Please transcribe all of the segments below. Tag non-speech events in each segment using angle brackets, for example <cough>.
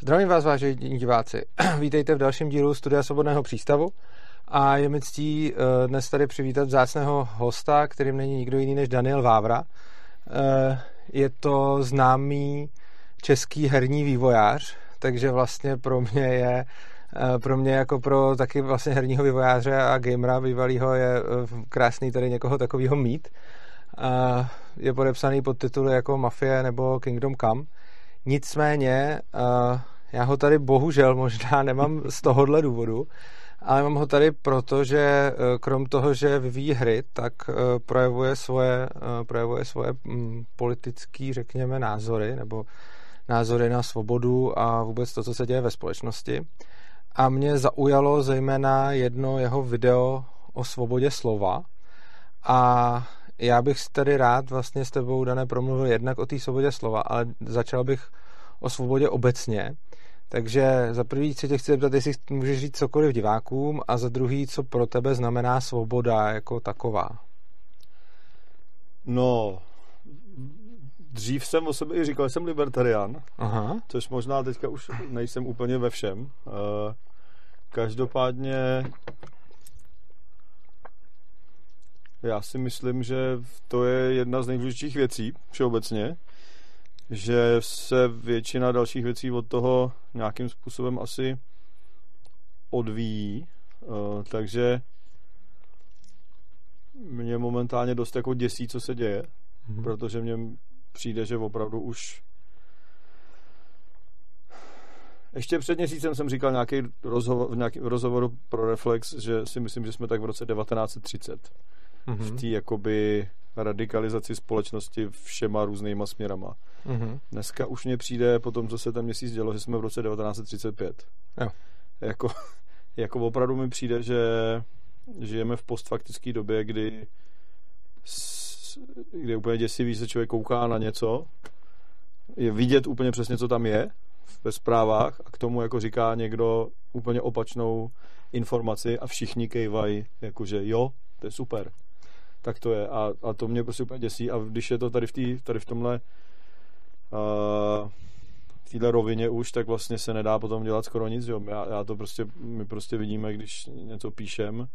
Zdravím vás, vážení diváci. <clears throat> Vítejte v dalším dílu Studia Svobodného přístavu a je mi ctí eh, dnes tady přivítat vzácného hosta, kterým není nikdo jiný než Daniel Vávra. Eh, je to známý český herní vývojář, takže vlastně pro mě je eh, pro mě jako pro taky vlastně herního vývojáře a gamera bývalého je krásný tady někoho takového mít. Je podepsaný pod tituly jako Mafie nebo Kingdom Come. Nicméně já ho tady bohužel možná nemám z tohohle důvodu, ale mám ho tady proto, že eh, krom toho, že vyvíjí hry, tak eh, projevuje svoje, eh, projevuje svoje mm, politické, řekněme, názory, nebo názory na svobodu a vůbec to, co se děje ve společnosti. A mě zaujalo zejména jedno jeho video o svobodě slova. A já bych tady rád vlastně s tebou, Dané, promluvil jednak o té svobodě slova, ale začal bych o svobodě obecně. Takže za prvý se tě chci zeptat, jestli můžeš říct cokoliv divákům a za druhý, co pro tebe znamená svoboda jako taková. No, dřív jsem o sobě i říkal, že jsem libertarián, Aha. což možná teďka už nejsem úplně ve všem. Eh, každopádně já si myslím, že to je jedna z nejdůležitějších věcí všeobecně, že se většina dalších věcí od toho nějakým způsobem asi odvíjí, uh, takže mě momentálně dost jako děsí, co se děje, mm-hmm. protože mně přijde, že opravdu už ještě před měsícem jsem říkal nějaký rozhovor, v nějakém rozhovoru pro Reflex, že si myslím, že jsme tak v roce 1930. Mm-hmm. V té jakoby radikalizaci společnosti všema různýma směrama. Mm-hmm. Dneska už mě přijde po tom, co se ten měsíc dělo, že jsme v roce 1935. Jo. Jako, <laughs> jako opravdu mi přijde, že žijeme v postfaktické době, kdy kdy je úplně děsivý, že se člověk kouká na něco, je vidět úplně přesně, co tam je ve zprávách a k tomu jako říká někdo úplně opačnou informaci a všichni kejvají, jakože jo, to je super. Tak to je a, a to mě prostě úplně děsí a když je to tady v, tý, tady v tomhle v této rovině už, tak vlastně se nedá potom dělat skoro nic, jo. Já, já to prostě, my prostě vidíme, když něco píšem,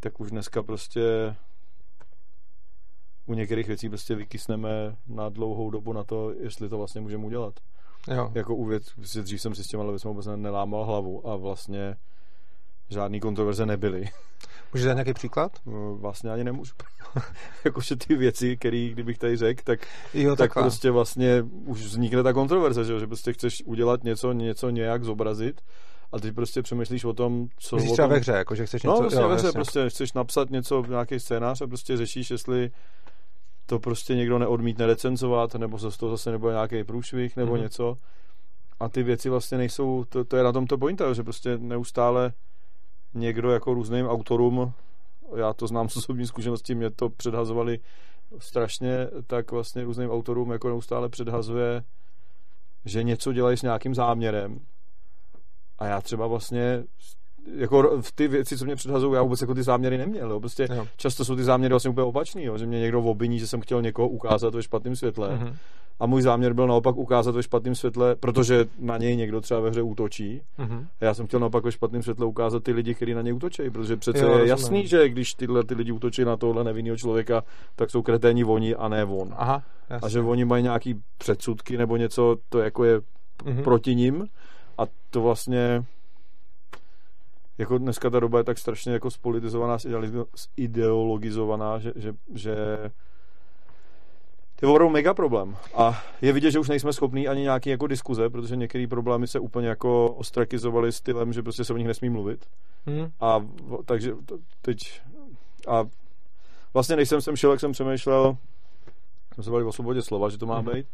tak už dneska prostě u některých věcí prostě vykysneme na dlouhou dobu na to, jestli to vlastně můžeme udělat. Jo. Jako u věc, prostě dřív jsem si s těma věcmi vůbec nelámal hlavu a vlastně žádný kontroverze nebyly. Můžeš dát nějaký příklad? No, vlastně ani nemůžu. <laughs> Jakože ty věci, které kdybych tady řekl, tak, jo, tak prostě vlastně už vznikne ta kontroverze, že, že prostě chceš udělat něco, něco nějak zobrazit a ty prostě přemýšlíš o tom, co... Myslíš třeba ve hře, jako že chceš no, něco... No, prostě jo, ve hře, prostě chceš napsat něco, nějaký scénář a prostě řešíš, jestli to prostě někdo neodmítne recenzovat, nebo se z toho zase nebude nějaký průšvih, nebo mm-hmm. něco. A ty věci vlastně nejsou, to, to je na tom to pointa, že prostě neustále někdo jako různým autorům, já to znám z osobní zkušenosti, mě to předhazovali strašně, tak vlastně různým autorům jako neustále předhazuje, že něco dělají s nějakým záměrem. A já třeba vlastně jako v ty věci, co mě předhazují, já vůbec jako ty záměry neměl. Jo. Prostě jo. často jsou ty záměry vlastně úplně opačný, jo. že mě někdo obviní, že jsem chtěl někoho ukázat ve špatném světle. Mm-hmm a můj záměr byl naopak ukázat ve špatném světle, protože na něj někdo třeba ve hře útočí. Mm-hmm. A já jsem chtěl naopak ve špatném světle ukázat ty lidi, kteří na něj útočí, protože přece jo, je jasný, že když tyhle ty lidi útočí na tohle nevinného člověka, tak jsou kreténi oni a ne on. Aha, a že oni mají nějaký předsudky nebo něco, to jako je mm-hmm. proti ním a to vlastně jako dneska ta doba je tak strašně jako spolitizovaná, ideologizovaná, že, že, že je opravdu mega problém. A je vidět, že už nejsme schopní ani nějaký jako diskuze, protože některé problémy se úplně jako ostrakizovaly stylem, že prostě se o nich nesmí mluvit. Hmm. A takže teď a vlastně než jsem sem šel, jak jsem přemýšlel, jsme se bavili o svobodě slova, že to má hmm. být.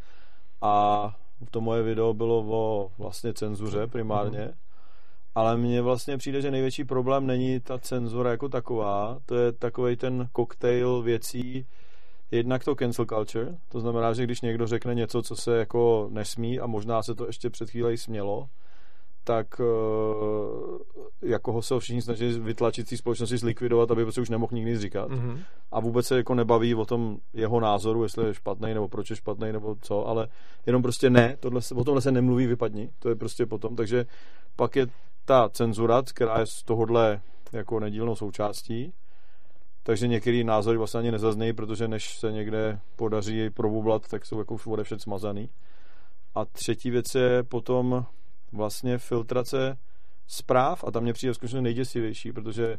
A to moje video bylo o vlastně cenzuře primárně. Hmm. Ale mně vlastně přijde, že největší problém není ta cenzura jako taková, to je takový ten koktejl věcí, jednak to cancel culture, to znamená, že když někdo řekne něco, co se jako nesmí a možná se to ještě před chvílí smělo, tak uh, jako ho se všichni snaží vytlačit té společnosti zlikvidovat, aby se už nemohl nikdy říkat. Mm-hmm. A vůbec se jako nebaví o tom jeho názoru, jestli je špatný, nebo proč je špatný, nebo co, ale jenom prostě ne, tohle se, o tomhle se nemluví, vypadni, to je prostě potom, takže pak je ta cenzura, která je z tohohle jako nedílnou součástí, takže některý názory vlastně ani nezaznějí, protože než se někde podaří probublat, tak jsou jako všude všet smazaný. A třetí věc je potom vlastně filtrace zpráv a tam mě přijde skutečně nejděsivější, protože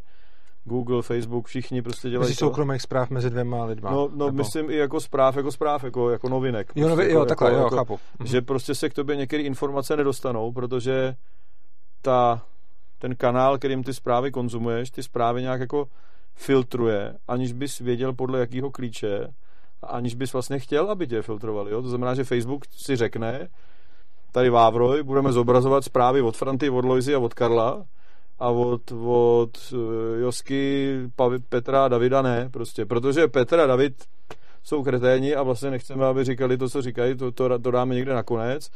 Google, Facebook, všichni prostě dělají Mezi soukromých zpráv mezi dvěma lidma. No, no nebo... myslím i jako zpráv, jako zpráv, jako, jako novinek. Jo, novi, prostě, jo jako, takhle, jako, jo, jako, chápu. Že prostě se k tobě některé informace nedostanou, protože ta, ten kanál, kterým ty zprávy konzumuješ, ty zprávy nějak jako filtruje, aniž bys věděl podle jakého klíče, a aniž bys vlastně chtěl, aby tě filtrovali. Jo? To znamená, že Facebook si řekne, tady Vávroj, budeme zobrazovat zprávy od Franty, od Loizy a od Karla a od, od eh, Josky, Petra a Davida ne, prostě, protože Petra a David jsou kreténi a vlastně nechceme, aby říkali to, co říkají, to, to, to dáme někde nakonec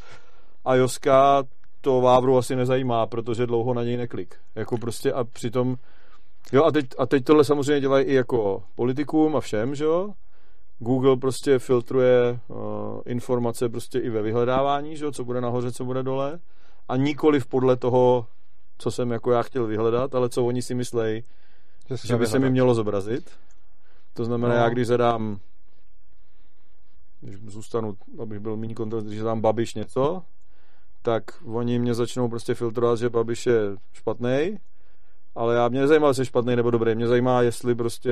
a Joska to Vávru asi nezajímá, protože dlouho na něj neklik. Jako prostě a přitom Jo a teď, a teď tohle samozřejmě dělají i jako politikům a všem, že jo? Google prostě filtruje uh, informace prostě i ve vyhledávání, že jo? co bude nahoře, co bude dole a nikoliv podle toho, co jsem jako já chtěl vyhledat, ale co oni si myslejí, že, že by se mi mělo zobrazit. To znamená, no. já když zadám když zůstanu, abych byl méně kontrolní, když zadám Babiš něco, tak oni mě začnou prostě filtrovat, že Babiš je špatný ale já mě nezajímá, jestli je špatný nebo dobrý. Mě zajímá, jestli prostě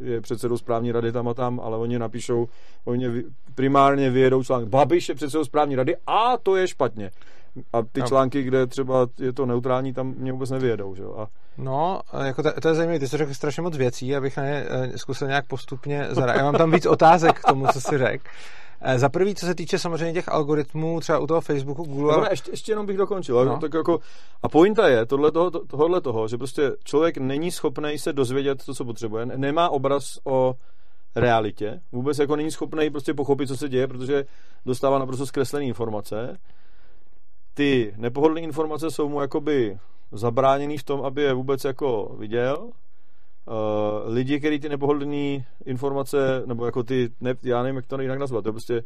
je předsedou správní rady tam a tam, ale oni napíšou, oni primárně vyjedou článek. Babiš je předsedou správní rady a to je špatně. A ty no. články, kde třeba je to neutrální, tam mě vůbec nevyjedou. Že? A... No, jako to, to je zajímavé, ty jsi řekl strašně moc věcí, abych na ně eh, zkusil nějak postupně zareagovat. Já mám tam víc otázek k tomu, co jsi řekl. Eh, za prvý, co se týče samozřejmě těch algoritmů, třeba u toho Facebooku, Google. Dobre, ještě, ještě jenom bych dokončil. No. Tak jako, a pointa je tohle toho, tohle toho, že prostě člověk není schopný se dozvědět to, co potřebuje. Nemá obraz o realitě. Vůbec jako není schopný prostě pochopit, co se děje, protože dostává naprosto zkreslené informace. Ty nepohodlné informace jsou mu jakoby zabráněný v tom, aby je vůbec jako viděl uh, lidi, kteří ty nepohodlné informace, nebo jako ty, ne, já nevím, jak to jinak nazvat, to je prostě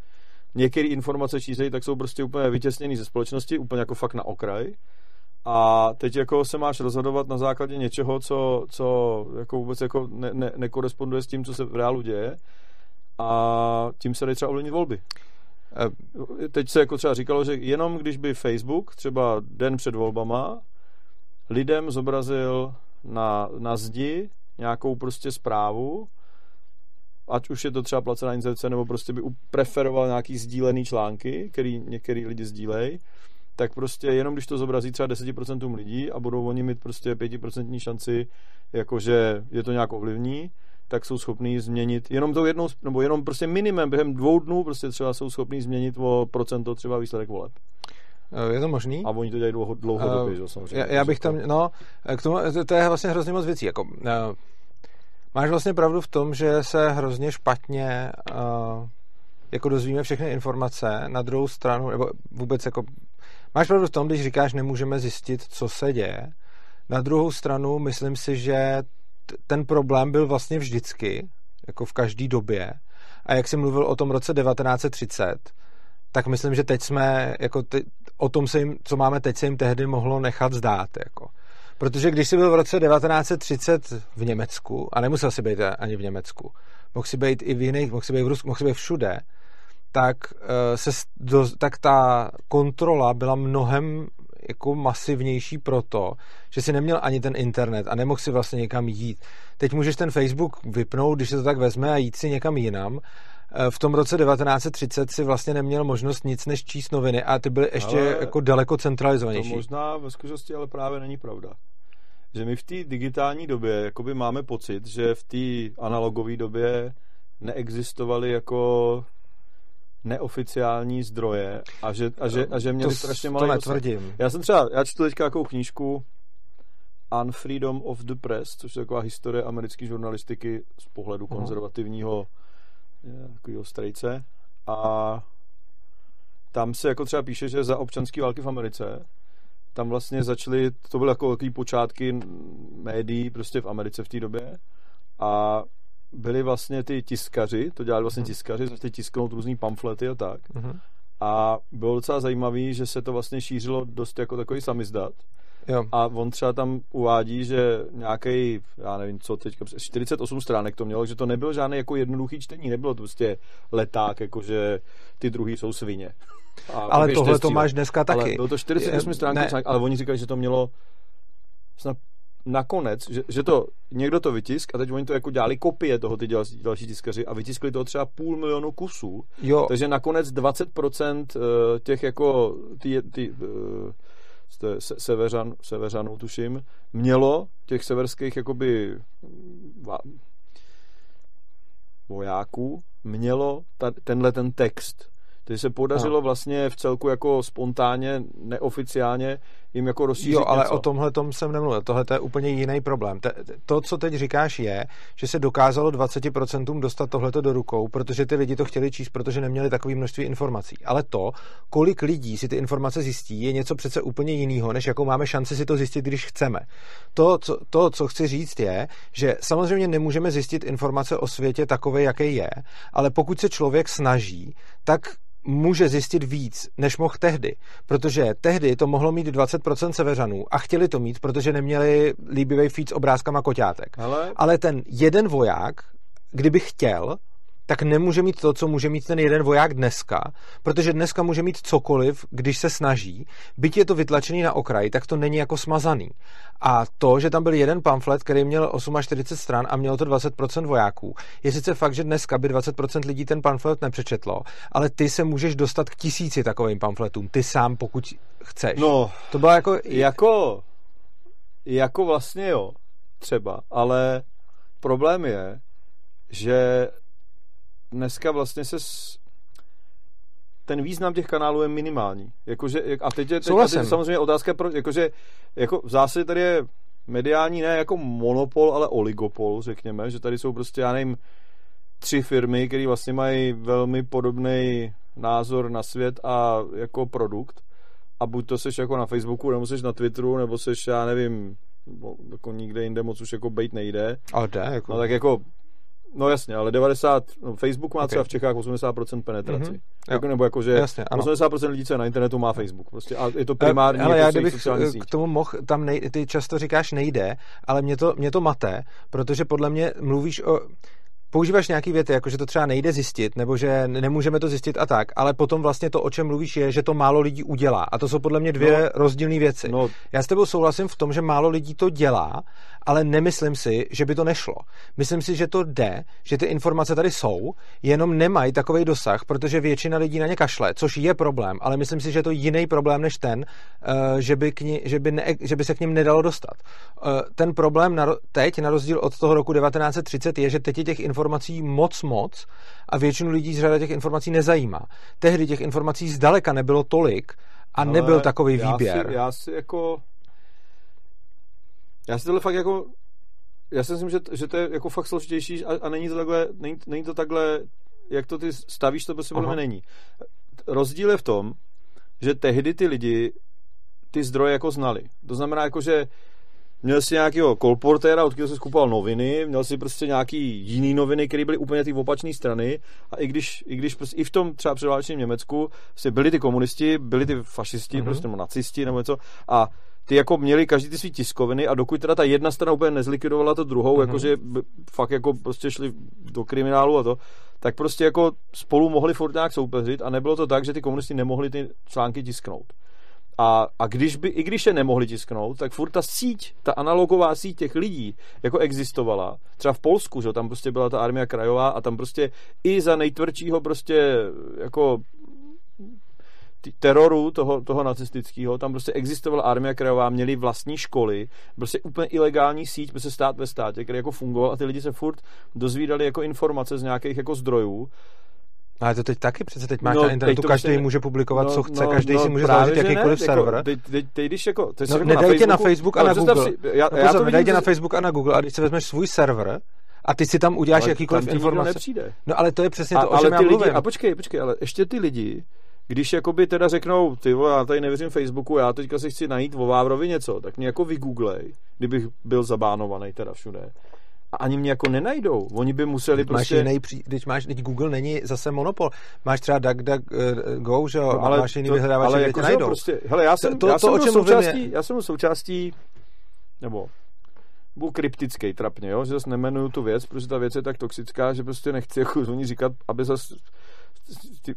některé informace šířejí, tak jsou prostě úplně vytěsněný ze společnosti, úplně jako fakt na okraj. A teď jako se máš rozhodovat na základě něčeho, co, co jako vůbec jako ne, ne, nekoresponduje s tím, co se v reálu děje. A tím se dají třeba ovlivnit volby. Eh, teď se jako třeba říkalo, že jenom když by Facebook třeba den před volbama lidem zobrazil na, na zdi nějakou prostě zprávu, ať už je to třeba placená inzerce, nebo prostě by preferoval nějaký sdílený články, který některý lidi sdílejí, tak prostě jenom když to zobrazí třeba 10% lidí a budou oni mít prostě 5% šanci, jakože je to nějak ovlivní, tak jsou schopní změnit jenom to jednou, nebo jenom prostě minimum během dvou dnů prostě třeba jsou schopní změnit o procento třeba výsledek voleb. Je to možný? A oni to dělají dlouho, dlouhodobě, uh, že samozřejmě. Já, já bych tam, no, k tomu, to, to je vlastně hrozně moc věcí, jako, uh, máš vlastně pravdu v tom, že se hrozně špatně uh, jako dozvíme všechny informace, na druhou stranu, nebo vůbec jako, máš pravdu v tom, když říkáš, nemůžeme zjistit, co se děje, na druhou stranu myslím si, že t- ten problém byl vlastně vždycky, jako v každé době, a jak jsi mluvil o tom roce 1930, tak myslím, že teď jsme, jako te, o tom, se jim, co máme teď, se jim tehdy mohlo nechat zdát. Jako. Protože když jsi byl v roce 1930 v Německu, a nemusel si být ani v Německu, mohl si být i v jiných, mohl si být v Rusku, mohl si být všude, tak, uh, se, do, tak ta kontrola byla mnohem jako masivnější proto, že si neměl ani ten internet a nemohl si vlastně někam jít. Teď můžeš ten Facebook vypnout, když se to tak vezme a jít si někam jinam Eh, v tom roce 1930 si vlastně neměl možnost nic než číst noviny a ty byly ještě ale jako daleko centralizovanější. To možná ve skutečnosti ale právě není pravda. Že my v té digitální době jakoby máme pocit, že v té analogové době neexistovaly jako neoficiální zdroje a že, a že, a že měli to, strašně malý To netvrdím. Já jsem třeba, já čtu teďka nějakou knížku Unfreedom of the Press, což je taková historie americké žurnalistiky z pohledu konzervativního takového strejce a tam se jako třeba píše, že za občanské války v Americe tam vlastně začaly, to byly jako takový počátky médií prostě v Americe v té době a byli vlastně ty tiskaři, to dělali vlastně mm. tiskaři, začali tisknout různý pamflety a tak. Mm. A bylo docela zajímavý, že se to vlastně šířilo dost jako takový samizdat. Jo. A on třeba tam uvádí, že nějaký, já nevím, co teď, 48 stránek to mělo, že to nebylo žádný jako jednoduchý čtení, nebylo to prostě leták, jako že ty druhý jsou svině. A ale tohle to máš dneska taky. Ale bylo to 48 stránek, ale oni říkali, že to mělo snad nakonec, že, že to někdo to vytisk a teď oni to jako dělali kopie toho ty další, další tiskaři a vytiskli to třeba půl milionu kusů. Jo. Takže nakonec 20% eh, těch jako ty, ty eh, seveřan, seveřanů tuším, mělo těch severských jakoby vojáků, mělo ta, tenhle ten text. Takže se podařilo no. vlastně v celku jako spontánně, neoficiálně jim jako rozšířit Jo, ale něco. o tomhle tom jsem nemluvil. Tohle je úplně jiný problém. Te, to, co teď říkáš, je, že se dokázalo 20% dostat tohleto do rukou, protože ty lidi to chtěli číst, protože neměli takové množství informací. Ale to, kolik lidí si ty informace zjistí, je něco přece úplně jiného, než jakou máme šanci si to zjistit, když chceme. To, co, to, co chci říct, je, že samozřejmě nemůžeme zjistit informace o světě takové, jaký je, ale pokud se člověk snaží, tak může zjistit víc, než mohl tehdy. Protože tehdy to mohlo mít 20% severanů a chtěli to mít, protože neměli líbivý feed s obrázkama koťátek. Ale... Ale ten jeden voják, kdyby chtěl, tak nemůže mít to, co může mít ten jeden voják dneska, protože dneska může mít cokoliv, když se snaží. Byť je to vytlačený na okraj, tak to není jako smazaný. A to, že tam byl jeden pamflet, který měl 48 stran a mělo to 20% vojáků, je sice fakt, že dneska by 20% lidí ten pamflet nepřečetlo, ale ty se můžeš dostat k tisíci takovým pamfletům, ty sám, pokud chceš. No, to bylo jako... Jako, jako vlastně jo, třeba, ale problém je, že dneska vlastně se s... ten význam těch kanálů je minimální. Jakože, a teď je, teď, a teď je samozřejmě otázka, pro, jakože, jako v zásadě tady je mediální ne jako monopol, ale oligopol, řekněme, že tady jsou prostě, já nevím, tři firmy, které vlastně mají velmi podobný názor na svět a jako produkt a buď to seš jako na Facebooku, nebo seš na Twitteru, nebo seš, já nevím, jako nikde jinde moc už jako bejt nejde. Ale jde, jako. No tak jako No jasně, ale 90, no, Facebook má okay. třeba v Čechách 80% penetraci. Mm-hmm. Jako, nebo jako, že jasně, ano. 80% lidí, co je na internetu, má Facebook. Prostě, a je to primární ale jako já kdybych k tomu mohl, tam nej, ty často říkáš nejde, ale mě to, mě to mate, protože podle mě mluvíš o používáš nějaký věty, jako že to třeba nejde zjistit, nebo že nemůžeme to zjistit a tak, ale potom vlastně to, o čem mluvíš, je, že to málo lidí udělá. A to jsou podle mě dvě no, rozdílné věci. No. Já s tebou souhlasím v tom, že málo lidí to dělá, ale nemyslím si, že by to nešlo. Myslím si, že to jde, že ty informace tady jsou, jenom nemají takový dosah, protože většina lidí na ně kašle, což je problém, ale myslím si, že je to jiný problém než ten, eh, že by, k ní, že by, ne, že by se k ním nedalo dostat. Eh, ten problém na, teď, na rozdíl od toho roku 1930, je, že teď je těch informací informací moc moc a většinu lidí z řada těch informací nezajímá. Tehdy těch informací zdaleka nebylo tolik a Ale nebyl takový já výběr. Si, já si jako... Já si tohle fakt jako... Já si myslím, že, že to je jako fakt složitější a, a není to takhle, není, není to takhle, jak to ty stavíš, to prostě podle není. Rozdíl je v tom, že tehdy ty lidi ty zdroje jako znali. To znamená jako, že měl si nějakého kolportéra, od kterého si skupoval noviny, měl si prostě nějaký jiný noviny, které byly úplně ty opačné strany a i když, i když prostě, i v tom třeba předválečném Německu si byli ty komunisti, byli ty fašisti, mm-hmm. prostě nebo nacisti nebo něco a ty jako měli každý ty svý tiskoviny a dokud teda ta jedna strana úplně nezlikvidovala to druhou, mm-hmm. jakože fakt jako prostě šli do kriminálu a to, tak prostě jako spolu mohli furt nějak soupeřit a nebylo to tak, že ty komunisti nemohli ty články tisknout. A, a když by, i když je nemohli tisknout, tak furt ta síť, ta analogová síť těch lidí, jako existovala. Třeba v Polsku, že tam prostě byla ta armia krajová a tam prostě i za nejtvrdšího prostě jako teroru toho, toho nacistického, tam prostě existovala armia krajová, měli vlastní školy, prostě úplně ilegální síť, prostě stát ve státě, který jako fungoval a ty lidi se furt dozvídali jako informace z nějakých jako zdrojů ale to teď taky přece teď máš no, na internetu, každý může publikovat, no, co chce, no, každý no, si může založit jakýkoliv ne, server. Jako, teď, teď, teď, když jako, teď no, jako nedejte na Facebook a na Google. Si, já, no, já pozor, nedejte na Facebook a na Google a když si vezmeš svůj server, a ty si tam uděláš ale jakýkoliv tam informace. nepřijde. No ale to je přesně a, to, o čem já lidi, mluvím. A počkej, počkej, ale ještě ty lidi když jakoby teda řeknou, ty vole, já tady nevěřím Facebooku, já teďka si chci najít o Vávrovi něco, tak mě jako vygooglej, kdybych byl zabánovaný teda všude. A ani mě jako nenajdou. Oni by museli Teď prostě... Máš jiný, pří... teď máš, teď Google není zase monopol. Máš třeba DuckDuckGo, že jo, No, ale máš jiný to, vyhledávače, ale jako, najdou. Prostě, hele, já jsem, To- to- já to, jsem o čem součástí, já jsem součástí, nebo byl kryptický trapně, jo? že zase nemenuju tu věc, protože ta věc je tak toxická, že prostě nechci jako oni říkat, aby zase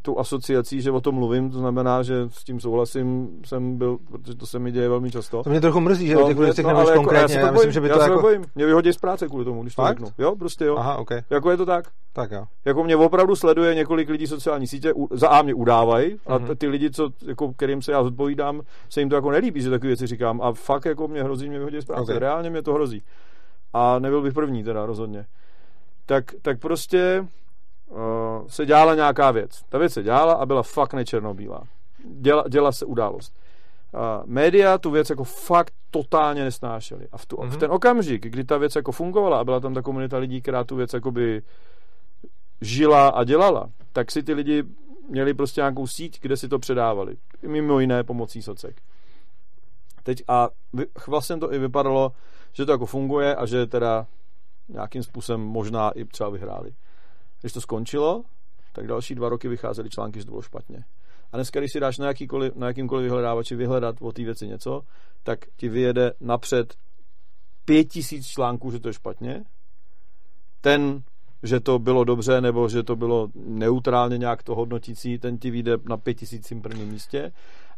tou asociací, že o tom mluvím, to znamená, že s tím souhlasím, jsem byl, protože to se mi děje velmi často. To mě trochu mrzí, že o těch věcech no, nemluvíš ale jako, konkrétně. já, Já, se myslím, že by já to jako... bojím. Mě vyhodí z práce kvůli tomu, když to Fakt? řeknu. Jo, prostě jo. Aha, ok, Jako je to tak. tak jo. Jako mě opravdu sleduje několik lidí sociální sítě, u- za A mě udávají a Mhm. t- ty lidi, co, jako, kterým se já zodpovídám, se jim to jako nelíbí, že takové věci říkám a fakt jako mě hrozí, mě vyhodí z práce. Ok. Reálně mě to hrozí. A nebyl bych první teda rozhodně. Tak, tak prostě se dělala nějaká věc. Ta věc se dělala a byla fakt nečernobílá. Děla, děla se událost. Uh, média tu věc jako fakt totálně nesnášeli. A v, tu, mm-hmm. v Mhm. ten okamžik, kdy ta věc jako fungovala a byla tam ta komunita lidí, která tu věc jakoby žila a dělala, tak si ty lidi měli prostě nějakou síť, kde si to předávali. Mimo jiné pomocí socek. Teď a vlastně to i vypadalo, že to jako funguje a že teda nějakým způsobem možná i třeba vyhráli. Když to skončilo, tak další dva roky vycházely články, že to bylo špatně. A dneska, když si dáš na, jakýkoliv, na jakýmkoliv vyhledávači vyhledat o té věci něco, tak ti vyjede napřed pět tisíc článků, že to je špatně. Ten, že to bylo dobře, nebo že to bylo neutrálně nějak to hodnotící, ten ti vyjde na pět tisícím prvním místě.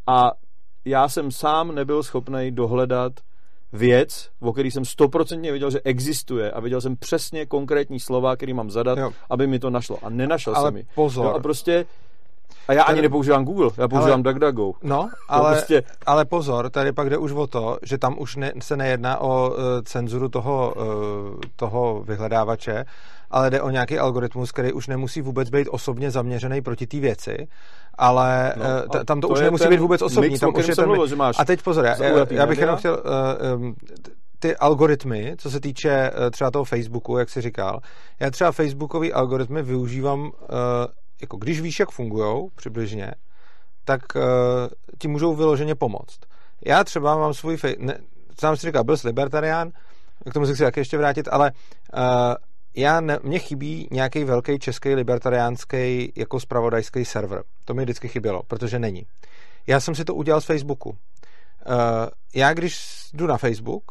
A já jsem sám nebyl schopný dohledat věc, o který jsem stoprocentně viděl, že existuje a viděl jsem přesně konkrétní slova, který mám zadat, Jo. aby mi to našlo. A nenašel Ale jsem mi. pozor. Jo, a prostě a já ani nepoužívám Google, já používám Ale- DuckDuckGo. No, ale, prostě- ale pozor, tady pak jde už o to, že tam už ne, se nejedná o uh, cenzuru toho, uh, toho vyhledávače, ale jde o nějaký algoritmus, který už nemusí vůbec být osobně zaměřený proti té věci, ale No, a t- tam to, to už nemusí být vůbec osobní. mix, tam už je ten, mluvil, že máš a teď pozor, já, já bych jenom chtěl, uh, um, ty algoritmy, co se týče třeba toho Facebooku, jak jsi říkal, já třeba Facebookový algoritmy využívám, uh, jako když víš, jak fungují přibližně, tak uh, ti můžou vyloženě pomoct. Já třeba mám svůj, fej- ne, sám si říkal, byl jsi libertarián, k tomu se chci taky ještě vrátit, ale uh, já ne, mně chybí nějaký velký český libertariánský jako spravodajský server. To mi vždycky chybělo, protože není. Já jsem si to udělal z Facebooku. Uh, já když jdu na Facebook,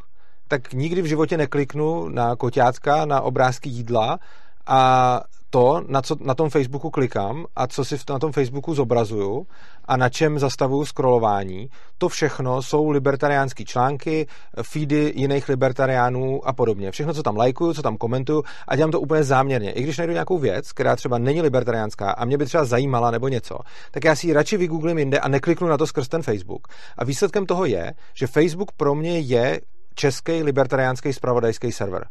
tak nikdy v životě nekliknu na koťátka, na obrázky jídla a to, na co na tom Facebooku klikám a co si v- na tom Facebooku zobrazuju a na čem zastavuju scrollování, to všechno jsou libertariánský články, feedy jiných libertariánů a podobně. Všechno, co tam lajkuju, co tam komentuju a dělám to úplně záměrně. I když najdu nějakou věc, která třeba není libertariánská a mě by třeba zajímala nebo něco, tak já si ji radši vygooglím jinde a nekliknu na to skrz ten Facebook. A výsledkem toho je, že Facebook pro mě je český libertariánský spravodajský server.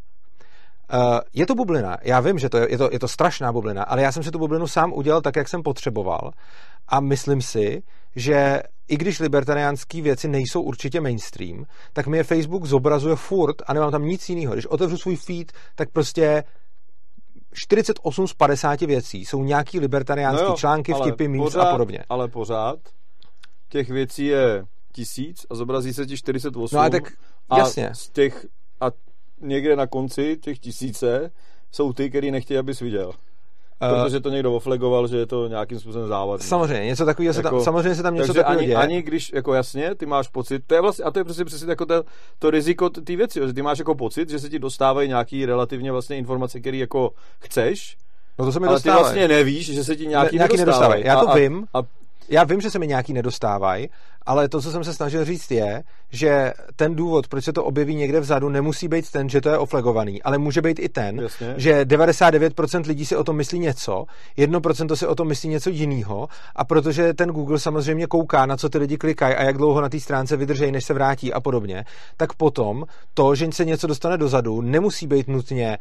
Uh, je to bublina, já vím, že to je, je, to, je to strašná bublina, ale já jsem si tu bublinu sám udělal tak, jak jsem potřeboval a myslím si, že i když libertariánské věci nejsou určitě mainstream, tak mi je Facebook zobrazuje furt a nemám tam nic jiného. Když otevřu svůj feed, tak prostě 48 z 50 věcí jsou nějaký libertariánský No jo, články, vtipy, memes pořád, a podobně. Ale pořád těch věcí je tisíc a zobrazí se ti 48. No a tak a jasně. z těch a někde na konci těch tisíce jsou ty, který nechtějí, abys viděl. Protože to někdo oflegoval, že je to nějakým způsobem závadný. Samozřejmě, něco takového se tam, Jako- samozřejmě se tam něco Takže takového ani, děje. ani když, jako jasně, ty máš pocit, to je vlastně, a to je prostě přesně jako to, to riziko té věci, že ty máš jako pocit, že se ti dostávají nějaký relativně vlastně informace, které jako chceš, no to se mi ale ty dostává. vlastně nevíš, že se ti nějaký, Ne- nějaký nedostávají. Já to a, vím. A, a Já vím, že se mi nějaký nedostávají, ale to, co jsem se snažil říct, je, že ten důvod, proč se to objeví někde vzadu, nemusí být ten, že to je oflegovaný, ale může být i ten, Jasně. že 99% lidí si o tom myslí něco, 1% si o tom myslí něco jiného a protože ten Google samozřejmě kouká, na co ty lidi klikají a jak dlouho na té stránce vydrží, než se vrátí a podobně, tak potom to, že se něco dostane dozadu, nemusí být nutně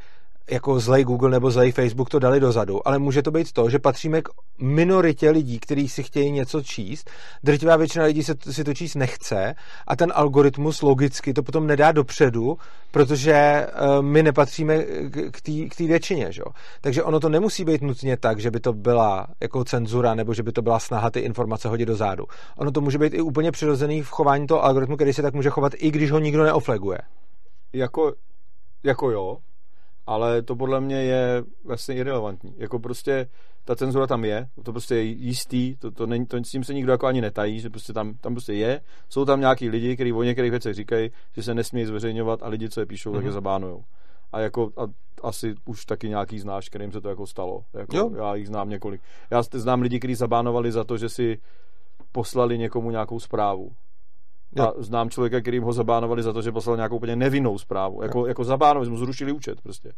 jako zlej Google nebo zlej Facebook to dali dozadu, ale může to být to, že patříme k minoritě lidí, kteří si chtějí něco číst. Drtivá většina lidí si, si to číst nechce a ten algoritmus logicky to potom nedá dopředu, protože uh, my nepatříme k té většině. Že? Takže ono to nemusí být nutně tak, že by to byla jako cenzura nebo že by to byla snaha ty informace hodit do zádu. Ono to může být i úplně přirozený v chování toho algoritmu, který se tak může chovat, i když ho nikdo neofleguje. Jako, jako jo, ale to podle mě je vlastně irrelevantní. Jako prostě ta cenzura tam je, to prostě je jistý, to, to, není, to s tím se nikdo jako ani netají, že prostě tam, tam prostě je. Jsou tam nějaký lidi, kteří o některých věcech říkají, že se nesmí zveřejňovat a lidi, co je píšou, mm-hmm. tak je mhm. zabánujou. A jako a asi už taky nějaký znáš, kterým se to jako stalo. Jako, jo. Já jich znám několik. Já znám lidi, kteří zabánovali za to, že si poslali někomu nějakou zprávu. Jo. A znám člověka, kterým ho zabánovali za to, že poslal nějakou úplně nevinnou zprávu. Jako, jako zabánovali, mu zrušili účet prostě.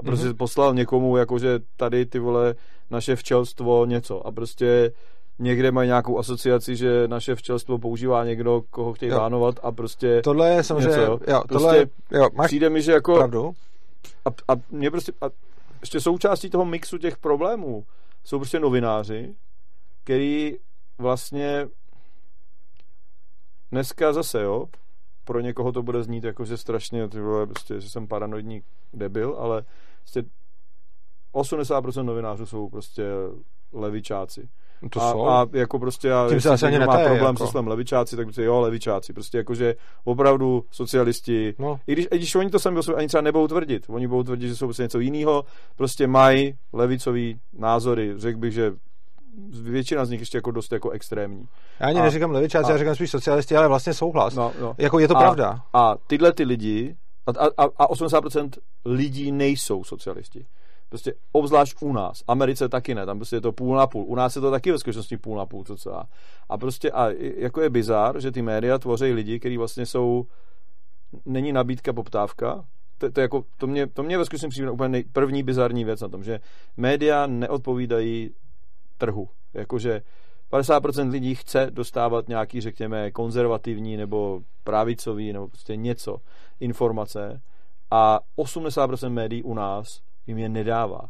A prostě mm-hmm. poslal někomu, jako že tady ty vole naše včelstvo něco. A prostě někde mají nějakou asociaci, že naše včelstvo používá někdo, koho chtějí jo. bánovat a prostě Tohle je samozřejmě, něco, jo. jo tohle prostě jo, máš přijde mi, že jako pravdu. A, a mě prostě a ještě součástí toho mixu těch problémů jsou prostě novináři, který vlastně dneska zase, jo, pro někoho to bude znít jako, že strašně, ty vole, prostě, že jsem paranoidní debil, ale prostě 80% novinářů jsou prostě levičáci. No to a, jsou. a jako prostě já, Tím se asi ani má netaje, problém jako. se slovem levičáci, tak prostě jo, levičáci. Prostě jako, že opravdu socialisti, No. i když, i když oni to sami ani třeba nebudou tvrdit, oni budou tvrdit, že jsou prostě něco jiného, prostě mají levicový názory, řekl bych, že většina z nich ještě jako dost jako extrémní. Já ani A- neříkám levičáci, a- já říkám spíš socialisti, ale vlastně souhlas. No, no. Jako je to a, pravda. A tyhle ty lidi, a, a, a 80% lidí nejsou socialisti. Prostě obzvlášť u nás. Americe taky ne, tam prostě je to půl na půl. U nás je to taky ve skutečnosti půl na půl, to co já. A prostě, a jako je bizár, že ty média tvoří lidi, kteří vlastně jsou, není nabídka, poptávka, to, to, jako, to, mě, to mě ve skutečnosti přijde úplně nej, první bizarní věc na tom, že média neodpovídají trhu. Jakože 50% lidí chce dostávat nějaký, řekněme, konzervativní nebo pravicový nebo prostě něco, informace a 80% médií u nás jim je nedává.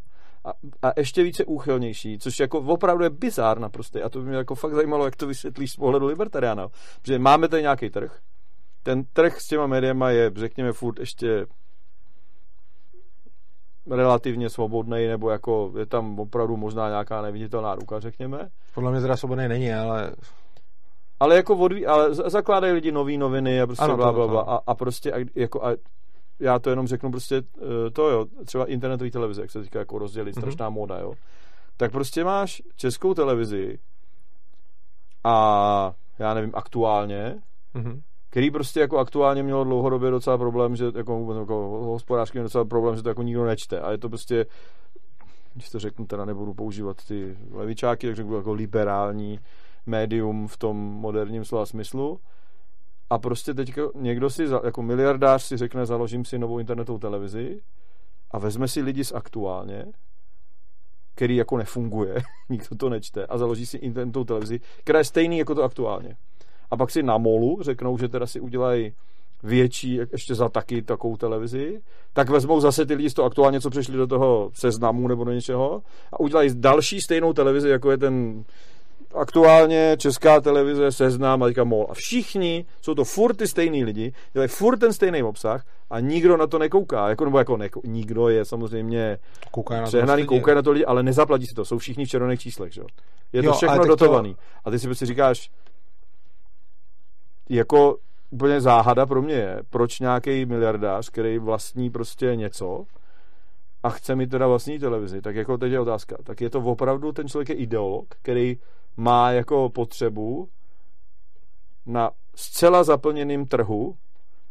A, a ještě více úchylnější, což jako opravdu je bizár naprosto. A to by mě jako fakt zajímalo, jak to vysvětlíš z pohledu libertariána. Protože máme tady nějaký trh, ten trh s těma médiama je, řekněme, furt ještě relativně svobodný, nebo jako je tam opravdu možná nějaká neviditelná ruka, řekněme. Podle mě teda svobodný není, ale Ale jako odví, ale zakládají lidi nový noviny a prostě Ano, bla, bla, bla. A, a prostě a, jako a já to jenom řeknu prostě eh, to jo, třeba internetový televize, jak se teďka jako rozdělí, Mhm. strašná móda, jo. Tak prostě máš českou televizi a já nevím, aktuálně, mhm. Který prostě jako aktuálně mělo dlouhodobě docela problém, že jako, jako hospodářský docela problém, že to jako nikdo nečte. A je to prostě, když to řeknu, teda nebudu používat ty levičáky, tak řeknu jako liberální médium v tom moderním slova smyslu. A prostě teď někdo si, jako miliardář si řekne, založím si novou internetovou televizi a vezme si lidi z aktuálně, který jako nefunguje, <laughs> nikdo to nečte, a založí si internetovou televizi, která je stejný jako to aktuálně. A pak si na molu řeknou, že teda si udělají větší, ještě za taky takovou televizi, tak vezmou zase ty lidi z toho aktuálně, co přišli do toho seznamu nebo do něčeho a udělají další stejnou televizi, jako je ten aktuálně česká televize, seznam a teďka mol. A všichni, jsou to furt ty stejný lidi, dělají furt ten stejný obsah a nikdo na to nekouká. Jako, nebo jako neko, nikdo je samozřejmě Kouká na to přehnaný, lidi. koukají na to lidi, ale nezaplatí si to. Jsou všichni v červených číslech, že? jo? Je to Jo, všechno ale tak to- dotovaný. A ty si prostě říkáš, jako úplně záhada pro mě je, proč nějaký miliardář, který vlastní prostě něco a chce mít teda vlastní televizi, tak jako teď je otázka, tak je to opravdu, ten člověk je ideolog, který má jako potřebu na zcela zaplněným trhu,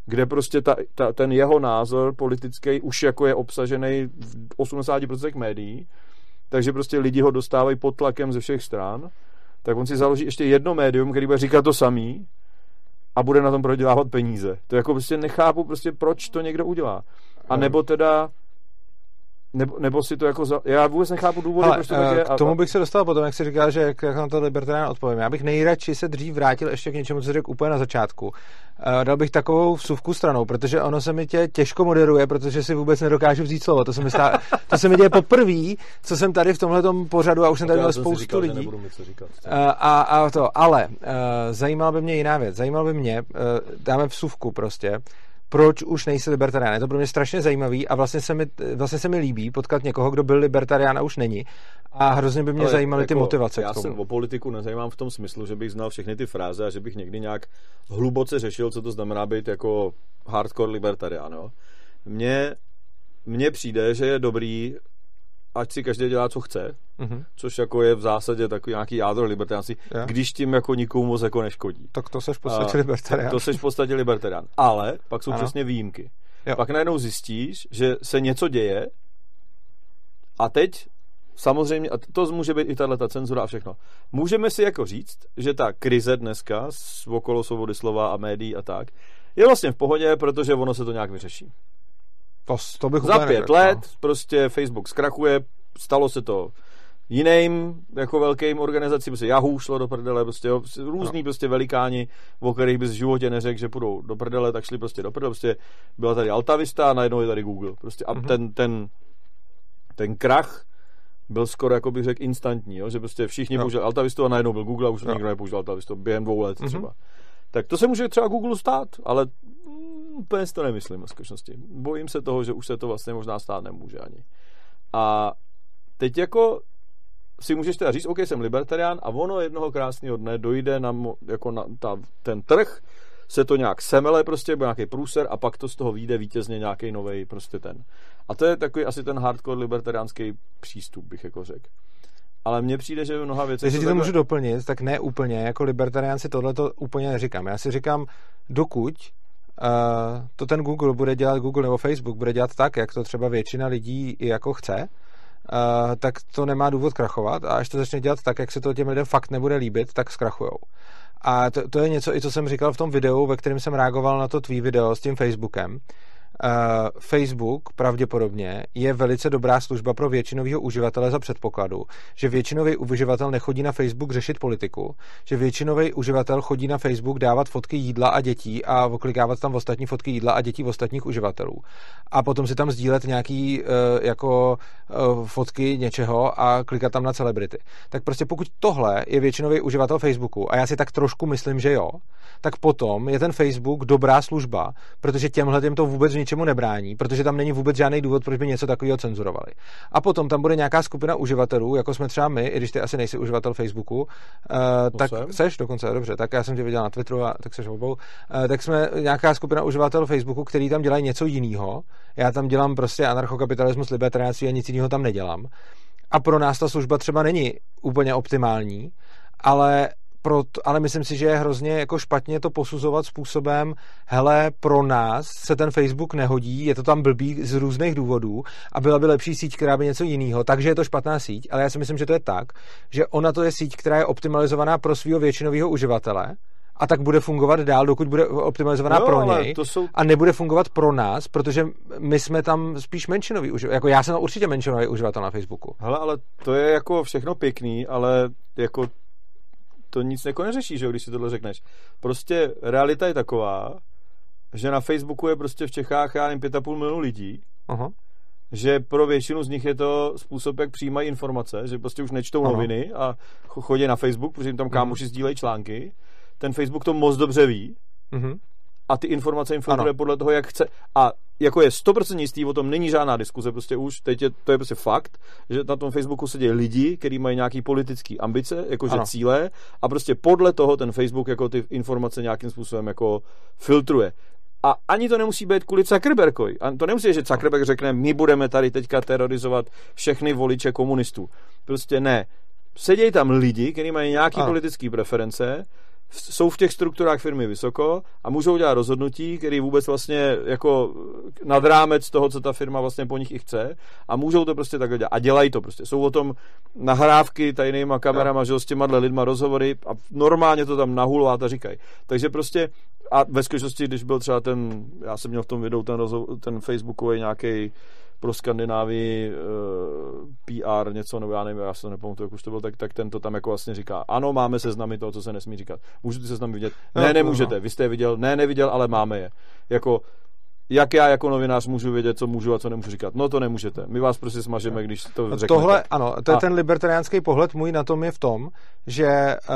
kde prostě ta, ta, ten jeho názor politický už jako je obsažený v 80% médií, takže prostě lidi ho dostávají pod tlakem ze všech stran, tak on si založí ještě jedno médium, který bude říkat to samý a bude na tom prodělávat peníze. To jako prostě nechápu prostě, proč to někdo udělá. A nebo teda nebo, nebo si to jako... Za... Já vůbec nechápu důvody, Ale, proč to tak je. K tomu bych se dostal potom, jak se říká, že jak, jak na to libertarián odpovím. Já bych nejradši se dřív vrátil ještě k něčemu, co řekl úplně na začátku. Uh, dal bych takovou vsuvku stranou, protože ono se mi tě těžko moderuje, protože si vůbec nedokážu vzít slovo. To se mi, stá, <laughs> to se mi děje poprvé, co jsem tady v tomhle pořadu a už jsem tady měl spoustu říkal, lidí. co říkat. Uh, a, a to, ale uh, zajímala by mě jiná věc. Zajímalo by mě, uh, dáme vsuvku prostě, proč už nejsi libertarián. Je to pro mě strašně zajímavý a vlastně se mi, vlastně se mi líbí potkat někoho, kdo byl libertarián a už není. A hrozně by mě Ale zajímaly jako, ty motivace Já k tomu. se o politiku nezajímám v tom smyslu, že bych znal všechny ty fráze a že bych někdy nějak hluboce řešil, co to znamená být jako hardcore libertarián. Jo? Mně, mně přijde, že je dobrý ať si každý dělá, co chce, mm-hmm. což jako je v zásadě takový nějaký jádro libertariánství, yeah. když tím jako nikomu moc jako neškodí. Tak to seš v podstatě libertarián. To seš v podstatě libertarián. Ale pak jsou ano. přesně výjimky. Jo. Pak najednou zjistíš, že se něco děje a teď samozřejmě, a to může být i tahle ta cenzura a všechno. Můžeme si jako říct, že ta krize dneska okolo svobody slova a médií a tak, je vlastně v pohodě, protože ono se to nějak vyřeší. To, to bych Za pět nevěděl, let no. prostě Facebook zkrachuje, stalo se to jiným jako velkým organizacím, prostě Yahoo šlo do prdele, prostě jo, různý no. prostě velikáni, o kterých bys v životě neřekl, že půjdou do prdele, tak šli prostě do prdele, prostě byla tady Altavista a najednou je tady Google. Prostě a mm-hmm. ten, ten, ten krach byl skoro, jako bych řekl, instantní, jo? že prostě všichni použili Altavistu a najednou byl Google a už jo. nikdo nepoužil Altavistu během dvou let mm-hmm. třeba. Tak to se může třeba Google stát, ale úplně si to nemyslím v skutečnosti. Bojím se toho, že už se to vlastně možná stát nemůže ani. A teď jako si můžeš teda říct, OK, jsem libertarián a ono jednoho krásného dne dojde na, jako na ta, ten trh, se to nějak semele prostě, byl nějaký průser a pak to z toho vyjde vítězně nějaký nový prostě ten. A to je takový asi ten hardcore libertariánský přístup, bych jako řekl. Ale mně přijde, že mnoha věcí... Jestli ti to takhle... můžu doplnit, tak ne úplně. Jako libertarián si tohle to úplně neříkám. Já si říkám, dokud to ten Google bude dělat, Google nebo Facebook bude dělat tak, jak to třeba většina lidí i jako chce, uh, tak to nemá důvod krachovat a až to začne dělat tak, jak se to těm lidem fakt nebude líbit, tak zkrachujou. A to, to je něco, i co jsem říkal v tom videu, ve kterém jsem reagoval na to tvý video s tím Facebookem, Facebook pravděpodobně je velice dobrá služba pro většinového uživatele za předpokladu, že většinový uživatel nechodí na Facebook řešit politiku, že většinový uživatel chodí na Facebook dávat fotky jídla a dětí a oklikávat tam ostatní fotky jídla a dětí ostatních uživatelů. A potom si tam sdílet nějaký uh, jako uh, fotky něčeho a klikat tam na celebrity. Tak prostě pokud tohle je většinový uživatel Facebooku, a já si tak trošku myslím, že jo, tak potom je ten Facebook dobrá služba, protože těmhle těm to vůbec ničemu nebrání, protože tam není vůbec žádný důvod, proč by něco takového cenzurovali. A potom tam bude nějaká skupina uživatelů, jako jsme třeba my, i když ty asi nejsi uživatel Facebooku, uh, tak jsem. seš dokonce, dobře, tak já jsem tě viděl na Twitteru, a tak seš obou, uh, tak jsme nějaká skupina uživatelů Facebooku, který tam dělají něco jiného. Já tam dělám prostě anarchokapitalismus, libertariánství a nic jiného tam nedělám. A pro nás ta služba třeba není úplně optimální, ale proto, ale myslím si, že je hrozně jako špatně to posuzovat způsobem, hele, pro nás se ten Facebook nehodí, je to tam blbý z různých důvodů a byla by lepší síť, která by něco jiného, takže je to špatná síť, ale já si myslím, že to je tak, že ona to je síť, která je optimalizovaná pro svého většinového uživatele, a tak bude fungovat dál, dokud bude optimalizovaná no, pro něj to jsou... a nebude fungovat pro nás, protože my jsme tam spíš menšinový uživatel. Jako já jsem určitě menšinový uživatel na Facebooku. Hele, ale to je jako všechno pěkný, ale jako to nic jako neřeší, že když si tohle řekneš. Prostě realita je taková, že na Facebooku je prostě v Čechách, já nevím, 5,5 milionů lidí, Aha. že pro většinu z nich je to způsob, jak přijímají informace, že prostě už nečtou Aha. noviny a chodí na Facebook, protože jim tam kámoši mhm. sdílejí články. Ten Facebook to moc dobře ví uh-huh. a ty informace informuje podle toho, jak chce. A jako je 100% jistý, o tom není žádná diskuze, prostě už, teď je, to je prostě fakt, že na tom Facebooku sedí lidi, kteří mají nějaký politický ambice, jakože cíle a prostě podle toho ten Facebook jako ty informace nějakým způsobem jako filtruje. A ani to nemusí být kvůli Zuckerbergovi. A to nemusí, že Zuckerberg řekne, my budeme tady teďka terorizovat všechny voliče komunistů. Prostě ne. Sedějí tam lidi, kteří mají nějaké politické preference, jsou v těch strukturách firmy vysoko a můžou dělat rozhodnutí, které vůbec vlastně jako nad rámec toho, co ta firma vlastně po nich i chce a můžou to prostě takhle dělat a dělají to prostě. Jsou o tom nahrávky tajnýma kamerama, no. že s těma lidma rozhovory a normálně to tam nahulovat a říkají. Takže prostě a ve skutečnosti, když byl třeba ten, já jsem měl v tom videu ten, rozho- ten facebookový nějaký pro Skandinávii uh, PR něco, nebo já nevím, já se to nepamatuju, jak už to bylo, tak, tak ten to tam jako vlastně říká, ano, máme seznamy toho, co se nesmí říkat. Můžu ty seznamy vidět? Ne, no, nemůžete, no. vy jste je viděl, ne, neviděl, ale máme je. Jako, jak já jako novinář můžu vědět, co můžu a co nemůžu říkat. No to nemůžete. My vás prostě smažeme, když to řeknete. Tohle, ano, to je a... ten libertariánský pohled můj na tom je v tom, že uh,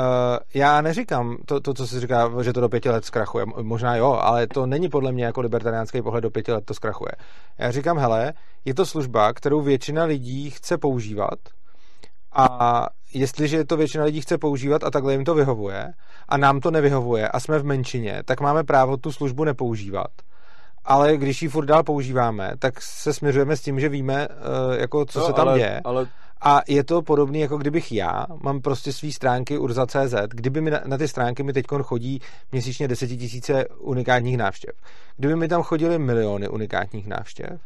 já neříkám to, to, co se říká, že to do pěti let zkrachuje. Možná jo, ale to není podle mě jako libertariánský pohled do pěti let to zkrachuje. Já říkám, hele, je to služba, kterou většina lidí chce používat a jestliže to většina lidí chce používat a takhle jim to vyhovuje a nám to nevyhovuje a jsme v menšině, tak máme právo tu službu nepoužívat ale když ji furt dál používáme, tak se směřujeme s tím, že víme, eh, jako, co no, se tam ale, děje. Ale... A je to podobné, jako kdybych já, mám prostě své stránky urza.cz, kdyby mi na, na ty stránky mi teď chodí měsíčně desetitisíce unikátních návštěv. Kdyby mi tam chodily miliony unikátních návštěv,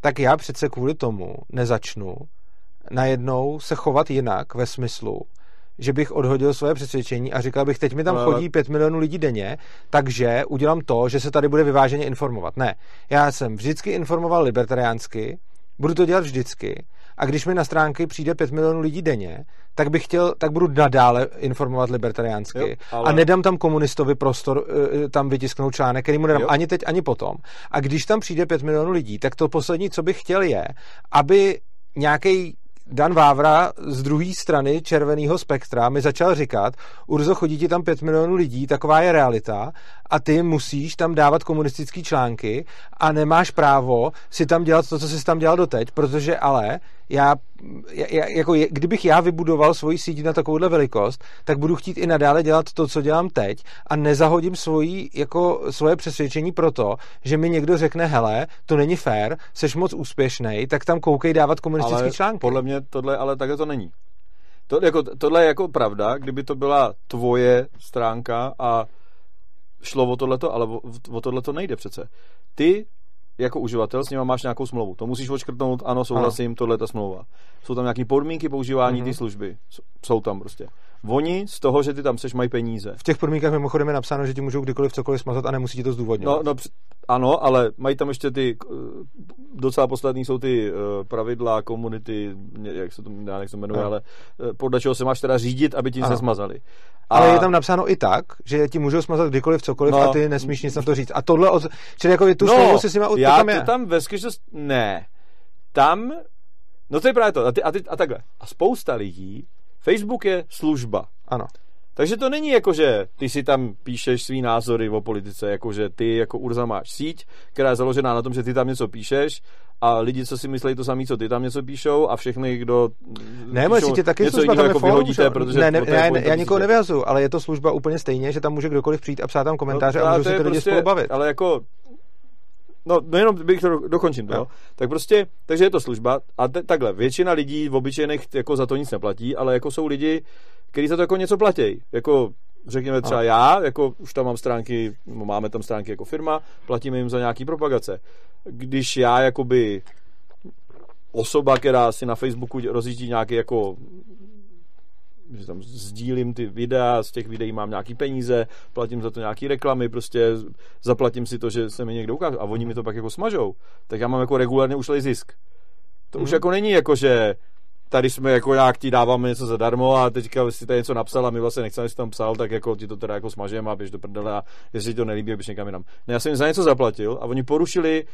tak já přece kvůli tomu nezačnu najednou se chovat jinak ve smyslu, že bych odhodil svoje přesvědčení a říkal bych, teď mi tam chodí 5 milionů lidí denně, takže udělám to, že se tady bude vyváženě informovat. Ne, já jsem vždycky informoval libertariánsky, budu to dělat vždycky a když mi na stránky přijde 5 milionů lidí denně, tak bych chtěl, tak budu nadále informovat libertariánsky jo, ale... a nedám tam komunistovi prostor uh, tam vytisknout článek, který mu nedám jo. ani teď, ani potom. A když tam přijde 5 milionů lidí, tak to poslední, co bych chtěl je, aby nějaký Dan Vávra z druhé strany červeného spektra mi začal říkat, Urzo, chodí ti tam pět milionů lidí, taková je realita a ty musíš tam dávat komunistické články a nemáš právo si tam dělat to, co jsi tam dělal doteď, protože ale já, já jako je, kdybych já vybudoval svoji síť na takovouhle velikost, tak budu chtít i nadále dělat to, co dělám teď a nezahodím svoji, jako svoje přesvědčení proto, že mi někdo řekne, hele, to není fér, seš moc úspěšný, tak tam koukej dávat komunistický ale články. podle mě tohle, ale takhle to není. To, jako, tohle je jako pravda, kdyby to byla tvoje stránka a šlo o tohleto, ale o, o tohleto nejde přece. Ty jako uživatel s nimi máš nějakou smlouvu. To musíš odškrtnout, ano, souhlasím, tohle je ta smlouva. Jsou tam nějaké podmínky používání mm-hmm. té služby. Jsou tam prostě. Oni z toho, že ty tam seš, mají peníze. V těch podmínkách mimochodem je napsáno, že ti můžou kdykoliv cokoliv smazat a nemusí ti to zdůvodňovat. No, no, ano, ale mají tam ještě ty, docela poslední jsou ty uh, pravidla, komunity, jak se to, já jak se jmenuje, no. ale uh, podle čeho se máš teda řídit, aby ti se smazali. A... Ale je tam napsáno i tak, že ti můžou smazat kdykoliv cokoliv no. a ty nesmíš nic na to říct. A tohle, od... čili jako tu no, si s nima, já tam je. To tam ve ne. Tam, no to je právě to. A, ty, a, ty, a takhle. A spousta lidí, Facebook je služba. Ano. Takže to není jako, že ty si tam píšeš svý názory o politice, jako že ty jako Urza máš síť, která je založená na tom, že ty tam něco píšeš a lidi, co si myslí to samé, co ty tam něco píšou a všechny, kdo ne, moje sítě taky něco jiného jako vyhodíte, protože ne, ne, ne, ne, já nikoho nevyhazuju, ale je to služba úplně stejně, že tam může kdokoliv přijít a psát tam komentáře no, a můžu si ty prostě, lidi spolu bavit. Ale jako No, no jenom bych to dokončím to, no. Tak prostě, takže je to služba a te, takhle, většina lidí v obyčejných jako za to nic neplatí, ale jako jsou lidi, kteří za to jako něco platí. Jako řekněme třeba já, jako už tam mám stránky, máme tam stránky jako firma, platíme jim za nějaký propagace. Když já jakoby osoba, která si na Facebooku rozjíždí nějaký jako že tam sdílím ty videa, z těch videí mám nějaký peníze, platím za to nějaký reklamy, prostě zaplatím si to, že se mi někdo ukáže a oni mi to pak jako smažou, tak já mám jako regulárně ušlej zisk. To mm. už mhm. jako není jako, že tady jsme jako nějak ti dáváme něco zadarmo a teďka si tady něco napsal a my vlastně nechceme, si tam psal, tak jako ti to teda jako smažeme a běž do prdele a jestli ti to nelíbí, běž někam jinam. Ne, já jsem jim za něco zaplatil a oni porušili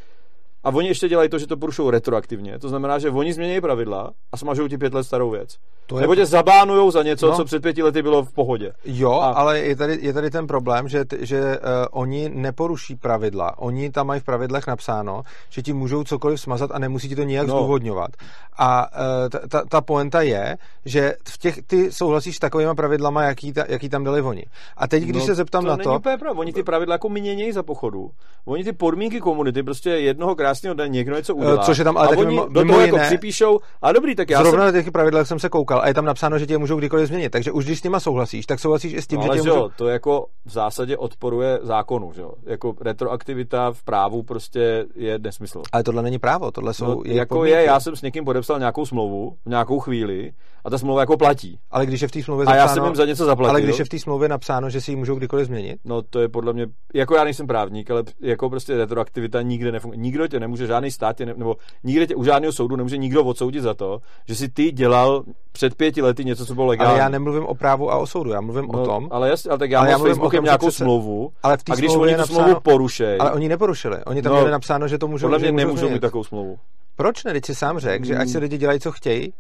a oni ještě dělají to, že to porušují retroaktivně. To znamená, že oni změní pravidla a smažou ti pět let starou věc. To je... Nebo tě zabánujou za něco, no. co před pěti lety bylo v pohodě. Jo, a... ale je tady, je tady ten problém, že, že uh, oni neporuší pravidla. Oni tam mají v pravidlech napsáno, že ti můžou cokoliv smazat a nemusí ti to nijak no. zdůvodňovat. A uh, ta, ta, ta poenta je, že v těch, ty souhlasíš s takovými pravidlama, jaký, ta, jaký tam dali oni. A teď, když no, se zeptám to na to... Oni ty pravidla jako měnějí za pochodu. Oni ty podmínky komunity prostě jednoho krásného dne někdo něco udělá. Což je tam ale a oni mimo, do toho jako připíšou, a dobrý, tak já Zrovna jsem... na těch pravidlech jsem se koukal a je tam napsáno, že tě můžou kdykoliv změnit. Takže už když s nima souhlasíš, tak souhlasíš i s tím, no, že tě můžou... jo, to jako v zásadě odporuje zákonu, že jo. Jako retroaktivita v právu prostě je nesmysl. Ale tohle není právo, tohle jsou no, jako podmínky. je, já jsem s někým podepsal nějakou smlouvu v nějakou chvíli a ta smlouva jako platí. Ale když je v té smlouvě zapsáno, a já jsem jim za něco zaplatil. Ale když je v té smlouvě napsáno, že si ji můžou kdykoliv změnit? No to je podle mě, jako já nejsem právník, ale jako prostě retroaktivita nikde nefunguje. Nikdo tě tě nemůže žádný stát, tě ne, nebo nikde tě u žádného soudu nemůže nikdo odsoudit za to, že si ty dělal před pěti lety něco, co bylo legální. Ale já nemluvím o právu a o soudu, já mluvím no, o tom. Ale, jasně, ale tak já, ale já s Facebookem nějakou přece, smlouvu ale v a když oni tu napsáno, smlouvu porušejí. Ale oni neporušili, oni tam no, měli napsáno, že to můžou Podle mě nemůžou mít takovou smlouvu. Proč ne? Teď si sám řekl, že ať si hmm. lidi dělají, co chtějí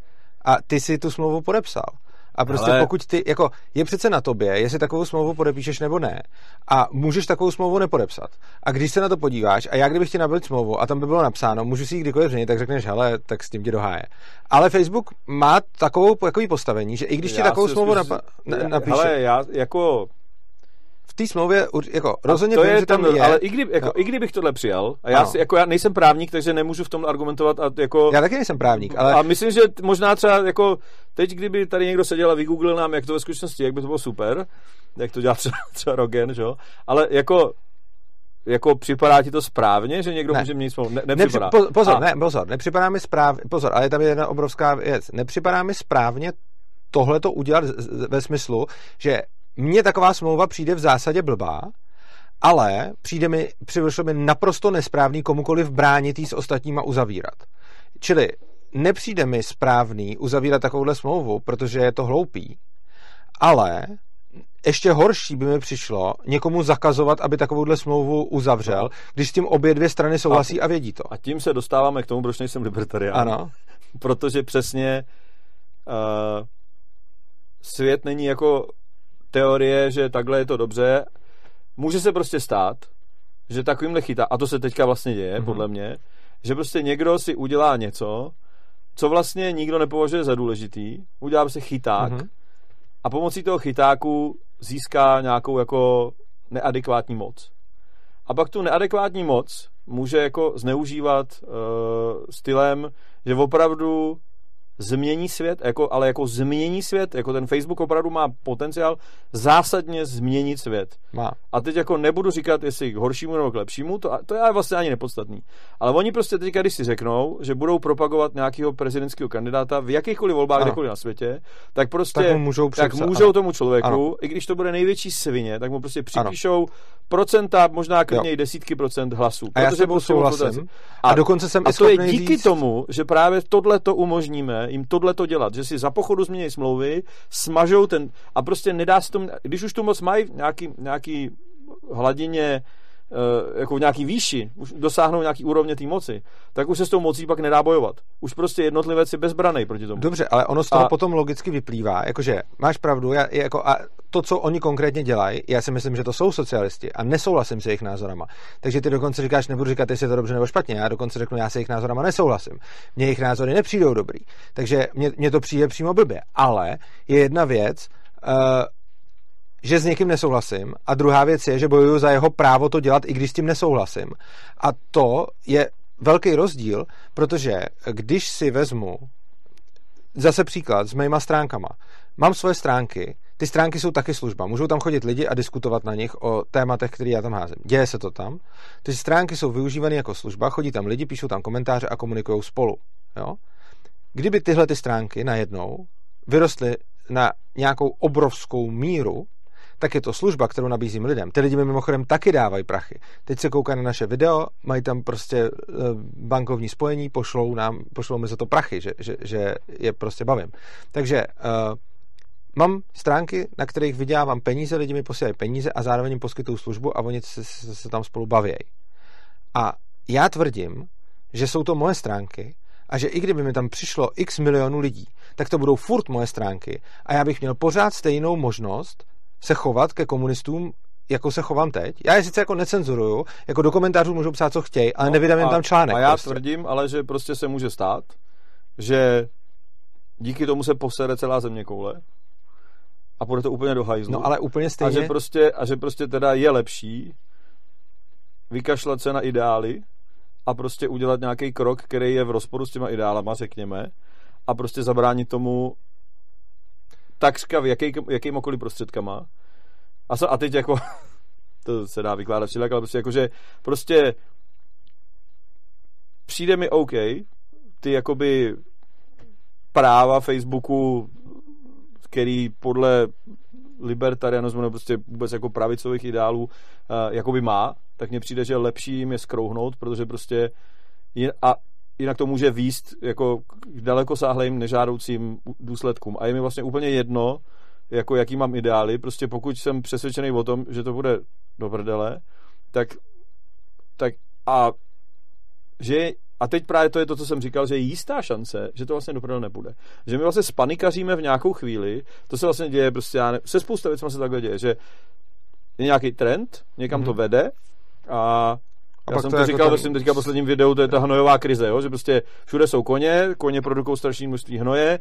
a ty si tu smlouvu podepsal. A prostě Ale... pokud ty, jako je přece na tobě, jestli takovou smlouvu podepíšeš nebo ne. A můžeš takovou smlouvu nepodepsat. A když se na to podíváš, a já kdybych ti nabil smlouvu a tam by bylo napsáno, můžu si ji kdykoliv změnit, tak řekneš, hele, tak s tím tě doháje. Ale Facebook má takovou, takový postavení, že i když ti takovou smlouvu napa- napíše... Ale já jako té smlouvě jako rozhodně to vím, je že tam je. Ale i, kdy, jako, no. i kdybych tohle přijal, a já, si, jako já nejsem právník, takže nemůžu v tom argumentovat. A jako, já taky nejsem právník, ale... A myslím, že možná třeba jako teď, kdyby tady někdo seděl a vygooglil nám, jak to ve skutečnosti, jak by to bylo super, jak to dělá třeba, <laughs> třeba Rogen, že jo? Ale jako jako připadá ti to správně, že někdo ne. může mít smlouvu? Ne, nepřipadá. Nepři, po, pozor, a... ne, pozor, nepřipadá mi správně, pozor, ale tam je jedna obrovská věc. Nepřipadá mi správně tohle to udělat ve smyslu, že mně taková smlouva přijde v zásadě blbá, ale přijde mi, přišlo mi naprosto nesprávný komukoliv bránit jí s ostatníma uzavírat. Čili nepřijde mi správný uzavírat takovouhle smlouvu, protože je to hloupý, ale ještě horší by mi přišlo někomu zakazovat, aby takovouhle smlouvu uzavřel, když s tím obě dvě strany souhlasí a, a vědí to. A tím se dostáváme k tomu, proč nejsem libertarián. Ano. Protože přesně uh, svět není jako teorie, že takhle je to dobře. Může se prostě stát, že takovýmhle chytá, a to se teďka vlastně děje, mm-hmm. podle mě, že prostě někdo si udělá něco, co vlastně nikdo nepovažuje za důležitý, udělá prostě chyták mm-hmm. a pomocí toho chytáku získá nějakou jako neadekvátní moc. A pak tu neadekvátní moc může jako zneužívat uh, stylem, že opravdu změní svět, jako, ale jako změní svět, jako ten Facebook opravdu má potenciál zásadně změnit svět. Má. A teď jako nebudu říkat, jestli k horšímu nebo k lepšímu, to, to je vlastně ani nepodstatný. Ale oni prostě teď, když si řeknou, že budou propagovat nějakého prezidentského kandidáta v jakýchkoliv volbách kdekoliv na světě, tak prostě tak můžou, tak můžou tomu člověku, ano. i když to bude největší svině, tak mu prostě připíšou ano. procenta, možná klidně i desítky procent hlasů. A já s tebou prostě souhlasím. A, a dokonce jsem a to je díky říct... tomu, že právě tohle to umožníme jim tohle to dělat, že si za pochodu změní smlouvy, smažou ten a prostě nedá se tomu, když už tu moc mají nějaký, nějaký hladině Eh, jako v nějaký výši, už dosáhnou nějaký úrovně té moci, tak už se s tou mocí pak nedá bojovat. Už prostě jednotlivec je bezbraný proti tomu. Dobře, ale ono z toho a... potom logicky vyplývá, jakože máš pravdu, já, jako, a to, co oni konkrétně dělají, já si myslím, že to jsou socialisti a nesouhlasím s jejich názorama. Takže ty dokonce říkáš, nebudu říkat, jestli je to dobře nebo špatně, já dokonce řeknu, já se jejich názorama nesouhlasím. Mně jejich názory nepřijdou dobrý. Takže mně to přijde přímo blbě. Ale je jedna věc, uh, že s někým nesouhlasím a druhá věc je, že bojuju za jeho právo to dělat, i když s tím nesouhlasím. A to je velký rozdíl, protože když si vezmu zase příklad s mýma stránkama. Mám svoje stránky, ty stránky jsou taky služba. Můžou tam chodit lidi a diskutovat na nich o tématech, které já tam házím. Děje se to tam. Ty stránky jsou využívané jako služba, chodí tam lidi, píšou tam komentáře a komunikují spolu. Jo? Kdyby tyhle ty stránky najednou vyrostly na nějakou obrovskou míru, tak je to služba, kterou nabízím lidem. Ty lidi mi mimochodem taky dávají prachy. Teď se koukají na naše video, mají tam prostě eh, bankovní spojení, pošlou, nám, pošlou mi za to prachy, že, že, že je prostě bavím. Takže uh, mám stránky, na kterých vydělávám peníze, lidi mi posílají peníze a zároveň jim poskytují službu a oni se, se, se tam spolu baví. A já tvrdím, že jsou to moje stránky a že i kdyby mi tam přišlo x milionů lidí, tak to budou furt moje stránky a já bych měl pořád stejnou možnost se chovat ke komunistům jako se chovám teď. Já je sice jako necenzuruju, jako do komentářů můžou psát, co chtějí, ale no, nevydám jim tam článek. A já prostě. tvrdím, ale že prostě se může stát, že díky tomu se posere celá země koule a bude to úplně do hajzlu. No ale úplně stejně. A že prostě, a že prostě teda je lepší vykašlat se na ideály a prostě udělat nějaký krok, který je v rozporu s těma ideálama, řekněme, a prostě zabránit tomu takřka v jaký, jakýmkoliv prostředkama. A, a teď jako, <laughs> to se dá vykládat všelijak, ale prostě jako, že prostě přijde mi OK, ty jakoby práva Facebooku, který podle libertarianismu nebo prostě vůbec jako pravicových ideálů uh, jakoby má, tak mně přijde, že lepší jim je skrouhnout, protože prostě a jinak to může výst jako k dalekosáhlým nežádoucím důsledkům. A je mi vlastně úplně jedno, jako jaký mám ideály, prostě pokud jsem přesvědčený o tom, že to bude do prdele, tak, tak a že a teď právě to je to, co jsem říkal, že je jistá šance, že to vlastně do nebude. Že my vlastně spanikaříme v nějakou chvíli, to se vlastně děje prostě, já ne, se spousta věcí se takhle děje, že je nějaký trend, někam mm-hmm. to vede a a Já jsem to, to jako říkal ve svém teďka posledním videu, to je ta hnojová krize, jo? že prostě všude jsou koně, koně produkují strašné množství hnoje, e,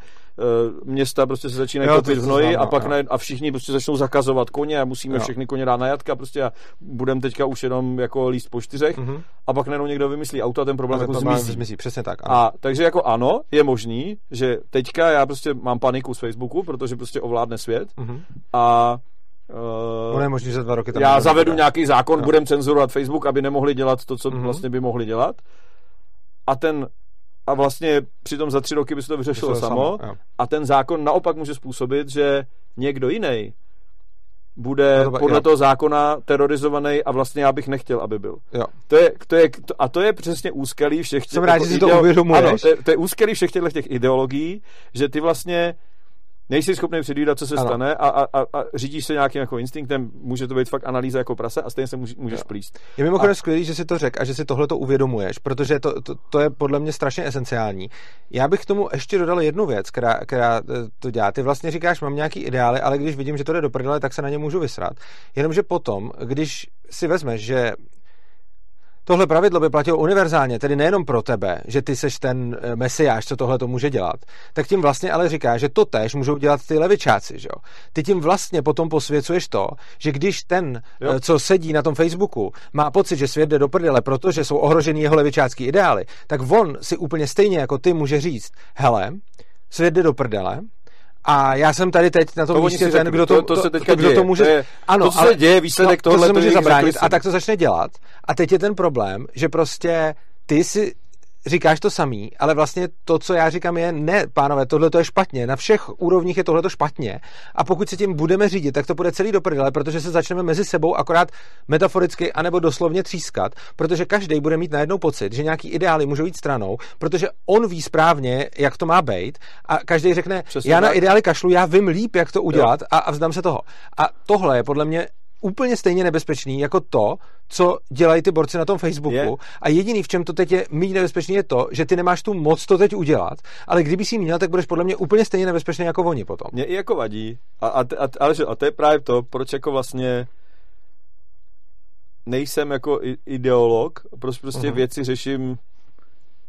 města prostě se začínají topit v hnoji a pak ne, a všichni prostě začnou zakazovat koně a musíme jo. všechny koně dát na jatka prostě a budeme teďka už jenom jako líst po čtyřech mm-hmm. a pak najednou někdo vymyslí auto a ten problém jako zmizí. zmizí. Přesně tak. Ano. A takže jako ano, je možný, že teďka já prostě mám paniku z Facebooku, protože prostě ovládne svět mm-hmm. a Uh, je možný, že dva roky tam Já zavedu nebude. nějaký zákon, no. budem cenzurovat Facebook, aby nemohli dělat to, co mm-hmm. vlastně by mohli dělat. A ten a vlastně přitom za tři roky by se to vyřešilo to samo. samo a ten zákon naopak může způsobit, že někdo jiný bude no to, podle jo. toho zákona terorizovaný a vlastně já bych nechtěl, aby byl. Jo. To je, to je, to, a to je přesně úskalí všech těch... Jsem rád, jako že si to uvědomuješ. Ano, to, je, to je úskalí všech těch ideologií, že ty vlastně nejsi schopný předvídat, co se ano. stane a, a, a, a řídíš se nějakým jako instinktem, může to být fakt analýza jako prase a stejně se může, můžeš jo. plíst. Je mimochodem a... skvělý, že si to řekl a že si tohle to uvědomuješ, protože to, to, to, je podle mě strašně esenciální. Já bych k tomu ještě dodal jednu věc, která, která eh, to dělá. Ty vlastně říkáš, mám nějaký ideály, ale když vidím, že to jde do prdele, tak se na ně můžu vysrat. Jenomže potom, když si vezmeš, že Tohle pravidlo by platilo univerzálně, tedy nejenom pro tebe, že ty seš ten eh, mesiáš, co tohle to může dělat, tak tím vlastně ale říká, že to tež můžou dělat ty levičáci. Že jo? Ty tím vlastně potom posvěcuješ to, že když ten, jo. Eh, co sedí na tom Facebooku, má pocit, že svět jde do prdele, protože jsou ohroženy jeho levičácký ideály, tak on si úplně stejně jako ty může říct, hele, svět jde do prdele, a já jsem tady teď na tom to místě ten, kdo to, to, to, se teďka to, kdo to může... To je, ano, to, co ale, se děje, výsledek no, tohle, to se může zabránit. A tak to začne dělat. A teď je ten problém, že prostě ty si říkáš to samý, ale vlastně to, co já říkám, je ne, pánové, tohle to je špatně. Na všech úrovních je tohle to špatně. A pokud se tím budeme řídit, tak to bude celý do prdele, protože se začneme mezi sebou akorát metaforicky anebo doslovně třískat, protože každý bude mít najednou pocit, že nějaký ideály můžou jít stranou, protože on ví správně, jak to má být, a každý řekne, Přesně já tak. na ideály kašlu, já vím líp, jak to udělat a, a vzdám se toho. A tohle je podle mě úplně stejně nebezpečný jako to, co dělají ty borci na tom Facebooku. Je. A jediný, v čem to teď je méně nebezpečný, je to, že ty nemáš tu moc to teď udělat, ale kdyby si měl, tak budeš podle mě úplně stejně nebezpečný jako oni potom. Mě i jako vadí. A, a, a, ale, a to je právě to, proč jako vlastně nejsem jako ideolog, proč prostě uh-huh. věci řeším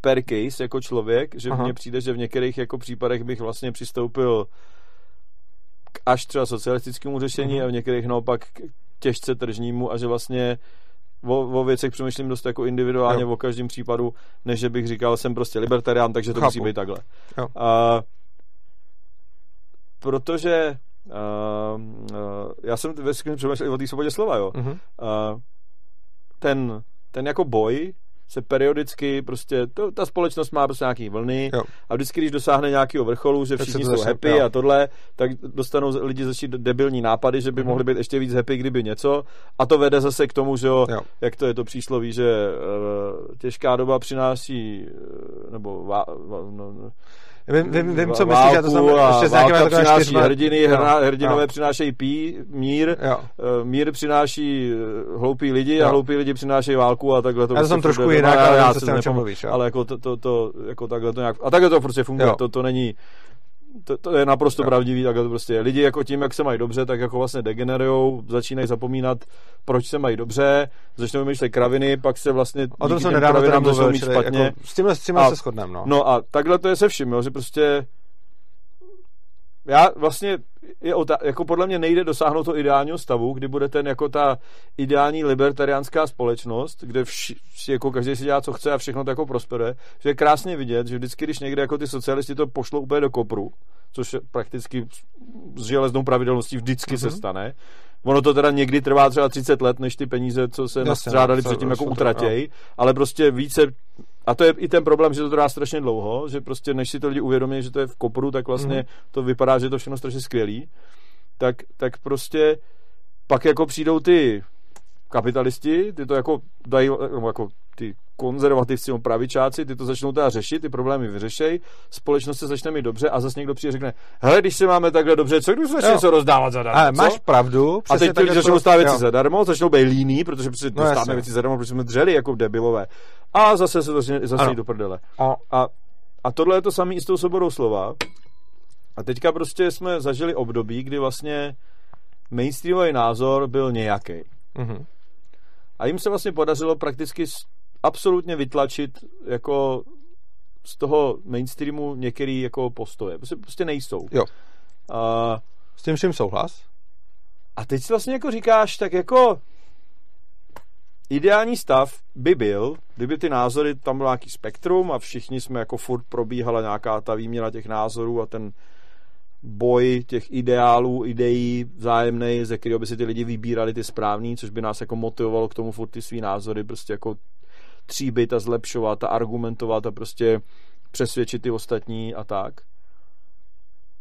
per case jako člověk, že mně přijde, že v některých jako případech bych vlastně přistoupil až třeba socialistickému řešení mm-hmm. a v některých naopak těžce tržnímu a že vlastně o, o věcech přemýšlím dost jako individuálně jo. o každém případu, než že bych říkal, jsem prostě libertarián, takže to Chápu. musí být takhle. Jo. A, protože uh, uh, já jsem ve přemýšlel o té svobodě slova, jo. Mm-hmm. Uh, ten, ten jako boj se periodicky prostě, to, ta společnost má prostě nějaký vlny jo. a vždycky, když dosáhne nějakého vrcholu, že všichni jsou happy jo. a tohle, tak dostanou lidi začít debilní nápady, že by mm-hmm. mohli být ještě víc happy, kdyby něco a to vede zase k tomu, že jo, jo. jak to je to přísloví, že uh, těžká doba přináší uh, nebo vá, vá, no, no Vím, vím, vím co myslíš, já to jsem ještě s nějakými přináší čtyřma... hrdiny, jo, hrdinové jo. přinášejí pí, mír, jo. Uh, mír přináší eh, hloupí lidi jo. a hloupí lidi přinášejí válku a takhle to Já to jsem prostě trošku jinak, ale já, já si mluvíš, ale jako to, to, to, jako takhle to nějak, a takhle to prostě funguje, to, to není to, to je naprosto no. pravdivý, tak to prostě je. Lidi jako tím, jak se mají dobře, tak jako vlastně degenerujou, začínají zapomínat, proč se mají dobře, začnou vymýšlet kraviny, pak se vlastně o tom jsem nedávno teda mluvil, mít špatně. Jako, s tímhle, s tímhle a, se shodneme, no. No a takhle to je se vším, jo, že prostě já vlastně je ota- jako podle mě nejde dosáhnout to ideálního stavu, kdy bude ten jako ta ideální libertariánská společnost, kde vši, jako každý si dělá, co chce a všechno to jako prosperuje. Že je krásně vidět, že vždycky, když někde jako ty socialisti to pošlou úplně do kopru, což prakticky s železnou pravidelností vždycky mm-hmm. se mhm. stane, Ono to teda někdy trvá třeba 30 let, než ty peníze, co se nastřádali no, předtím, jako utratěj, ale prostě více a to je i ten problém, že to trvá strašně dlouho, že prostě než si to lidi uvědomí, že to je v kopru, tak vlastně mm. to vypadá, že je to všechno strašně skvělý. Tak, tak prostě pak jako přijdou ty kapitalisti, ty to jako dají, jako ty konzervativci nebo pravičáci, ty to začnou teda řešit, ty problémy vyřešej, společnost se začne mít dobře a zase někdo přijde a řekne, hele, když se máme takhle dobře, co když začne něco rozdávat zadarmo? Ale máš pravdu. A teď ty lidi začnou dostávat věci zadarmo, začnou být líní, protože prostě No, dostáváme věci zadarmo, protože jsme dřeli jako debilové. A zase se to začne- zase do prdele. A, A, a tohle je to samé i s tou svobodou slova. A teďka prostě jsme zažili období, kdy vlastně mainstreamový názor byl nějaký. mhm. A jim se vlastně podařilo prakticky absolutně vytlačit jako z toho mainstreamu některý jako postoje. Prostě, prostě nejsou. Jo. A, S tím vším souhlas? a teď si vlastně jako říkáš, tak jako ideální stav by byl, kdyby ty názory, tam byl nějaký spektrum a všichni jsme jako furt probíhala nějaká ta výměna těch názorů a ten boj těch ideálů, ideí vzájemnej, ze kterého by si ty lidi vybírali ty správný, což by nás jako motivovalo k tomu furt ty svý názory prostě jako tříbit a zlepšovat a argumentovat a prostě přesvědčit ty ostatní a tak.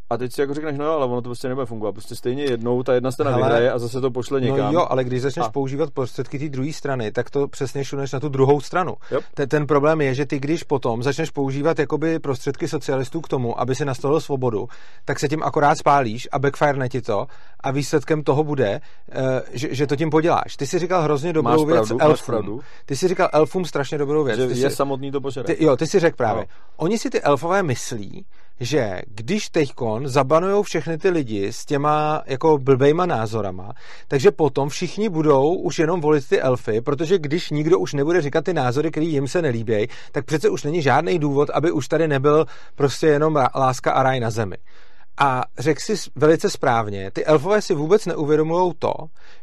A teď si jako řekneš, no ale ono to prostě nebude fungovat. Prostě stejně jednou ta jedna strana Hele, vyhraje a zase to pošle někam. No jo, ale když začneš A- používat prostředky té druhé strany, tak to přesně šuneš na tu druhou stranu. Yep. Ten, ten problém je, že ty když potom začneš používat jakoby prostředky socialistů k tomu, aby si nastavil svobodu, tak se tím akorát spálíš a backfire ti to a výsledkem toho bude, eh, že, že to tím poděláš. Ty si říkal hrozně dobrou Máš věc pravdu, elfům. Ty si říkal elfům strašně dobrou věc. že ty je si, samotný to požere. ty, jo, ty si řekl právě. No. Oni si ty elfové myslí, že když teďkon zabanujou všechny ty lidi s těma jako blbejma názorama, takže potom všichni budou už jenom volit ty elfy, protože když nikdo už nebude říkat ty názory, které jim se nelíbí, tak přece už není žádný důvod, aby už tady nebyl prostě jenom láska a raj na zemi. A řekl si velice správně, ty elfové si vůbec neuvědomují to,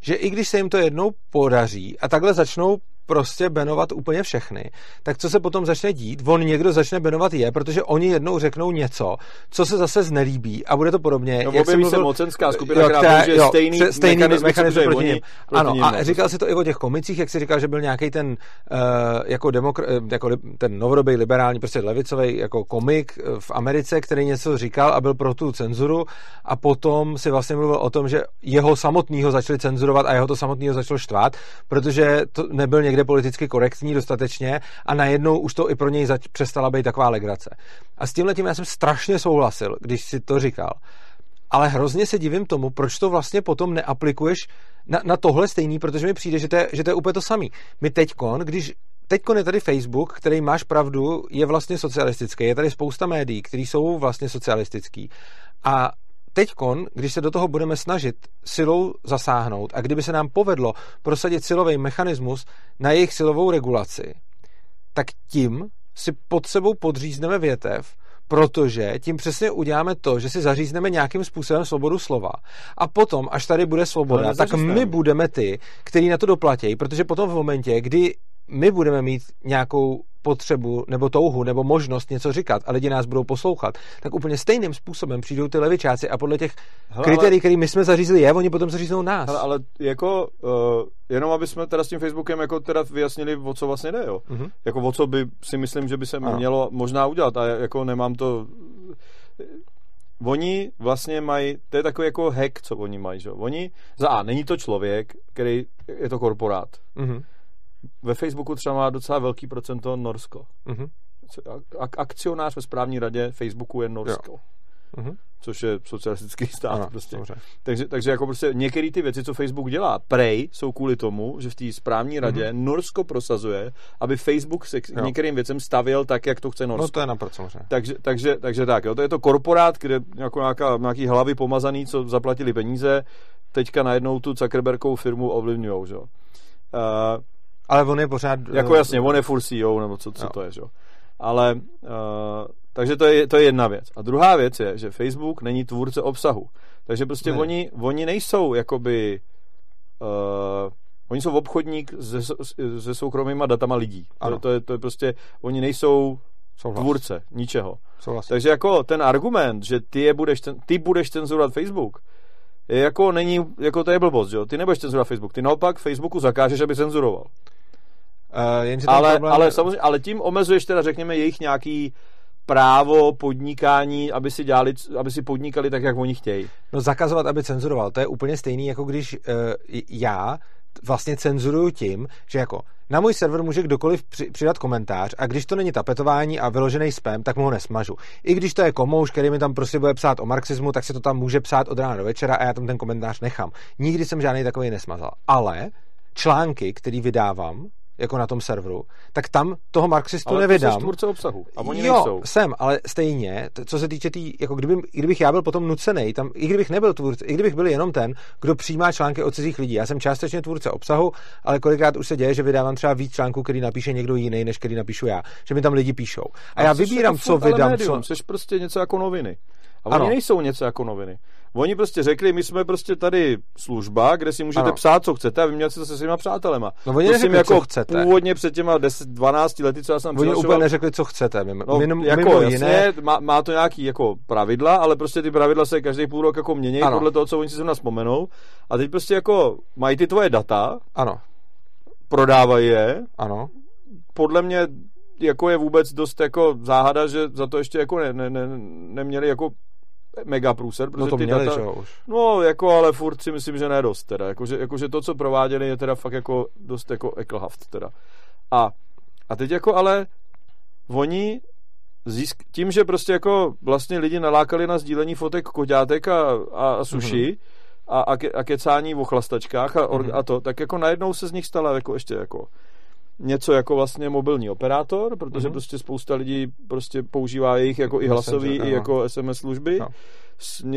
že i když se jim to jednou podaří a takhle začnou prostě benovat úplně všechny, tak co se potom začne dít? On někdo začne benovat je, protože oni jednou řeknou něco, co se zase znelíbí a bude to podobně. No, jak jsem objeví se mluvil- mocenská skupina, která použije stejný stejný mechanismy, mechanismy co proti oni nim. proti Ano, nim, a říkal si to i o těch komicích, jak si říkal, že byl nějaký ten uh, jako, demokra- eh, jako li- ten novodobý liberální, prostě levicový jako komik eh, v Americe, který něco říkal a byl pro tu cenzuru a potom si vlastně mluvil o tom, že jeho samotného začali cenzurovat a jeho to samotného začalo štvát, protože to nebyl někde politicky korektní dostatečně a najednou už to i pro něj zač- přestala být taková legrace. A s tímhle tím já jsem strašně souhlasil, když si to říkal. Ale hrozně se divím tomu, proč to vlastně potom neaplikuješ na, na tohle stejný, protože mi přijde, že to je, že to je úplně to samý. My teďkon, když Teďkon je tady Facebook, který máš pravdu, je vlastně socialistický. Je tady spousta médií, které jsou vlastně socialistický. A teďkon, když se do toho budeme snažit silou zasáhnout a kdyby se nám povedlo prosadit silový mechanismus na jejich silovou regulaci, tak tím si pod sebou podřízneme větev, protože tím přesně uděláme to, že si zařízneme nějakým způsobem svobodu slova. A potom, až tady bude svoboda, tak nezařízneme. my budeme ty, který na to doplatí, protože potom v momentě, kdy my budeme mít nějakou potřebu nebo touhu nebo možnost něco říkat a lidi nás budou poslouchat, tak úplně stejným způsobem přijdou ty levičáci a podle těch Hele, kritérií, které my jsme zařízli je, oni potom zaříznou nás. Ale, ale jako, uh, jenom aby jsme teda s tím Facebookem jako teda vyjasnili, o co vlastně jde, jo. Mhm. Jako o co by si myslím, že by se Ano. mělo možná udělat a jako nemám to... Oni vlastně mají, to je takový jako hack, co oni mají, že jo. Oni, za A, není to člověk, který je to korporát. Mhm. Ve Facebooku třeba má docela velký procento Norsko. Mhm. Ak- akcionář ve správní radě Facebooku je Norsko. Mhm. Což je socialistický stát Ano, prostě. dobře. Takže, takže jako prostě některé ty věci, co Facebook dělá, prej, jsou kvůli tomu, že v té správní radě mm-hmm. Norsko prosazuje, aby Facebook se k Jo. některým věcem stavěl tak, jak to chce Norsko. No to je naprosto. Takže, takže, takže tak, jo, to je to korporát, kde jako nějaká, nějaký hlavy pomazaný, co zaplatili peníze, teďka najednou tu Zuckerbergovou firmu ovlivňujou, že jo. Uh, Ale on je pořád... jako eh, jasně, on je furt CEO, nebo co, co Jo. to je, že jo. Ale, uh, takže to je, to je jedna věc. A druhá věc je, že Facebook není tvůrce obsahu. Takže prostě Ne. oni, oni nejsou jakoby... Uh, oni jsou obchodník se, se soukromýma datama lidí. To, Ano. to, je, to je prostě... Oni nejsou Souhlas. tvůrce ničeho. Souhlas. Takže jako ten argument, že ty, je budeš, cen- ty budeš cenzurovat Facebook, jako není, jako to je blbost, jo? Ty nebudeš cenzurovat Facebook, ty naopak Facebooku zakážeš, aby cenzuroval. Uh, jenže Ale, problém ale samozřejmě, ale tím omezuješ teda, řekněme, jejich nějaký právo podnikání, aby si, dělali, aby si podnikali tak, jak oni chtějí. No zakazovat, aby cenzuroval, to je úplně stejný, jako když uh, já vlastně cenzuruju tím, že jako na můj server může kdokoliv při, přidat komentář a když to není tapetování a vyložený spam, tak mu ho nesmažu. I když to je komouš, který mi tam prostě bude psát o marxismu, tak se to tam může psát od rána do večera a já tam ten komentář nechám. Nikdy jsem žádný takový nesmazal. Ale články, který vydávám, jako na tom serveru, tak tam toho marxistu ale nevydám. Ale tvůrce obsahu a oni jo, nejsou. jsem, ale stejně, co se týče tý, jako kdyby, kdybych já byl potom nucený, tam, i kdybych nebyl tvůrce, i kdybych byl jenom ten, kdo přijímá články od cizích lidí. Já jsem částečně tvůrce obsahu, ale kolikrát už se děje, že vydávám třeba víc článků, který napíše někdo jiný, než který napíšu já. Že mi tam lidi píšou. A, a já vybírám, jako co vydám, médium, co... Jsi prostě něco jako noviny. A oni Ano. nejsou něco jako noviny. Oni prostě řekli, my jsme prostě tady služba, kde si můžete Ano. psát, co chcete a vyměňovat si to se svýma přátelema. No, oni neřekli, jako co chcete. původně před těma 10, 12 lety, co já jsem Oni úplně neřekli, co chcete. Mimo, No, mimo, jako, mimo jasně, jiné, má, má, to nějaký jako pravidla, ale prostě ty pravidla se každý půl rok jako mění Ano. podle toho, co oni si zrovna vzpomenou. A teď prostě jako mají ty tvoje data, ano, prodávají je, ano, podle mě jako je vůbec dost jako záhada, že za to ještě jako ne, ne, ne, neměli jako mega průser, protože no to ty měli, data, že už. No, jako, ale furt si myslím, že ne dost, teda. Jakože, jakože to, co prováděli, je teda fakt jako dost jako ekelhaft, teda. A, a teď jako ale oni získ, tím, že prostě jako vlastně lidi nalákali na sdílení fotek koťátek a, a, a suši Mhm. mm-hmm. a, a, ke, a kecání o chlastačkách a, Mhm. a to, tak jako najednou se z nich stala jako ještě jako něco jako vlastně mobilní operátor, protože Mhm. prostě spousta lidí prostě používá jejich jako i hlasový, Messenger, i ano. jako SMS služby. No.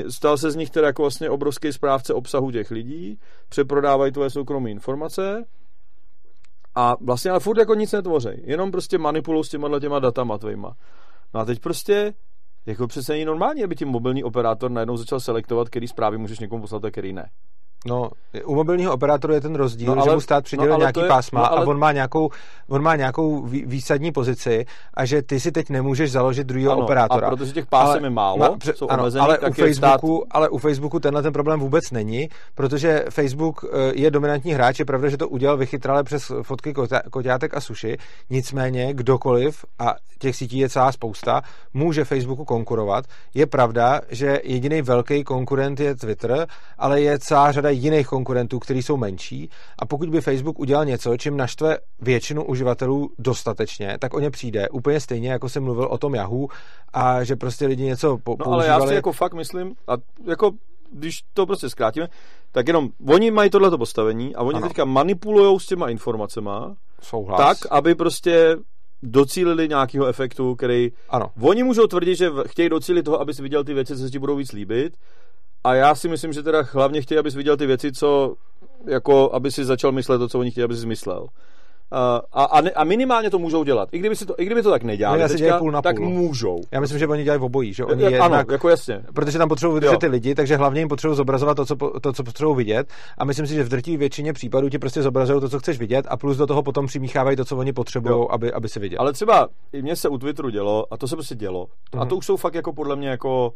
Stal se z nich teda jako vlastně obrovský správce obsahu těch lidí, přeprodávají tvoje soukromé informace a vlastně ale furt jako nic netvořej, jenom prostě manipulují s těma těma datama tvojima. No a teď prostě jako přece není normální, aby ti mobilní operátor najednou začal selektovat, který zprávy můžeš někomu poslat a který ne. No, u mobilního operátoru je ten rozdíl, No, ale- že mu stát přidělil no, nějaký je- pásma no, ale- a on má nějakou, on má nějakou vý- výsadní pozici a že ty si teď nemůžeš založit druhého Ano, operátora. A protože těch pásem Ale- je málo, Ma- pře- jsou ano, omezený, ale u je stát... Facebooku, ale u Facebooku tenhle ten problém vůbec není, protože Facebook eh, je dominantní hráč, je pravda, že to udělal vychytrale přes fotky koťátek a suši, nicméně kdokoliv, a těch sítí je celá spousta, může Facebooku konkurovat. Je pravda, že jediný velký konkurent je Twitter, ale je celá řada jiných konkurentů, kteří jsou menší a pokud by Facebook udělal něco, čím naštve většinu uživatelů dostatečně, tak o ně přijde. Úplně stejně, jako jsem mluvil o tom Yahoo a že prostě lidi něco po- No používali. ale já si jako fakt myslím, a jako když to prostě zkrátíme, tak jenom oni mají tohleto postavení a oni Ano. teďka manipulují s těma informacema Souhlas. tak, aby prostě docílili nějakého efektu, který Ano. Oni můžou tvrdit, že chtějí docílit toho, abys viděl ty věci, co se ti budou víc líbit. A já si myslím, že teda hlavně chtějí, abys viděl ty věci, co jako, aby si začal myslet to, co oni chtějí, aby si myslel. A, a, a, ne, a minimálně to můžou dělat. I kdyby, si to, i kdyby to tak nedělali, asi teďka, půl na tak půl. můžou. Já myslím, že oni dělají v obojí, že oni Jak- ano, jednak, jako jasně. protože tam potřebují vydržet ty lidi, takže hlavně jim potřebují zobrazovat to co, to, co potřebují vidět. A myslím si, že v drtivé většině případů ti prostě zobrazují to, co chceš vidět, a plus do toho potom přimíchávají to, co oni potřebují, aby, aby si viděl. Ale třeba i mně se u Twitteru dělo, a to se prostě dělo. A Mhm. to už jsou fakt jako podle mě jako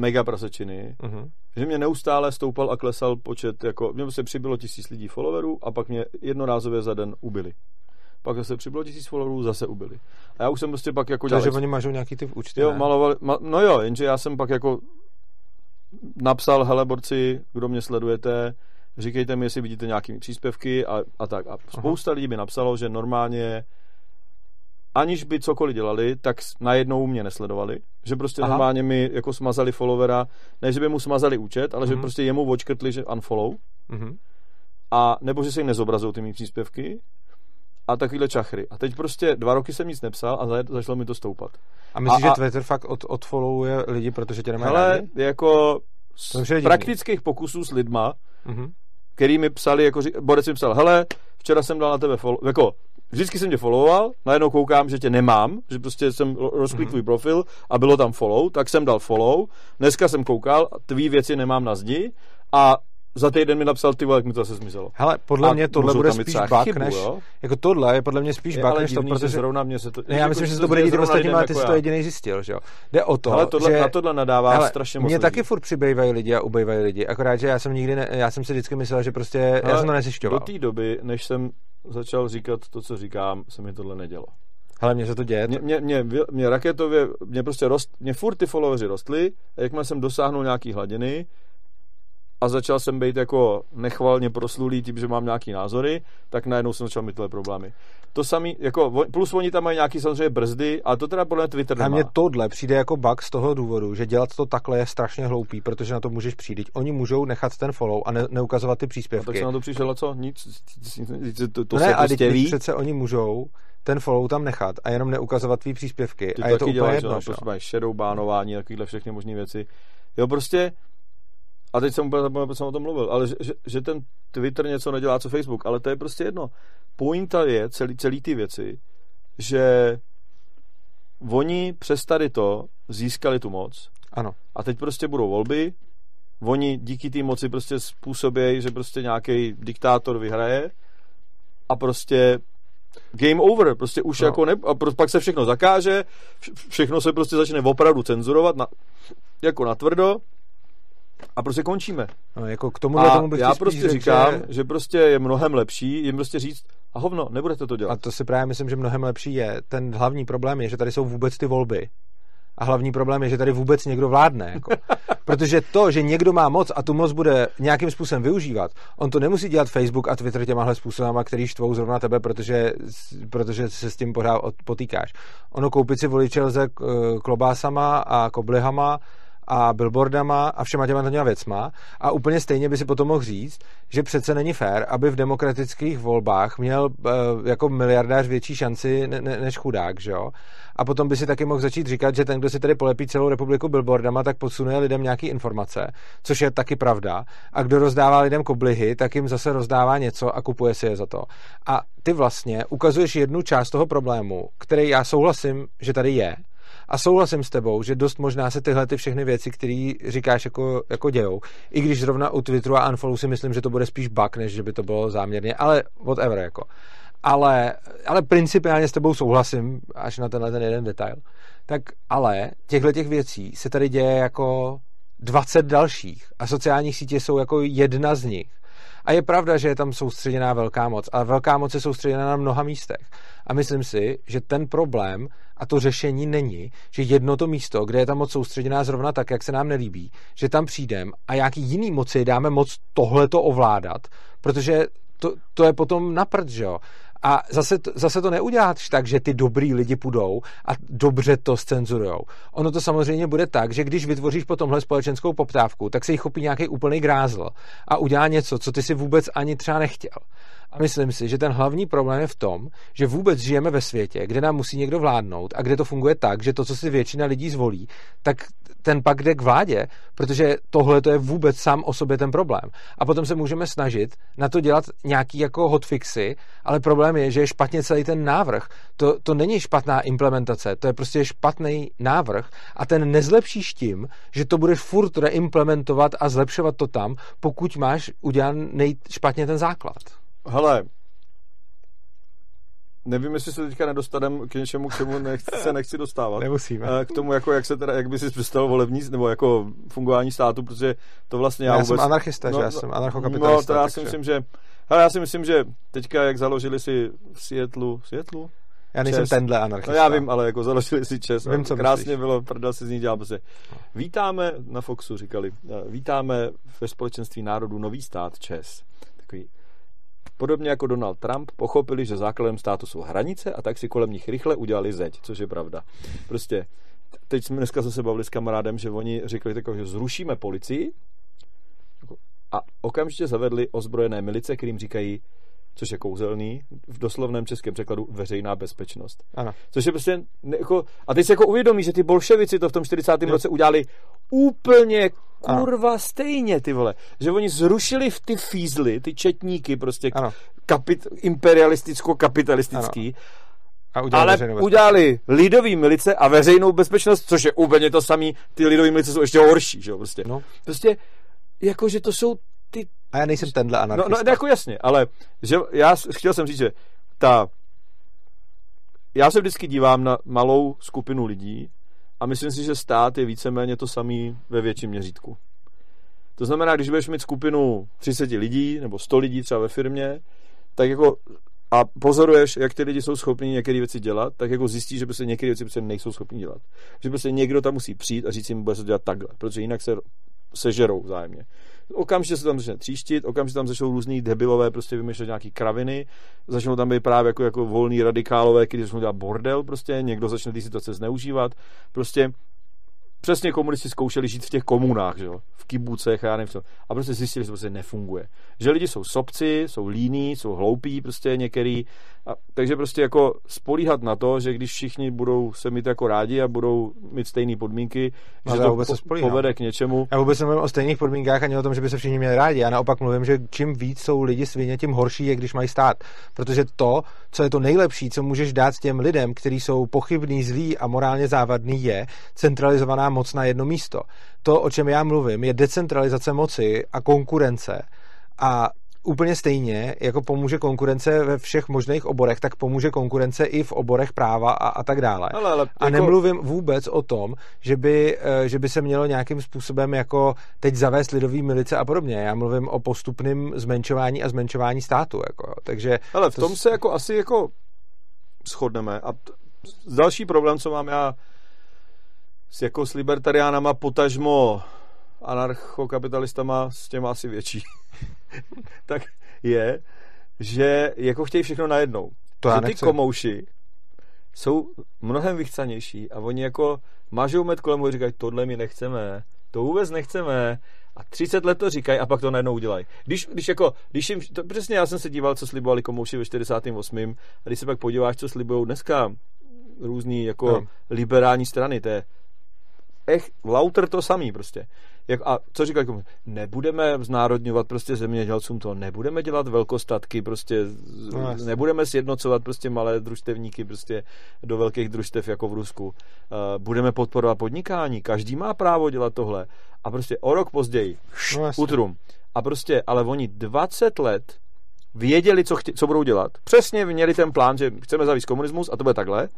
mega prasečiny, Mhm. že mě neustále stoupal a klesal počet, jako, mě se přibylo tisíc lidí followerů a pak mě jednorázově za den ubili. Pak zase přibylo tisíc followerů, zase ubili. A já už jsem prostě pak jako dělal... Takže oni mažou nějaký ty účty, Jo, ne? malovali, ma, no jo, jenže já jsem pak jako napsal, hele borci, kdo mě sledujete, říkejte mi, jestli vidíte nějakými příspěvky a, a tak. A spousta lidí mi napsalo, že normálně aniž by cokoliv dělali, tak najednou mě nesledovali. Že prostě Aha. normálně mi jako smazali followera, ne, že by mu smazali účet, ale že Mhm. prostě jemu očkrtli, že unfollow, Mhm. a nebo že se jim nezobrazují ty mý příspěvky a takovýhle čachry. A teď prostě dva roky jsem nic nepsal a za- začalo mi to stoupat. A myslíš, A- že Twitter fakt od, odfollowuje lidi, protože tě nemají Ale rádi? jako z praktických pokusů s lidma, Mhm. který mi psali, jako Borec mi psal, hele, včera jsem dal na tebe follow, jako vždycky jsem tě followoval, najednou koukám, že tě nemám, že prostě jsem ro- rozklikl Mhm. tvůj profil a bylo tam follow, tak jsem dal follow, dneska jsem koukal, tvý věci nemám na zdi a za týden mi napsal, ty vole, jak mi to zase zmizelo. Hele, podle A mě tohle bude spíš bug, chybu, než... jo? Jako tohle je podle mě spíš Je bug, než to, protože... zrovna mě se to... Ne, já myslím, že se to bude dít ostatním, ale ty jako jsi to já. jediný zjistil, že jo? Jde o to, Ale tohle, že... na tohle nadává Hele, strašně moc Mně lidí. taky furt přibývají lidi a ubývají lidi, akorát, že já jsem nikdy, ne, já jsem si vždycky myslel, že prostě, já Ale jsem to nezjišťoval. Do té doby, než jsem začal říkat to, co říkám, se mi tohle nedělo. Hele, mně se to děje. Mě, mě, mě, mě raketově, mě prostě rost, mě furt ty followeri rostly a jakmile jsem dosáhnul nějaký hladiny, a začal jsem být jako nechvalně proslulý tím, že mám nějaký názory, tak najednou jsem začal mít tyhle problémy. To samý, jako, plus oni tam mají nějaký samozřejmě brzdy, a to teda podle Twitter nemá. A mně tohle přijde jako bug z toho důvodu, že dělat to takhle je strašně hloupý, protože na to můžeš přijít. Oni můžou nechat ten follow a ne, neukazovat ty příspěvky. A tak se na to přišlo co? Nic. To, to no ne, se a prostě ví. přece oni můžou ten follow tam nechat a jenom neukazovat tvý příspěvky. Ty a je to úplně děláš, jedno. prostě jo. máš shadow bánování, takovýhle všechny možné věci. Jo, prostě a teď jsem úplně zapomněl, proč jsem o tom mluvil, ale že, že, že, ten Twitter něco nedělá, co Facebook, ale to je prostě jedno. Pointa je celý, celý ty věci, že oni přes tady to získali tu moc Ano. a teď prostě budou volby, oni díky té moci prostě způsobějí, že prostě nějaký diktátor vyhraje a prostě game over, prostě už No. jako ne, a pro, pak se všechno zakáže, vš- všechno se prostě začne opravdu cenzurovat, na, jako na tvrdo a prostě končíme. No, jako k tomuhle A tomu bych já prostě řekl, říkám, že... že... prostě je mnohem lepší jim prostě říct, a hovno, nebudete to dělat. A to si právě myslím, že mnohem lepší je. Ten hlavní problém je, že tady jsou vůbec ty volby. A hlavní problém je, že tady vůbec někdo vládne. Jako. <laughs> Protože to, že někdo má moc a tu moc bude nějakým způsobem využívat, on to nemusí dělat Facebook a Twitter těmahle způsobama, který štvou zrovna tebe, protože, protože se s tím pořád potýkáš. Ono koupit si voliče lze eh, klobásama a koblihama a billboardama a všema těma těma věcma a úplně stejně by si potom mohl říct, že přece není fér, aby v demokratických volbách měl eh, jako miliardář větší šanci ne, ne, než chudák, že jo? A potom by si taky mohl začít říkat, že ten, kdo si tady polepí celou republiku billboardama, tak podsunuje lidem nějaký informace, což je taky pravda. A kdo rozdává lidem koblihy, tak jim zase rozdává něco a kupuje si je za to. A ty vlastně ukazuješ jednu část toho problému, který já souhlasím, že tady je, a souhlasím s tebou, že dost možná se tyhle ty všechny věci, které říkáš, jako, jako dějou. I když zrovna u Twitteru a Unfollow si myslím, že to bude spíš bug, než že by to bylo záměrně, ale whatever, jako. Ale, ale principiálně s tebou souhlasím, až na tenhle ten jeden detail. Tak ale těchto těch věcí se tady děje jako 20 dalších a sociální sítě jsou jako jedna z nich. A je pravda, že je tam soustředěná velká moc, ale velká moc je soustředěná na mnoha místech. A myslím si, že ten problém a to řešení není, že jedno to místo, kde je ta moc soustředěná zrovna tak, jak se nám nelíbí, že tam přijdem a jaký jiný moci dáme moc tohleto ovládat, protože to, to je potom na prd, že jo. A zase to, zase to neuděláš tak, že ty dobrý lidi půjdou a dobře to scenzurujou. Ono to samozřejmě bude tak, že když vytvoříš po tomhle společenskou poptávku, tak se jí chopí nějaký úplný grázl a udělá něco, co ty si vůbec ani třeba nechtěl. A myslím si, že ten hlavní problém je v tom, že vůbec žijeme ve světě, kde nám musí někdo vládnout a kde to funguje tak, že to, co si většina lidí zvolí, tak ten pak jde k vládě, protože tohle to je vůbec sám o sobě ten problém. A potom se můžeme snažit na to dělat nějaký jako hotfixy, ale problém je, že je špatně celý ten návrh. To, to není špatná implementace, to je prostě špatný návrh a ten nezlepšíš tím, že to budeš furt reimplementovat a zlepšovat to tam, pokud máš udělaný špatně ten základ. Hele, nevím, jestli se teďka nedostaneme k něčemu, k čemu nechci, se nechci dostávat. Nemusíme. Eh, K tomu, jako jak se teda, jak by si představil volební, nebo jako fungování státu, protože to vlastně já, Já, vůbec... jsem anarchista, že já jsem No, anarchokapitalista. to já takže- si myslím, že... Hele, já si myslím, že teďka, jak založili si v Seattleu, Seattleu? Já nejsem Čes. tenhle No anarchista. já vím, ale jako založili si Čes. Vím, co Krásně myslíš. bylo, prdel si z ní dělal. Prostě. Vítáme, na Foxu říkali, eh, vítáme ve společenství národů nový stát Čes. Takový Podobně jako Donald Trump pochopili, že základem státu jsou hranice a tak si kolem nich rychle udělali zeď, což je pravda. Prostě teď jsme dneska se bavili s kamarádem, že oni řekli tako, že zrušíme policii a okamžitě zavedli ozbrojené milice, kterým říkají, což je kouzelný, v doslovném českém překladu veřejná bezpečnost. Ano. Což je prostě, ne, jako, a teď si jako uvědomí, že ty bolševici to v tom 40. Jo. roce udělali úplně Ano. kurva stejně, ty vole. Že oni zrušili v ty fízly, ty četníky prostě Ano. kapit, imperialisticko-kapitalistický, A udělal ale udělali lidový milice a veřejnou bezpečnost, což je úplně to samé. Ty lidové milice jsou ještě horší, že jo, prostě. No. Prostě, jako, že to jsou ty A já nejsem tenhle No, anarchista. no, jako jasně, ale že já chtěl jsem říct, že ta já se vždycky dívám na malou skupinu lidí a myslím si, že stát je víceméně to samý ve větším měřítku. To znamená, když budeš mít skupinu 30 lidí nebo 100 lidí třeba ve firmě, tak jako a pozoruješ, jak ty lidi jsou schopni některé věci dělat, tak jako zjistíš, že prostě některé věci prostě nejsou schopni dělat. Že prostě někdo tam musí přijít a říct jim, bude se dělat takhle, protože jinak se sežerou vzájemně. Okamžitě se tam začne tříštit, okamžitě tam začnou různý debilové prostě vymýšlet nějaký kraviny, začnou tam být právě jako, jako volní radikálové, kteří začnou dělat bordel, prostě někdo začne ty situace zneužívat, prostě přesně komunisti zkoušeli žít v těch komunách, že jo? v kibucech já nevím co. A prostě zjistili, že to prostě nefunguje. Že lidi jsou sobci, jsou líní, jsou hloupí prostě některý. A, takže prostě jako spolíhat na to, že když všichni budou se mít jako rádi a budou mít stejné podmínky, Ale že to vůbec po, povede k něčemu. Já vůbec nemluvím o stejných podmínkách ani o tom, že by se všichni měli rádi. Já naopak mluvím, že čím víc jsou lidi svině, tím horší je, když mají stát. Protože to, co je to nejlepší, co můžeš dát těm lidem, kteří jsou pochybní, zlí a morálně závadný, je centralizovaná moc na jedno místo. To, o čem já mluvím, je decentralizace moci a konkurence. A úplně stejně, jako pomůže konkurence ve všech možných oborech, tak pomůže konkurence i v oborech práva a, a tak dále. Ale, ale A nemluvím vůbec o tom, že by, eh, že by se mělo nějakým způsobem jako teď zavést lidový milice a podobně. Já mluvím o postupném zmenšování a zmenšování státu. Jako. Takže Ale v to tom s- se jako asi jako shodneme. A t- další problém, co mám já s, jako s libertariánama, potažmo anarchokapitalistama, s těma asi větší, <laughs> tak je, že jako chtějí všechno najednou. to já že ty komouši jsou mnohem vychcanější a oni jako mažou med kolem a říkají, tohle my nechceme, to vůbec nechceme a 30 let to říkají a pak to najednou udělají. Když, když jako, když jim, to přesně já jsem se díval, co slibovali komouši ve 48. a když se pak podíváš, co slibují dneska různý jako no. liberální strany, to je ech, lauter to samý prostě. Jak, a co říkají komu? Nebudeme znárodňovat prostě zemědělcům to, nebudeme dělat velkostatky, prostě No, nebudeme sjednocovat prostě malé družstevníky prostě do velkých družstev jako v Rusku. Uh, budeme podporovat podnikání, každý má právo dělat tohle. A prostě o rok později, No, utrum. A prostě, ale oni 20 let věděli, co, chtě, co budou dělat. Přesně měli ten plán, že chceme zavést komunismus a to bude takhle.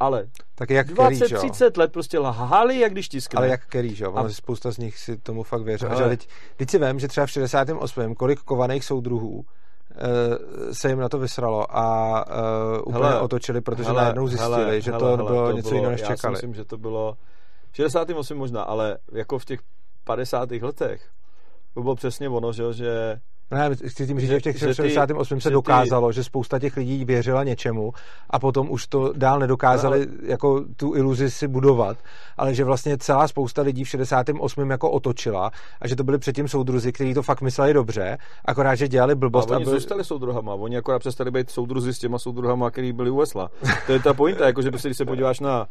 Ale Tak jak který, že jo? 20-30 let prostě lhali, jak když tiskne. Ale jak který, že jo? A- spousta z nich si tomu fakt věří. A Hele. že teď, teď si vím, že třeba v 68. kolik kovaných soudruhů eh, se jim na to vysralo a uh, úplně Hele, otočili, protože hele, najednou zjistili, hele, že to hele, bylo to něco bylo- jiného, než Já si čekali. myslím, že to bylo v 68 možná, ale jako v těch 50. letech to bylo přesně ono, že, jo, že Ne, chci tím říct, že v těch že ty- 68 se dokázalo, že spousta těch lidí věřila něčemu a potom už to dál nedokázali jako tu iluzi si budovat, ale že vlastně celá spousta lidí v 68 jako otočila a že to byli předtím soudruzi, kteří to fakt mysleli dobře, akorát, že dělali blbost a oni byli- zůstali soudruhama, oni akorát přestali být soudruzi s těma soudruhama, který byli u Vesla. To je ta pointa, jako že prostě, když se podíváš na,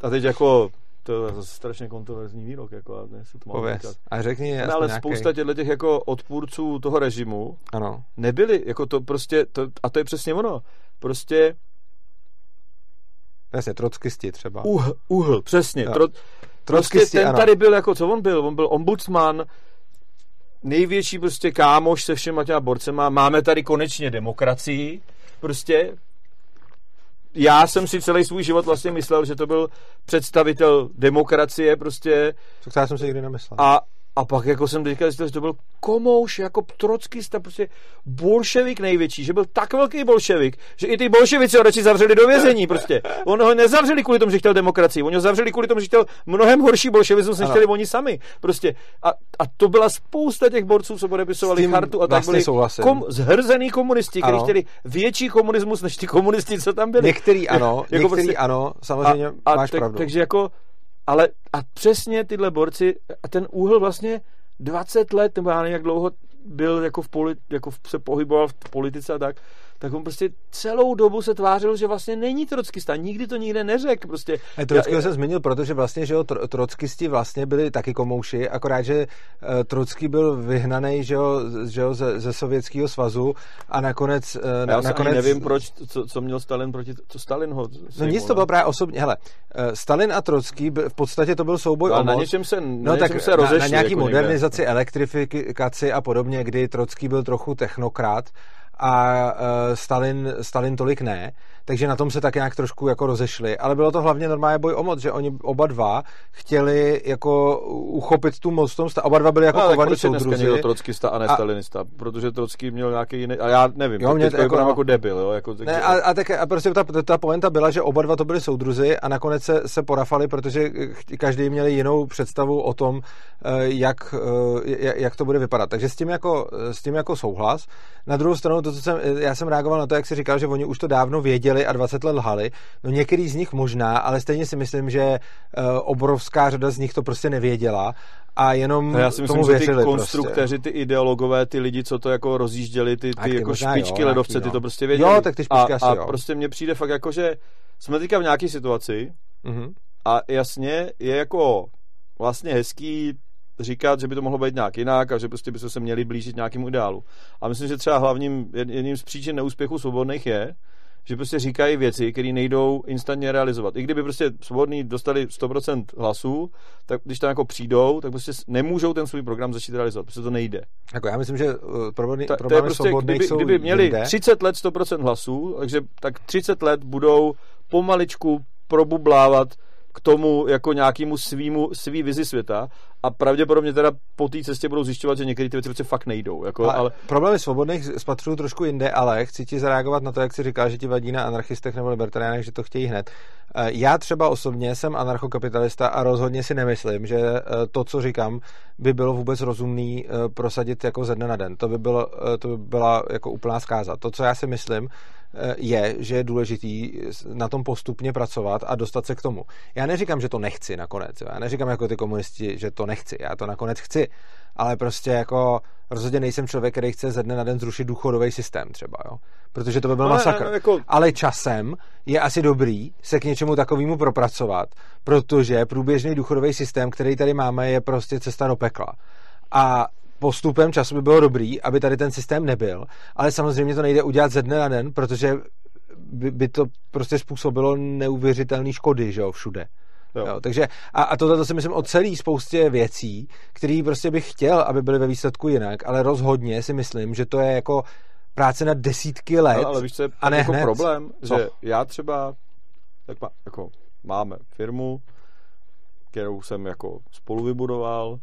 a teď jako, to je zase strašně kontroverzní výrok, jako, a ne, se to mám říkat. A řekni Ne, ale spousta těchto těch jako odpůrců toho režimu Ano. nebyli, jako to prostě, to, a to je přesně ono, prostě Jasně, trockisti třeba. uhl, uhl přesně, tro, prostě Trockisti, ten ano. tady byl jako, co on byl? On byl ombudsman, největší prostě kámoš se všema těma borcema, máme tady konečně demokracii, prostě já jsem si celý svůj život vlastně myslel, že to byl představitel demokracie prostě To já jsem si nikdy nemyslel. a, a pak jako jsem teďka zjistil, že to byl komouš, jako trockista, prostě bolševik největší, že byl tak velký bolševik, že i ty bolševici ho radši zavřeli do vězení prostě. On ho nezavřeli kvůli tomu, že chtěl demokracii, oni ho zavřeli kvůli tomu, že chtěl mnohem horší bolševismus, než chtěli oni sami. Prostě. A, a to byla spousta těch borců, co podepisovali chartu a tak vlastně byli souhlasím. kom, zhrzený komunisti, kteří chtěli větší komunismus, než ty komunisti, co tam byli. Některý ano, <laughs> Jako některý prostě- ano, samozřejmě a, máš tak, pravdu. Takže jako, ale a přesně tyhle borci, a ten úhel vlastně 20 let, nebo já nevím, jak dlouho byl jako, v polit, jako v- se pohyboval v politice a tak, tak on prostě celou dobu se tvářil, že vlastně není trockista, nikdy to nikde neřekl, prostě. Ne, Trockýho Já- jsem zmínil, protože vlastně, že jo, tro, trockisti vlastně byli taky komouši, akorát, že uh, Trocký byl vyhnaný, že jo, že jo ze, ze Sovětského svazu a nakonec... Uh, Já na, nakonec nevím, proč, co, co měl Stalin proti, co Stalin ho No nic, to bylo právě osobně. Hele, uh, Stalin a Trocký, v podstatě to byl souboj ale o na moc. něčem se, na No něčem tak se na, rozešli. na nějaký jako modernizaci, elektrifikaci a podobně, kdy Trocký byl trochu technokrat a uh, Stalin, Stalin tolik ne, takže na tom se tak nějak trošku jako rozešli, ale bylo to hlavně normálně boj o moc, že oni oba dva chtěli jako uchopit tu moc tom, oba dva byli jako no, kovaný soudruzi. někdo trockista a ne a... stalinista, protože Trocký měl nějaký jiný, a já nevím, jo, mě, jako, no, jako debil, jo. Jako, ne, a, a, tak, a prostě ta, ta poenta byla, že oba dva to byli soudruzi a nakonec se, se porafali, protože každý měli jinou představu o tom, eh, jak, eh, jak to bude vypadat. Takže s tím jako, s tím jako souhlas. Na druhou stranu, to, co jsem, já jsem reagoval na to, jak si říkal, že oni už to dávno věděli a 20 let lhali. No některý z nich možná, ale stejně si myslím, že eh, obrovská řada z nich to prostě nevěděla a jenom no já si myslím, tomu že ty prostě. konstruktéři, prostě. ty ideologové, ty lidi, co to jako rozjížděli, ty, ty jako možná, špičky jo, ledovce, ty to prostě věděli. Jo, tak ty špičky a, asi, a jo. prostě mně přijde fakt jako, že jsme teďka v nějaké situaci mm-hmm. a jasně je jako vlastně hezký říkat, že by to mohlo být nějak jinak a že prostě by se měli blížit nějakému ideálu. A myslím, že třeba hlavním, jedním z příčin neúspěchu svobodných je, že prostě říkají věci, které nejdou instantně realizovat. I kdyby prostě svobodní dostali 100% hlasů, tak když tam jako přijdou, tak prostě nemůžou ten svůj program začít realizovat, protože to nejde. Jako já myslím, že uh, problémy, Ta, to je prostě, kdyby, jsou kdyby měli jinde. 30 let 100% hlasů, takže tak 30 let budou pomaličku probublávat k tomu jako nějakému svýmu, svý vizi světa a pravděpodobně teda po té cestě budou zjišťovat, že některé ty věci prostě fakt nejdou. Jako, ale, ale... Problémy svobodných spatřují trošku jinde, ale chci ti zareagovat na to, jak jsi říkal, že ti vadí na anarchistech nebo libertariánech, že to chtějí hned. Eh, já třeba osobně jsem anarchokapitalista a rozhodně si nemyslím, že eh, to, co říkám, by bylo vůbec rozumný eh, prosadit jako ze dne na den. To by, bylo, to by byla jako úplná zkáza. To, co já si myslím, je, že je důležitý na tom postupně pracovat a dostat se k tomu. Já neříkám, že to nechci nakonec. Jo. Já neříkám jako ty komunisti, že to nechci. Já to nakonec chci. Ale prostě jako rozhodně nejsem člověk, který chce ze dne na den zrušit důchodový systém třeba, jo. Protože to by byl no, masakr. No, jako... Ale časem je asi dobrý se k něčemu takovému propracovat, protože průběžný důchodový systém, který tady máme, je prostě cesta do pekla. A postupem času by bylo dobrý, aby tady ten systém nebyl, ale samozřejmě to nejde udělat ze dne na den, protože by, by to prostě způsobilo neuvěřitelné škody, že jo, všude. Jo. Jo, takže a, a tohle to si myslím o celý spoustě věcí, které prostě bych chtěl, aby byly ve výsledku jinak, ale rozhodně si myslím, že to je jako práce na desítky let. No, ale víš, co je a ne jako hned. problém, co? že já třeba tak má, jako máme firmu, kterou jsem jako spolu vybudoval,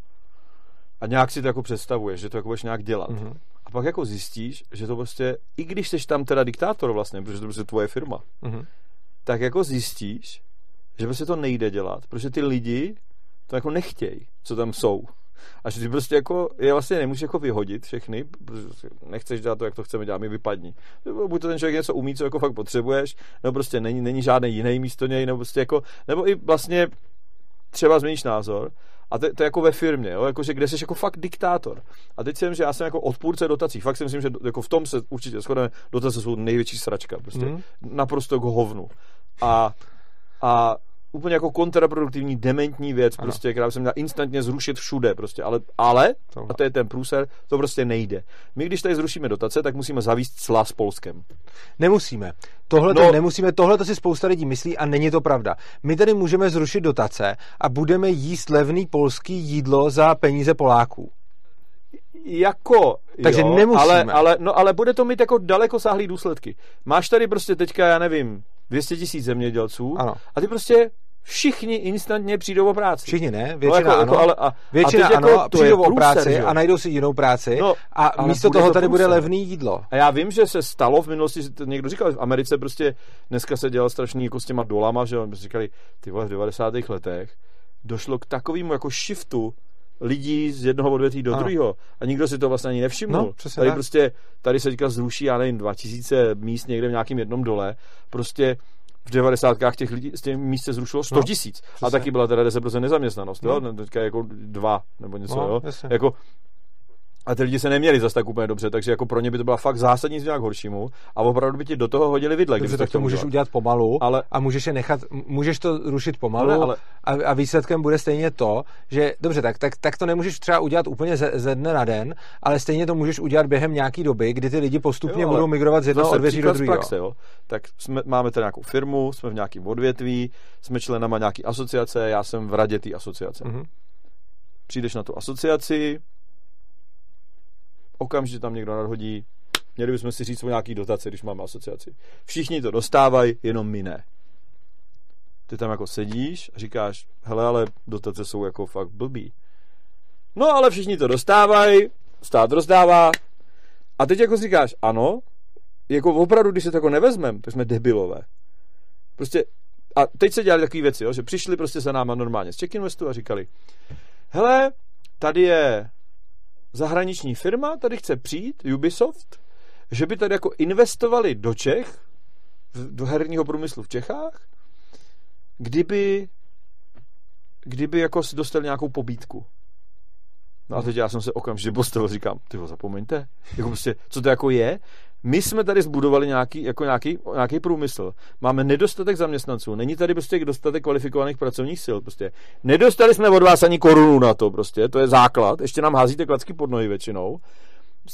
a nějak si to jako představuješ, že to jako budeš nějak dělat. Mm-hmm. A pak jako zjistíš, že to prostě, i když jsi tam teda diktátor vlastně, protože to prostě tvoje firma, mm-hmm. tak jako zjistíš, že prostě to nejde dělat, protože ty lidi to jako nechtějí, co tam jsou. A že ty prostě jako, je vlastně nemůžeš jako vyhodit všechny, protože nechceš dělat to, jak to chceme dělat, mi vypadni. Buď to ten člověk něco umí, co jako fakt potřebuješ, nebo prostě není, není žádný jiný místo něj, nebo prostě jako, nebo i vlastně třeba změníš názor a to, to je jako ve firmě, jo? Jako, že kde jsi jako fakt diktátor. A teď si myslím, že já jsem jako odpůrce dotací. Fakt si myslím, že jako v tom se určitě shodneme, dotace jsou největší sračka. Prostě mm. naprosto jako hovnu. A, a úplně jako kontraproduktivní, dementní věc, ano. prostě, která by se měla instantně zrušit všude, prostě, ale, ale a to je ten průser, to prostě nejde. My, když tady zrušíme dotace, tak musíme zavíst cla s Polskem. Nemusíme. Tohle no, nemusíme, tohle to si spousta lidí myslí a není to pravda. My tady můžeme zrušit dotace a budeme jíst levný polský jídlo za peníze Poláků. Jako, Takže jo, nemusíme. Ale, ale, no, ale bude to mít jako daleko sáhlý důsledky. Máš tady prostě teďka, já nevím, 200 tisíc zemědělců ano. a ty prostě všichni instantně přijdou o práci. Všichni ne, většina no, jako, ano. Jako, ale, a, většina a ano, jako, přijdou o práci a najdou si jinou práci no, a místo toho to tady bude levný jídlo. A já vím, že se stalo v minulosti, že to někdo říkal, v Americe prostě dneska se dělal strašný jako s těma dolama, že říkali, ty vole, v 90. letech došlo k takovému jako shiftu lidí z jednoho odvětví do druhého. A nikdo si to vlastně ani nevšiml. No, tady tak. prostě, tady se teďka zruší, já nevím, 2000 míst někde v nějakém jednom dole. Prostě v 90. těch lidí z těch míst se zrušilo 100 no, tisíc. No, a taky byla teda 10% nezaměstnanost. No. Jo? Teďka jako dva nebo něco. No, jo? Jako, a ty lidi se neměli zase tak úplně dobře, takže jako pro ně by to byla fakt zásadní změna k horšímu a opravdu by ti do toho hodili vidle. Dobře, tak to můžeš udělat, udělat pomalu ale... a můžeš je nechat, můžeš to rušit pomalu no, ale... a, a, výsledkem bude stejně to, že dobře, tak, tak, tak to nemůžeš třeba udělat úplně ze, ze dne na den, ale stejně to můžeš udělat během nějaký doby, kdy ty lidi postupně jo, budou migrovat z jednoho odvětví do druhého. Praxe, jo? Tak jsme, máme tady nějakou firmu, jsme v nějakém odvětví, jsme členama nějaký asociace, já jsem v radě té asociace. Mm-hmm. Přijdeš na tu asociaci, okamžitě tam někdo nadhodí Měli bychom si říct o nějaký dotace, když máme asociaci. Všichni to dostávají, jenom my ne. Ty tam jako sedíš a říkáš, hele, ale dotace jsou jako fakt blbý. No, ale všichni to dostávají, stát rozdává. A teď jako říkáš, ano, jako opravdu, když se to jako nevezmem, tak jsme debilové. Prostě, a teď se dělali takové věci, jo, že přišli prostě za náma normálně z Check Investu a říkali, hele, tady je zahraniční firma, tady chce přijít, Ubisoft, že by tady jako investovali do Čech, do herního průmyslu v Čechách, kdyby kdyby jako si dostali nějakou pobítku. No a teď já jsem se okamžitě postavil, říkám, ty zapomeňte, jako prostě, co to jako je? My jsme tady zbudovali nějaký, jako nějaký, nějaký průmysl. Máme nedostatek zaměstnanců. Není tady prostě dostatek kvalifikovaných pracovních sil. Prostě. Nedostali jsme od vás ani korunu na to. Prostě. To je základ. Ještě nám házíte klacky pod nohy většinou.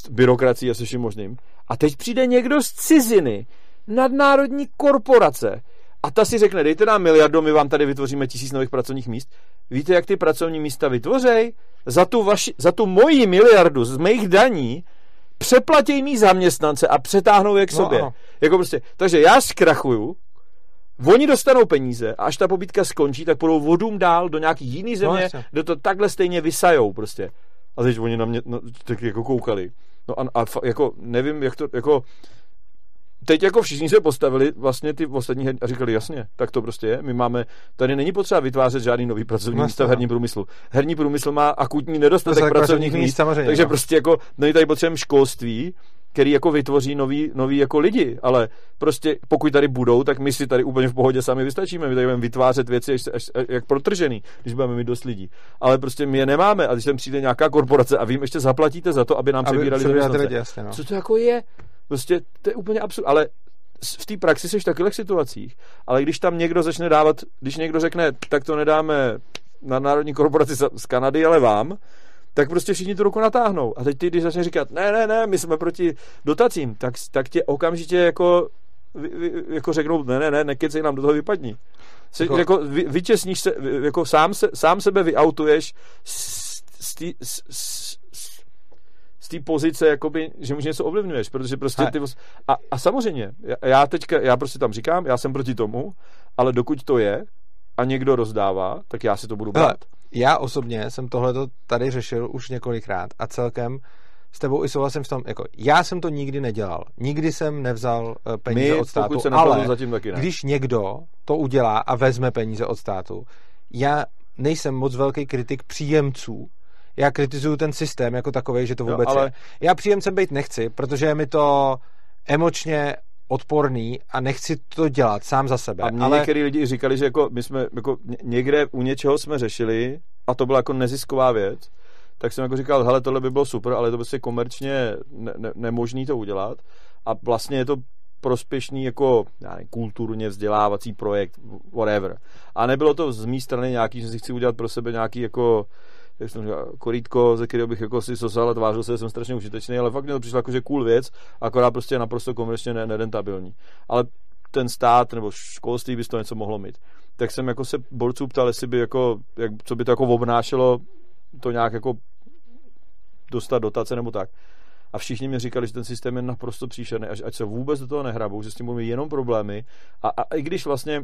Byrokracií a se vším možným. A teď přijde někdo z ciziny, nadnárodní korporace, a ta si řekne, dejte nám miliardu, my vám tady vytvoříme tisíc nových pracovních míst. Víte, jak ty pracovní místa vytvořej? Za tu, vaši, za tu moji miliardu z mých daní přeplatí mý zaměstnance a přetáhnou je k no, sobě. No, jako prostě, takže já zkrachuju, Oni dostanou peníze a až ta pobytka skončí, tak půjdou vodům dál do nějaký jiný no, země, no, kde to takhle stejně vysajou prostě. A teď oni na mě no, tak jako koukali. No a, a jako nevím, jak to, jako teď jako všichni se postavili vlastně ty ostatní a říkali, jasně, tak to prostě je. My máme, tady není potřeba vytvářet žádný nový pracovní místa v herním průmyslu. Herní průmysl má akutní nedostatek pracovních míst, samozřejmě, takže no. prostě jako není tady potřeba školství, který jako vytvoří nový, nový jako lidi, ale prostě pokud tady budou, tak my si tady úplně v pohodě sami vystačíme, my tady budeme vytvářet věci až, až, až, jak protržený, když budeme mít dost lidí. Ale prostě my je nemáme a když sem přijde nějaká korporace a vy jim ještě zaplatíte za to, aby nám přebírali jasně, no. Co to jako je? Prostě to je úplně absurd. Ale v té praxi jsi v takových situacích, ale když tam někdo začne dávat, když někdo řekne, tak to nedáme na národní korporaci z Kanady, ale vám, tak prostě všichni tu ruku natáhnou. A teď ty, když začne říkat, ne, ne, ne, my jsme proti dotacím, tak, tak tě okamžitě jako, jako řeknou, ne, ne, ne, nekecej nám do toho vypadní. Se, jako, jako vy, vyčesníš se, jako sám, se, sám sebe vyautuješ z, z, z, z, z té pozice, jakoby, že už něco ovlivňuješ, protože prostě ty... A, a samozřejmě, já teďka, já prostě tam říkám, já jsem proti tomu, ale dokud to je a někdo rozdává, tak já si to budu brát. Já osobně jsem tohleto tady řešil už několikrát a celkem s tebou i souhlasím v tom, jako já jsem to nikdy nedělal. Nikdy jsem nevzal eh, peníze My, od státu, se ale zatím taky ne. když někdo to udělá a vezme peníze od státu, já nejsem moc velký kritik příjemců, já kritizuju ten systém jako takový, že to vůbec jo, ale... je. Já příjemcem být nechci, protože je mi to emočně odporný a nechci to dělat sám za sebe. A mě ale... některý lidi říkali, že jako my jsme jako někde u něčeho jsme řešili a to byla jako nezisková věc, tak jsem jako říkal, hele, tohle by bylo super, ale je to prostě komerčně ne, ne, nemožný to udělat a vlastně je to prospěšný jako já nevím, kulturně vzdělávací projekt, whatever. A nebylo to z mé strany nějaký, že si chci udělat pro sebe nějaký jako jak jsem říkal, korítko, ze kterého bych jako si sosal a tvářil se, jsem strašně užitečný, ale fakt mi to přišlo jako, že cool věc, akorát prostě naprosto komerčně nerentabilní. Ale ten stát nebo školství by to něco mohlo mít. Tak jsem jako se borců ptal, jestli by jako, jak, co by to jako obnášelo to nějak jako dostat dotace nebo tak. A všichni mi říkali, že ten systém je naprosto příšerný, až, ať se vůbec do toho nehrabou, že s tím budou jenom problémy. A, a, i když vlastně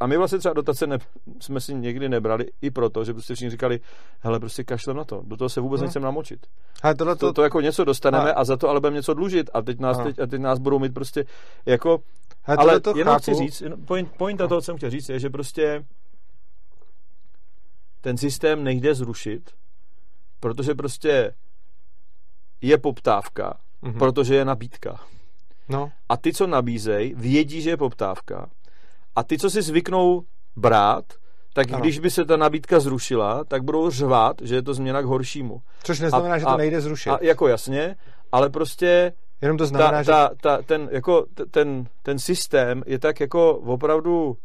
a my vlastně třeba dotace ne, jsme si někdy nebrali i proto, že prostě všichni říkali, hele, prostě kašlem na to, do toho se vůbec no. nechcem namočit. Ale tohle to... to... to, jako něco dostaneme a, a za to ale budeme něco dlužit a teď nás, teď, a teď nás budou mít prostě jako... Ale, ale to jenom chápu. chci říct, point, point a toho, co jsem chtěl říct, je, že prostě ten systém nejde zrušit, protože prostě je poptávka, mm-hmm. protože je nabídka. No. A ty, co nabízejí, vědí, že je poptávka a ty, co si zvyknou brát, tak ano. když by se ta nabídka zrušila, tak budou řvát, že je to změna k horšímu. Což neznamená, a, že to nejde zrušit. A, jako jasně, ale prostě Jenom to znamená, ta, že... Ta, ta, ten, jako, ten, ten systém je tak jako opravdu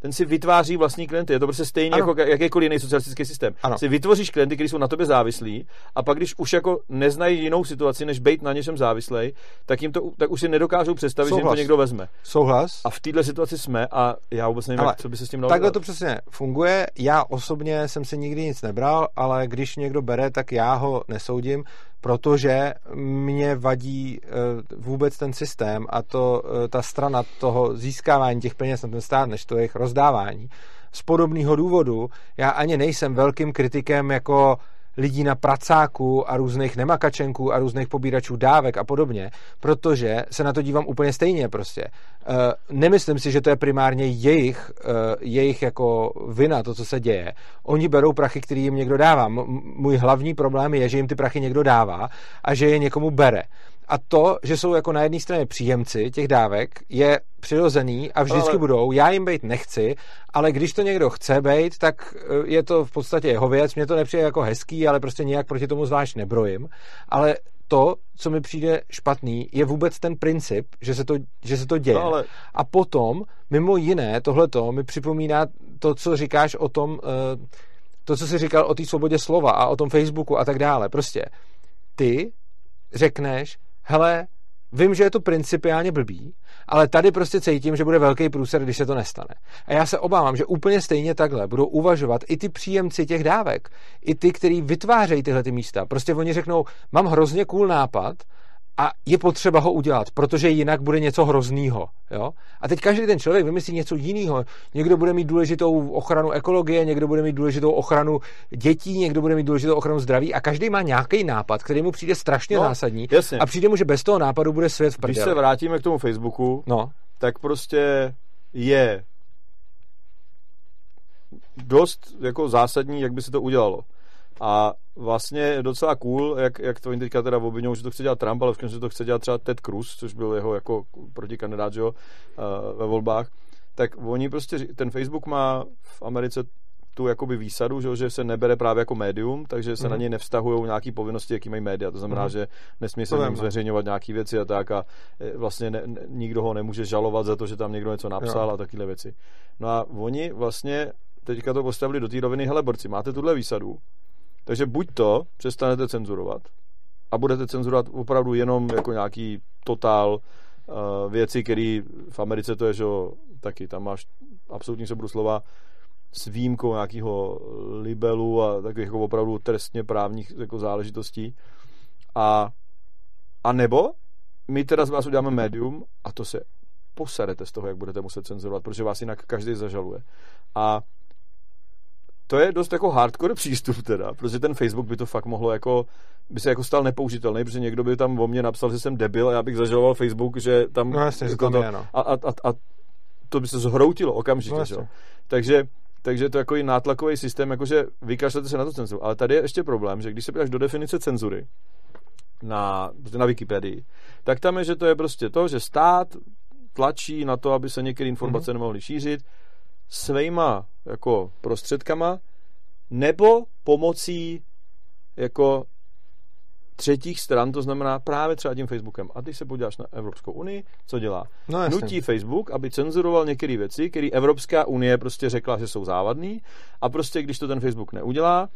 ten si vytváří vlastní klienty. Je to prostě stejně ano. jako jakýkoliv jiný socialistický systém. Ano. Si vytvoříš klienty, kteří jsou na tobě závislí, a pak, když už jako neznají jinou situaci, než být na něčem závislej, tak jim to tak už si nedokážou představit, Souhlas. že jim to někdo vezme. Souhlas. A v této situaci jsme a já vůbec nevím, ale jak, co by se s tím dalo. Takhle to přesně funguje. Já osobně jsem si nikdy nic nebral, ale když někdo bere, tak já ho nesoudím. Protože mě vadí uh, vůbec ten systém a to, uh, ta strana toho získávání těch peněz na ten stát, než to jejich rozdávání. Z podobného důvodu já ani nejsem velkým kritikem jako lidí na pracáku a různých nemakačenků a různých pobíračů dávek a podobně, protože se na to dívám úplně stejně prostě. Uh, nemyslím si, že to je primárně jejich, uh, jejich jako vina, to, co se děje. Oni berou prachy, který jim někdo dává. Můj hlavní problém je, že jim ty prachy někdo dává a že je někomu bere. A to, že jsou jako na jedné straně příjemci těch dávek, je přirozený a vždycky ale... budou. Já jim být nechci, ale když to někdo chce být, tak eh, je to v podstatě jeho věc. Mně to nepřijde jako hezký, ale prostě nějak proti tomu zvlášť nebrojím. Ale to, co mi přijde špatný, je vůbec ten princip, že se to, že se to děje. No, ale... A potom, mimo jiné, tohleto mi připomíná to, co říkáš o tom, eh, to, co jsi říkal o té svobodě slova a o tom Facebooku a tak dále. Prostě ty řekneš, hele, vím, že je to principiálně blbý, ale tady prostě cítím, že bude velký průser, když se to nestane. A já se obávám, že úplně stejně takhle budou uvažovat i ty příjemci těch dávek, i ty, kteří vytvářejí tyhle ty místa. Prostě oni řeknou, mám hrozně cool nápad, a je potřeba ho udělat, protože jinak bude něco hroznýho. Jo? A teď každý ten člověk vymyslí něco jiného. Někdo bude mít důležitou ochranu ekologie, někdo bude mít důležitou ochranu dětí, někdo bude mít důležitou ochranu zdraví a každý má nějaký nápad, který mu přijde strašně no, zásadní. Jasně. A přijde mu, že bez toho nápadu bude svět v prdeli. Když se vrátíme k tomu Facebooku, no. tak prostě je dost jako zásadní, jak by se to udělalo. A vlastně je docela cool, jak, jak to oni teďka teda obvinují, že to chce dělat Trump, ale v že to chce dělat třeba Ted Cruz, což byl jeho jako protikandidát že jo, ve volbách. Tak oni prostě, ten Facebook má v Americe tu jakoby výsadu, že, že se nebere právě jako médium, takže se mm. na mhm. něj nevztahují nějaké povinnosti, jaký mají média. To znamená, mm. že nesmí se ním zveřejňovat nějaké věci a tak a e, vlastně ne, ne, nikdo ho nemůže žalovat za to, že tam někdo něco napsal jo. a takové věci. No a oni vlastně teďka to postavili do té roviny, hele borci, máte tuhle výsadu, takže buď to přestanete cenzurovat a budete cenzurovat opravdu jenom jako nějaký totál uh, věci, které v Americe to je, že taky tam máš absolutní soboru slova s výjimkou nějakého libelu a takových jako opravdu trestně právních jako záležitostí. A, a nebo my teda z vás uděláme médium a to se poserete z toho, jak budete muset cenzurovat, protože vás jinak každý zažaluje. A to je dost jako hardcore přístup teda, protože ten Facebook by to fakt mohlo jako, by se jako stal nepoužitelný, protože někdo by tam o mě napsal, že jsem debil a já bych zažaloval Facebook, že tam... No jasně, jako to, je, no. a, a, a, a, to by se zhroutilo okamžitě, no, že? Takže takže to je jako nátlakový systém, jakože vykašlete se na to cenzuru. Ale tady je ještě problém, že když se podíváš do definice cenzury na, na Wikipedii, tak tam je, že to je prostě to, že stát tlačí na to, aby se některé informace mm-hmm. nemohly šířit, svýma jako prostředkama nebo pomocí jako třetích stran, to znamená právě třeba tím Facebookem. A když se podíváš na Evropskou unii, co dělá? No, Nutí Facebook, aby cenzuroval některé věci, které Evropská unie prostě řekla, že jsou závadné a prostě když to ten Facebook neudělá,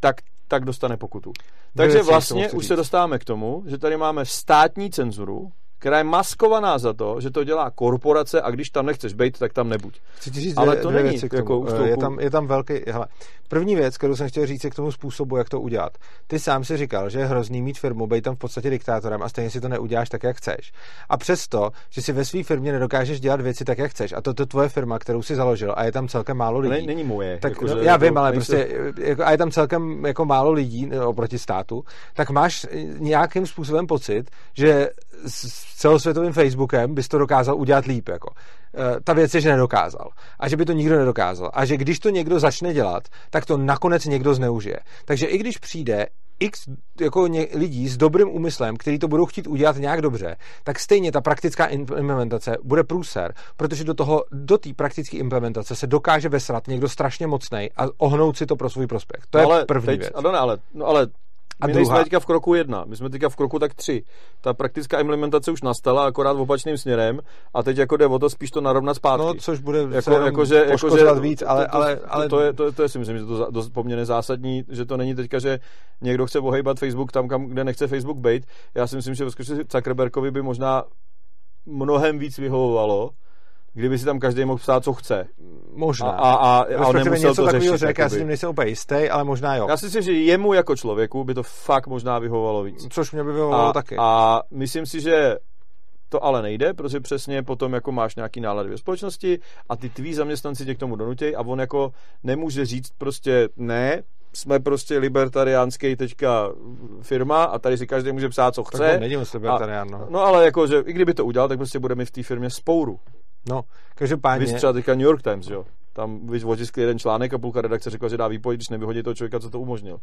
tak, tak dostane pokutu. Takže vlastně už se dostáváme k tomu, že tady máme státní cenzuru, která je maskovaná za to, že to dělá korporace a když tam nechceš být, tak tam nebuď. Chci ti říct Ale to není věci k tomu. Jako je, tam, je tam velký... Hele, první věc, kterou jsem chtěl říct, je k tomu způsobu, jak to udělat. Ty sám si říkal, že je hrozný mít firmu, být tam v podstatě diktátorem a stejně si to neuděláš tak, jak chceš. A přesto, že si ve své firmě nedokážeš dělat věci tak, jak chceš, a to je tvoje firma, kterou si založil a je tam celkem málo lidí. není moje. Tak, jako, no, já vím, ale prostě jako, a je tam celkem jako málo lidí oproti státu, tak máš nějakým způsobem pocit, že s celosvětovým Facebookem bys to dokázal udělat líp. Jako. E, ta věc je, že nedokázal. A že by to nikdo nedokázal. A že když to někdo začne dělat, tak to nakonec někdo zneužije. Takže i když přijde x jako ně, lidí s dobrým úmyslem, kteří to budou chtít udělat nějak dobře, tak stejně ta praktická implementace bude průser, protože do toho, do té praktické implementace se dokáže vesrat někdo strašně mocný a ohnout si to pro svůj prospěch. To no je ale první teď, věc. Ano, ale, no ale a my druhá... nejsme teďka v kroku jedna, my jsme teďka v kroku tak tři. Ta praktická implementace už nastala, akorát v opačným směrem a teď jako jde o to spíš to narovnat zpátky. No, což bude jako, jako, že, jako, že, víc, ale... To, to, ale, ale... To, je, to, to, je si myslím, že to dost poměrně zásadní, že to není teďka, že někdo chce ohejbat Facebook tam, kam, kde nechce Facebook být. Já si myslím, že Zuckerbergovi by možná mnohem víc vyhovovalo, kdyby si tam každý mohl psát, co chce. Možná. A, a, a, a on nemusel něco to takového řešit. řekl, já si tím nejsem úplně jistý, ale možná jo. Já si myslím, že jemu jako člověku by to fakt možná vyhovovalo víc. Což mě by vyhovovalo A, taky. a myslím si, že to ale nejde, protože přesně potom jako máš nějaký nálady ve společnosti a ty tví zaměstnanci tě k tomu donutějí a on jako nemůže říct prostě ne, jsme prostě libertariánský teďka firma a tady si každý může psát, co tak chce. on není moc libertarián, no. No ale jako, že i kdyby to udělal, tak prostě bude mít v té firmě spouru. No. Každopádně, Víš třeba teďka New York Times, jo? Tam víš, otiskli jeden článek a půlka redakce řekla, že dá výpověď, když nevyhodí toho člověka, co to umožnil.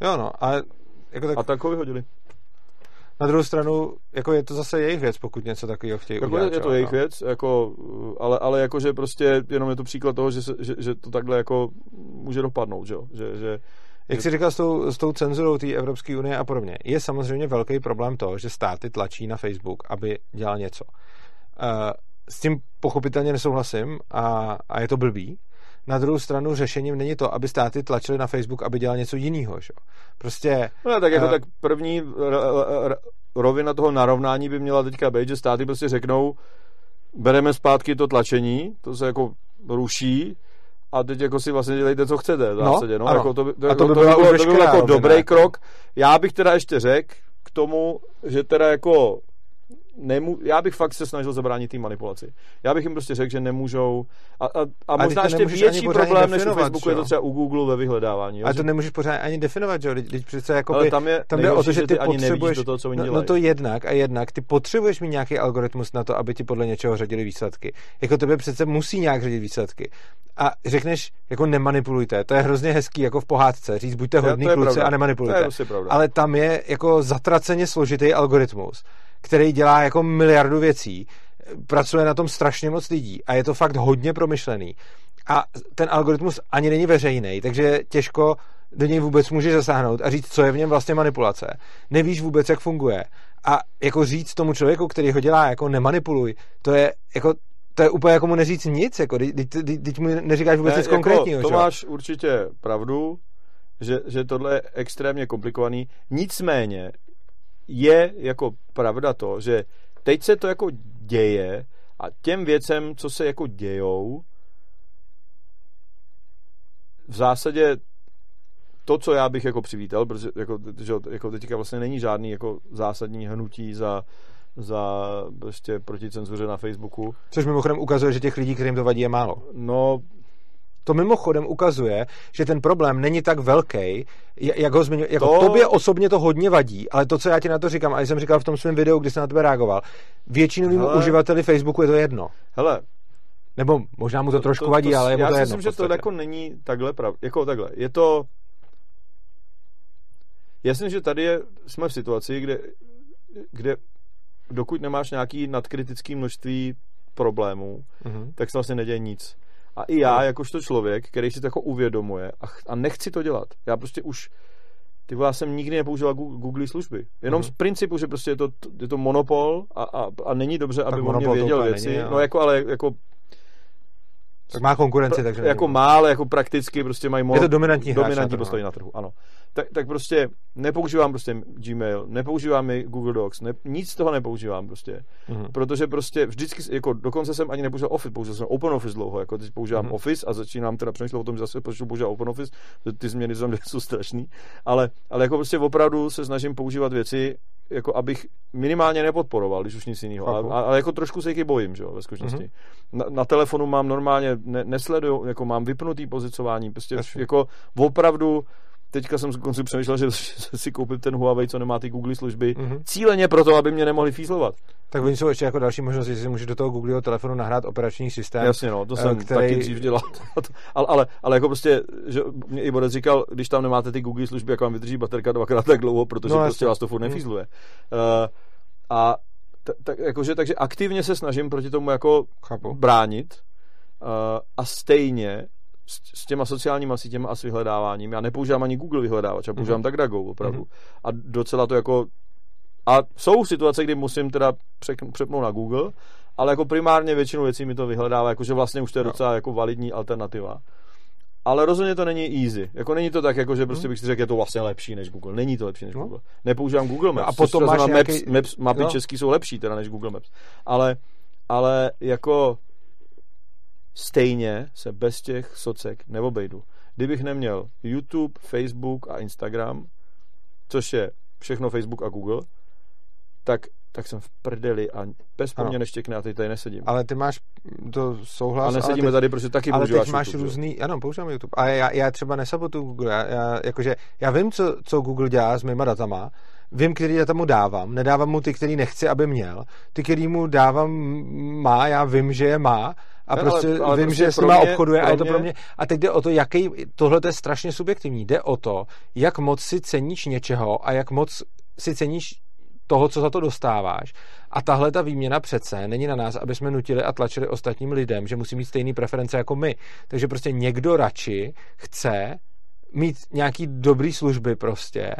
jo no, ale jako tak A tak ho vyhodili. na druhou stranu, jako je to zase jejich věc, pokud něco takového chtějí Jako udělat. je to jo, jejich no. věc, jako, ale, ale jako, že prostě jenom je to příklad toho, že, se, že, že to takhle jako může dopadnout, že jo? Že, že, Jak jsi říkal s tou, s tou cenzurou té Evropské unie a podobně, je samozřejmě velký problém to, že státy tlačí na Facebook, aby dělal něco. Eh, S tím pochopitelně nesouhlasím a, a je to blbý. Na druhou stranu řešením není to, aby státy tlačily na Facebook, aby dělal něco jiného. Že? Prostě no, tak jako Eh. tak první rovina toho narovnání by měla teďka být, že státy prostě řeknou, bereme zpátky to tlačení, to se jako ruší, a teď jako si vlastně dělejte, co chcete, v No, zásadě, no, ano. jako to, by- to, A jako, to by to, byla by bylo, to by byl veškerá jako dobrý jako. krok. Já bych teda ještě řekl k tomu, že teda jako Nemu, já bych fakt se snažil zabránit té manipulaci. Já bych jim prostě řekl, že nemůžou. A, a, a ty možná ještě větší ani problém než u Facebooku je to třeba u Google ve vyhledávání. Jo? ale že- to nemůžeš pořád ani definovat, že jo? Teď, přece jako ale tam je tam jde o to, že ty ani nevidíš potřebuješ, do toho, co oni no, dělají. no to jednak a jednak, ty potřebuješ mít nějaký algoritmus na to, aby ti podle něčeho řadili výsledky. Jako tebe přece musí nějak řadit výsledky. A řekneš, jako nemanipulujte, to je hrozně hezký, jako v pohádce, říct buďte hodný kluci pravda. a To nemanipulujte. je prostě. Ale tam je jako zatraceně složitý algoritmus, který dělá jako miliardu věcí, pracuje na tom strašně moc lidí a je to fakt hodně promyšlený. A ten algoritmus ani není veřejný, takže těžko do něj vůbec můžeš zasáhnout a říct, co je v něm vlastně manipulace. Nevíš vůbec, jak funguje. A jako říct tomu člověku, který ho dělá, jako nemanipuluj, to je jako to je úplně jako mu neříct nic, jako, teď, teď, teď mu neříkáš vůbec Ne, nic konkrétního. To máš určitě pravdu, že, že tohle je extrémně komplikovaný. Nicméně je jako pravda to, že teď se to jako děje a těm věcem, co se jako dějou, v zásadě to, co já bych jako přivítal, protože jako, že, jako teďka vlastně není žádný jako zásadní hnutí za, za prostě proti cenzuře na Facebooku. Což mimochodem ukazuje, že těch lidí, kterým to vadí, je málo. No, To mimochodem ukazuje, že ten problém není tak velký, jak ho zmiňuje. Jako To- to... tobě osobně to hodně vadí, ale to, co já ti na to říkám, a jsem říkal v tom svém videu, kdy jsem na tebe reagoval, většinovým Hele. uživateli Facebooku je to jedno. hele, Nebo možná mu to, trošku vadí, ale je mu já to si jedno. myslím, v že to jako není takhle prav, jako takhle. Je to Jasně, že tady je, jsme v situaci, kde, kde dokud nemáš nějaký nadkritický množství problémů, Mhm. tak se vlastně neděje nic. A i já, jakožto člověk, který si to jako uvědomuje a, ch- a nechci to dělat. Já prostě už ty vole, já jsem nikdy nepoužíval Google služby. Jenom Mhm. z principu, že prostě je to, je to monopol a, a, a není dobře, aby o mě monopol to věděl věci. není, ale- no jako, ale jako Tak má konkurenci, takže jako nevím. má, ale jako prakticky prostě mají Je to dominantní hráč na dominantní trhu, postavení no. na trhu, ano. Tak, tak prostě nepoužívám prostě Gmail, nepoužívám i Google Docs, ne, nic z toho nepoužívám prostě, Mhm. protože prostě vždycky, jako dokonce jsem ani nepoužíval Office, použil jsem Open Office dlouho, jako teď používám Mhm. Office a začínám teda přemýšlet o tom, že zase počnu používat Open Office, ty změny tam <laughs> jsou strašný, ale, ale jako prostě opravdu se snažím používat věci, jako abych minimálně nepodporoval, když už nic jiného. Ale, ale jako trošku se jich i bojím, že jo, ve skutečnosti. Mm-hmm. Na, na, telefonu mám normálně, ne, nesleduju, jako mám vypnutý pozicování, prostě Jasně. jako opravdu Teďka jsem konci přemýšlel, <laughs> že si koupím ten Huawei, co nemá ty Google služby, Mhm. cíleně proto, aby mě nemohli fízlovat. Tak oni jsou ještě jako další možnost, že si můžeš do toho Googleho telefonu nahrát operační systém. Jasně, no, to eh, jsem který- taky dřív dělal. <laughs> ale, ale, ale, jako prostě, že mě i Borec říkal, když tam nemáte ty Google služby, jak vám vydrží baterka dvakrát tak dlouho, protože No, prostě vás to furt Hmm. nefízluje. Uh, a t- tak, jakože, takže aktivně se snažím proti tomu jako Chápu. bránit uh, a stejně s, s těma sociálníma sítěma a s vyhledáváním. Já nepoužívám ani Google vyhledávač, já používám Mhm. mm-hmm. DuckDuckGo opravdu. Mhm. A docela to jako... A jsou situace, kdy musím teda přepnout na Google, ale jako primárně většinu věcí mi to vyhledává, jakože vlastně už to je No. docela jako validní alternativa. Ale rozhodně to není easy. Jako není to tak, jako že prostě bych si řekl, je to vlastně lepší než Google. Není to lepší než No. Google. Nepoužívám Google Maps. a potom máš nějaký- Maps, Maps, mapy Jo. český jsou lepší teda než Google Maps. Ale, ale jako stejně se bez těch socek neobejdu. Kdybych neměl YouTube, Facebook a Instagram, což je všechno Facebook a Google, tak, tak jsem v prdeli a bez po mě neštěkne a teď tady nesedím. Ale ty máš to souhlas. A nesedíme ale teď, tady, protože taky ale teď máš YouTube, různý, ano, používám YouTube. A já, já třeba nesabotuju Google. Já, já, jakože, já vím, co, co Google dělá s mýma datama, vím, který data mu dávám, nedávám mu ty, který nechci, aby měl. Ty, který mu dávám, má, já vím, že je má a Ne, prostě ale- ale vím, prostě že s nima obchoduje a je to pro mě-. A teď jde o to, jaký, tohle to je strašně subjektivní. Jde o to, jak moc si ceníš něčeho a jak moc si ceníš toho, co za to dostáváš. A tahle ta výměna přece není na nás, aby jsme nutili a tlačili ostatním lidem, že musí mít stejné preference jako my. Takže prostě někdo radši chce mít nějaký dobrý služby prostě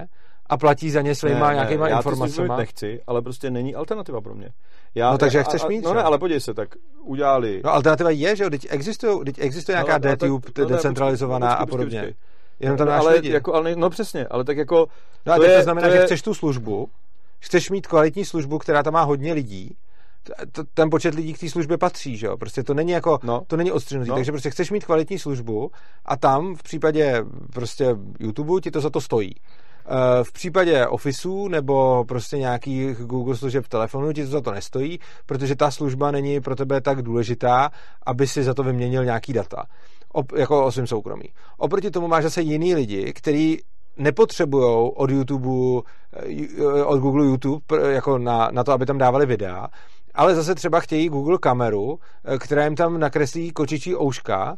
a platí za ně svýma nějakýma já informacemi. Já nechci, ale prostě není alternativa pro mě. Já, No, takže já, chceš mít, No že? ne, ale podívej se, tak udělali... No alternativa je, že jo, teď existuje, teď existuje nějaká ale- ale tak- DTube no ne, decentralizovaná a podobně. Jenom tam no, ale lidi. Jako, ale, no přesně, ale tak jako... No a to je- to znamená, to že je- chceš tu službu, chceš mít kvalitní službu, která tam má hodně lidí, ten počet lidí k té službě patří, že jo? Prostě to není jako, No. to není odstřihnutí, No. takže prostě chceš mít kvalitní službu a tam v případě prostě YouTube ti to za to stojí. Eh, V případě Officeu nebo prostě nějakých Google služeb telefonu ti to za to nestojí, protože ta služba není pro tebe tak důležitá, aby si za to vyměnil nějaký data. Jako o svém soukromí. Oproti tomu máš zase jiný lidi, kteří nepotřebují od YouTube, eh, od Google YouTube jako na, na to, aby tam dávali videa, ale zase třeba chtějí Google kameru, eh, která jim tam nakreslí kočičí ouška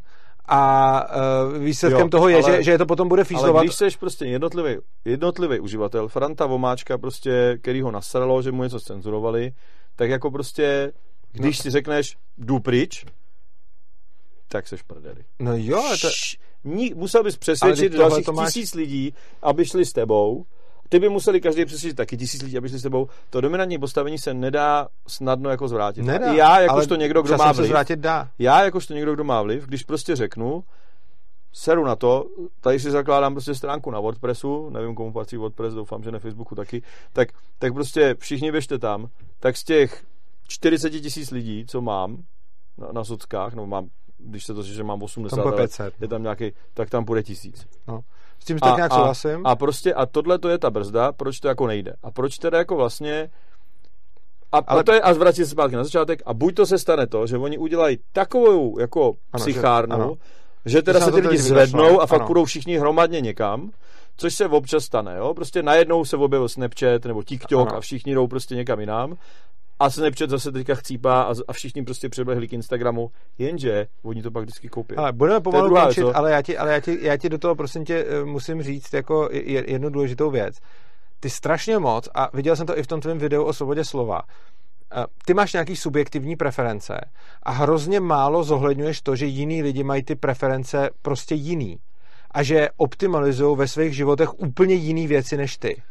a uh, výsledkem Jo, toho je, ale- že, že je to potom bude Ale fízlovat. když jsi prostě jednotlivý, jednotlivý uživatel, Franta Vomáčka prostě, který ho nasralo, že mu něco cenzurovali, tak jako prostě, když No. si řekneš, jdu pryč, tak seš prdeli. No jo, ale to, musel bys Ale přesvědčit dalších máš- tisíc lidí, aby šli s tebou. Ty by museli každý přesvědčit taky tisíc lidí, aby šli s tebou. To dominantní postavení se nedá snadno jako zvrátit. nedá, i já, jakožto někdo, kdo má se vliv, zvrátit dá. já jakožto někdo, kdo má vliv, když prostě řeknu, seru na to, tady si zakládám prostě stránku na WordPressu, nevím, komu patří WordPress, doufám, že na Facebooku taky, tak, tak prostě všichni běžte tam, tak z těch 40 tisíc lidí, co mám na, na sockách, nebo mám, když se to říká, že mám 80, Tam bude ale 500. je tam nějaký, tak tam bude tisíc. S tím tak nějak souhlasím. A, a prostě, a tohle to je ta brzda, proč to jako nejde. A proč teda jako vlastně a, Ale... A to je, a vrátím se zpátky na začátek, a buď to se stane to, že oni udělají takovou jako Ano, ano, že- psychárnu, ano. že, teda Že se ty lidi zvednou a fakt ano. půjdou všichni hromadně někam, což se občas stane, jo, prostě najednou se objevil Snapchat nebo TikTok Ano. a všichni jdou prostě někam jinam a Snapchat zase teďka chcípá a, a všichni prostě přeběhli k Instagramu, jenže oni to pak vždycky koupí. Ale budeme pomalu druhá končit, jo. ale já ti, ale já ti, já ti do toho prosím tě eh, musím říct jako je- jednu důležitou věc. Ty strašně moc, a viděl jsem to i v tom tvém videu o svobodě slova, eh, ty máš nějaký subjektivní preference a hrozně málo zohledňuješ to, že jiní lidi mají ty preference prostě jiný a že optimalizují ve svých životech úplně jiný věci než ty.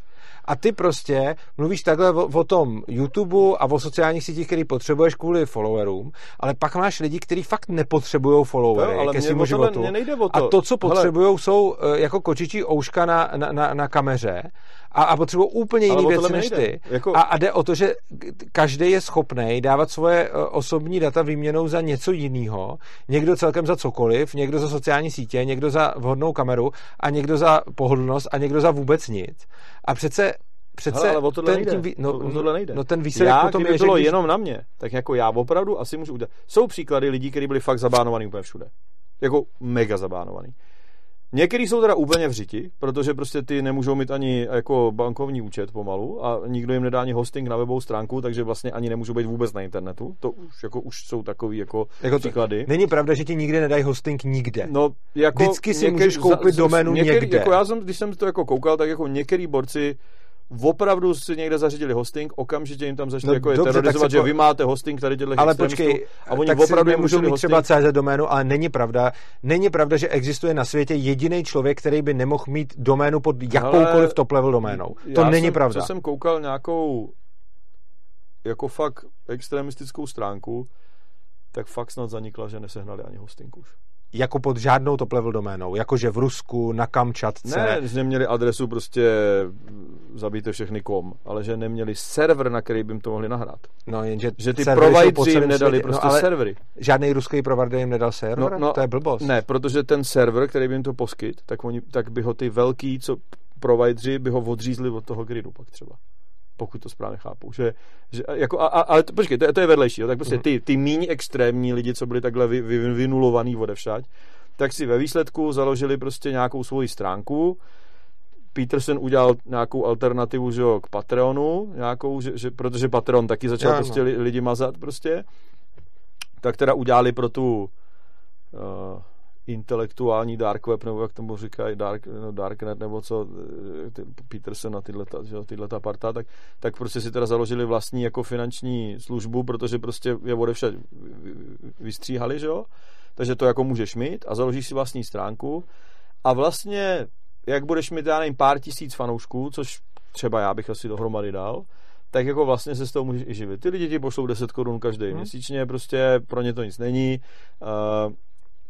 A ty prostě mluvíš takhle o, o tom YouTube a o sociálních sítích, který potřebuješ kvůli followerům, ale pak máš lidi, kteří fakt nepotřebují followery Jo, ale ke svému životu. mě nejde o A to. to, co potřebují, jsou eh, jako kočičí ouška na, na, na, na kameře a, a potřebují úplně jiné věci než ty. Jako- A, a jde o to, že každý je schopný dávat svoje eh, osobní data výměnou za něco jiného. Někdo celkem za cokoliv, někdo za sociální sítě, někdo za vhodnou kameru a někdo za pohodlnost a někdo za vůbec nic. A přece Přece Hele, ale o tohle ten, nejde. tím, no, O- o tohle nejde. no ten výsledek já, potom kdyby je, že bylo když... jenom na mě, tak jako já opravdu asi můžu udělat. Jsou příklady lidí, kteří byli fakt zabánovaný úplně všude. Jako mega zabánovaný. Některý jsou teda úplně v řiti, protože prostě ty nemůžou mít ani jako bankovní účet pomalu a nikdo jim nedá ani hosting na webovou stránku, takže vlastně ani nemůžou být vůbec na internetu. To už, jako, už jsou takový jako, Jako to- příklady. Není pravda, že ti nikdy nedají hosting nikde. No, jako Vždycky si můžeš koupit doménu některý, někde. Jako já jsem, když jsem to jako koukal, tak jako některý borci opravdu si někde zařídili hosting, okamžitě jim tam začali No jako je dobře, terorizovat, že po- vy máte hosting tady těchto ale počkej, a oni tak opravdu si můžou mít třeba hosting. CZ doménu, ale není pravda, není pravda, že existuje na světě jediný člověk, který by nemohl mít doménu pod jakoukoliv top level doménou. To Já není jsem, pravda. Co jsem koukal nějakou jako fakt extremistickou stránku, tak fakt snad zanikla, že nesehnali ani hosting už. Jako pod žádnou top level doménou, jakože v Rusku, na Kamčatce. Ne, že neměli adresu prostě zabijte všechny kom, ale že neměli server, na který by jim to mohli nahrát. No, jenže Že ty provideri jim nedali světě. prostě no, ale servery. Žádný ruský provider jim nedal server? No, no, to je blbost. Ne, protože ten server, který by jim to poskyt, tak, oni, tak by ho ty velký, co provideri, by ho odřízli od toho gridu pak třeba. Pokud to správně chápu. Že, že jako, a, a, ale to, počkej, to, je- to je vedlejší. Jo? Tak prostě Mhm. ty, ty míň extrémní lidi, co byli takhle vy, vy, vynulovaný odevšať, tak si ve výsledku založili prostě nějakou svoji stránku. Peterson udělal nějakou alternativu že jo, k Patreonu, nějakou, že, že, protože Patreon taky začal no. prostě li, lidi mazat prostě. Tak teda udělali pro tu uh, intelektuální dark web, nebo jak tomu říkají, dark, no, darknet, nebo co, eh, ty, Peterson a tyhle, ta, že jo, tyhle ta parta, tak, tak prostě si teda založili vlastní jako finanční službu, protože prostě je odevšad vystříhali, že jo, takže to jako můžeš mít a založíš si vlastní stránku a vlastně, jak budeš mít, já nevím, pár tisíc fanoušků, což třeba já bych asi dohromady dal, tak jako vlastně se z toho můžeš i živit. Ty lidi ti pošlou 10 korun každý hmm. měsíčně, prostě pro ně to nic není. Uh,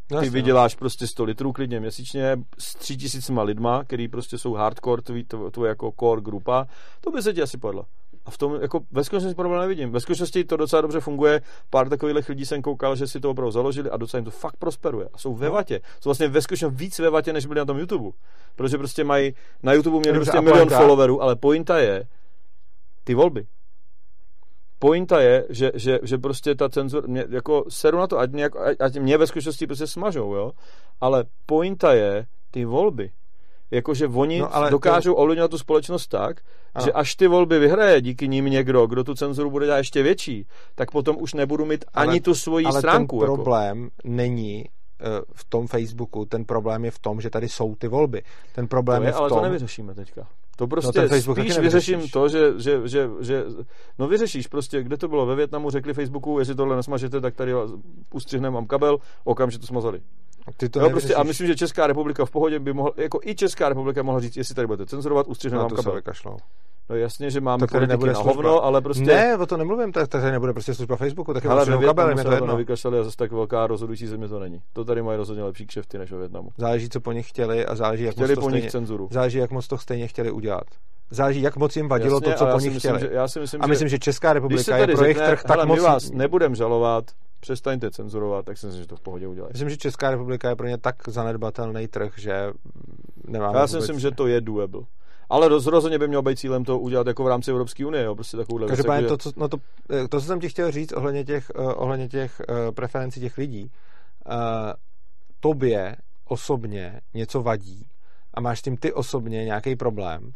ty Jasně, no. vyděláš prostě 100 litrů klidně měsíčně s tři tisícima lidma, který prostě jsou hardcore, tvůj, tvůj jako core grupa, to by se ti asi povedlo. A v tom jako ve skutečnosti problém nevidím. Ve skutečnosti to docela dobře funguje. Pár takových lidí jsem koukal, že si to opravdu založili a docela jim to fakt prosperuje. A jsou ve No. vatě. Jsou vlastně ve skutečnosti víc ve vatě, než byli na tom YouTube. Protože prostě mají, na YouTube měli Dobře, prostě milion followerů, ale pointa je ty volby. Pointa je, že, že, že prostě ta cenzura, mě, jako seru na to, ať mě, jako, ať, mě ve skutečnosti prostě smažou, jo, ale pointa je ty volby. Jakože oni No, ale dokážou to... ovlivňovat tu společnost tak, Ano. že až ty volby vyhraje díky nim někdo, kdo tu cenzuru bude dělat ještě větší, tak potom už nebudu mít Ale- ani tu svoji ale stránku. ten jako. problém není eh, v tom Facebooku, ten problém je v tom, že tady jsou ty volby. Ten problém To je, v ale tom, to nevyřešíme teďka. To ten prostě no, Facebook spíš vyřeším to, že, že, že, že, no vyřešíš prostě, kde to bylo ve Větnamu, řekli Facebooku, jestli tohle nesmažete, tak tady ustřihneme vám kabel, okamžitě to smazali. ty to jo, prostě, a myslím, že Česká republika v pohodě by mohla, jako i Česká republika mohla říct, jestli tady budete cenzurovat, ustřihneme na vám to se kabel. vykašlou. No jasně, že máme politiky nebude na hovno, ale prostě... Ne, o to nemluvím, tak tady nebude prostě služba Facebooku, tak je ale ve kabel, je to jedno. nevykašlali a zase tak velká rozhodující země to není. To tady mají rozhodně lepší kšefty než ve Větnamu. Záleží, co po nich chtěli a záleží, jak Chtěli moc to po nich stejně, cenzuru. záleží, jak moc to stejně chtěli udělat. Záleží, jak moc jim vadilo Jasně, to, co ale po nich myslím, chtěli. Že, já si myslím, A myslím, že Česká když se republika je pro jejich trh tak moc... vás nebudem žalovat, přestaňte cenzurovat, tak si myslím, že to v pohodě udělají. Myslím, že Česká republika je pro ně tak zanedbatelný trh, že nemáme Já si myslím, že to je doable. Ale roz, rozhodně by mělo být cílem to udělat jako v rámci Evropské unie, jo, prostě takovouhle věc. Každopádně jako, to, co, no to, eh, to, co jsem ti chtěl říct ohledně těch, uh, ohledně těch uh, preferencí těch lidí, uh, tobě osobně něco vadí a máš s tím ty osobně nějaký problém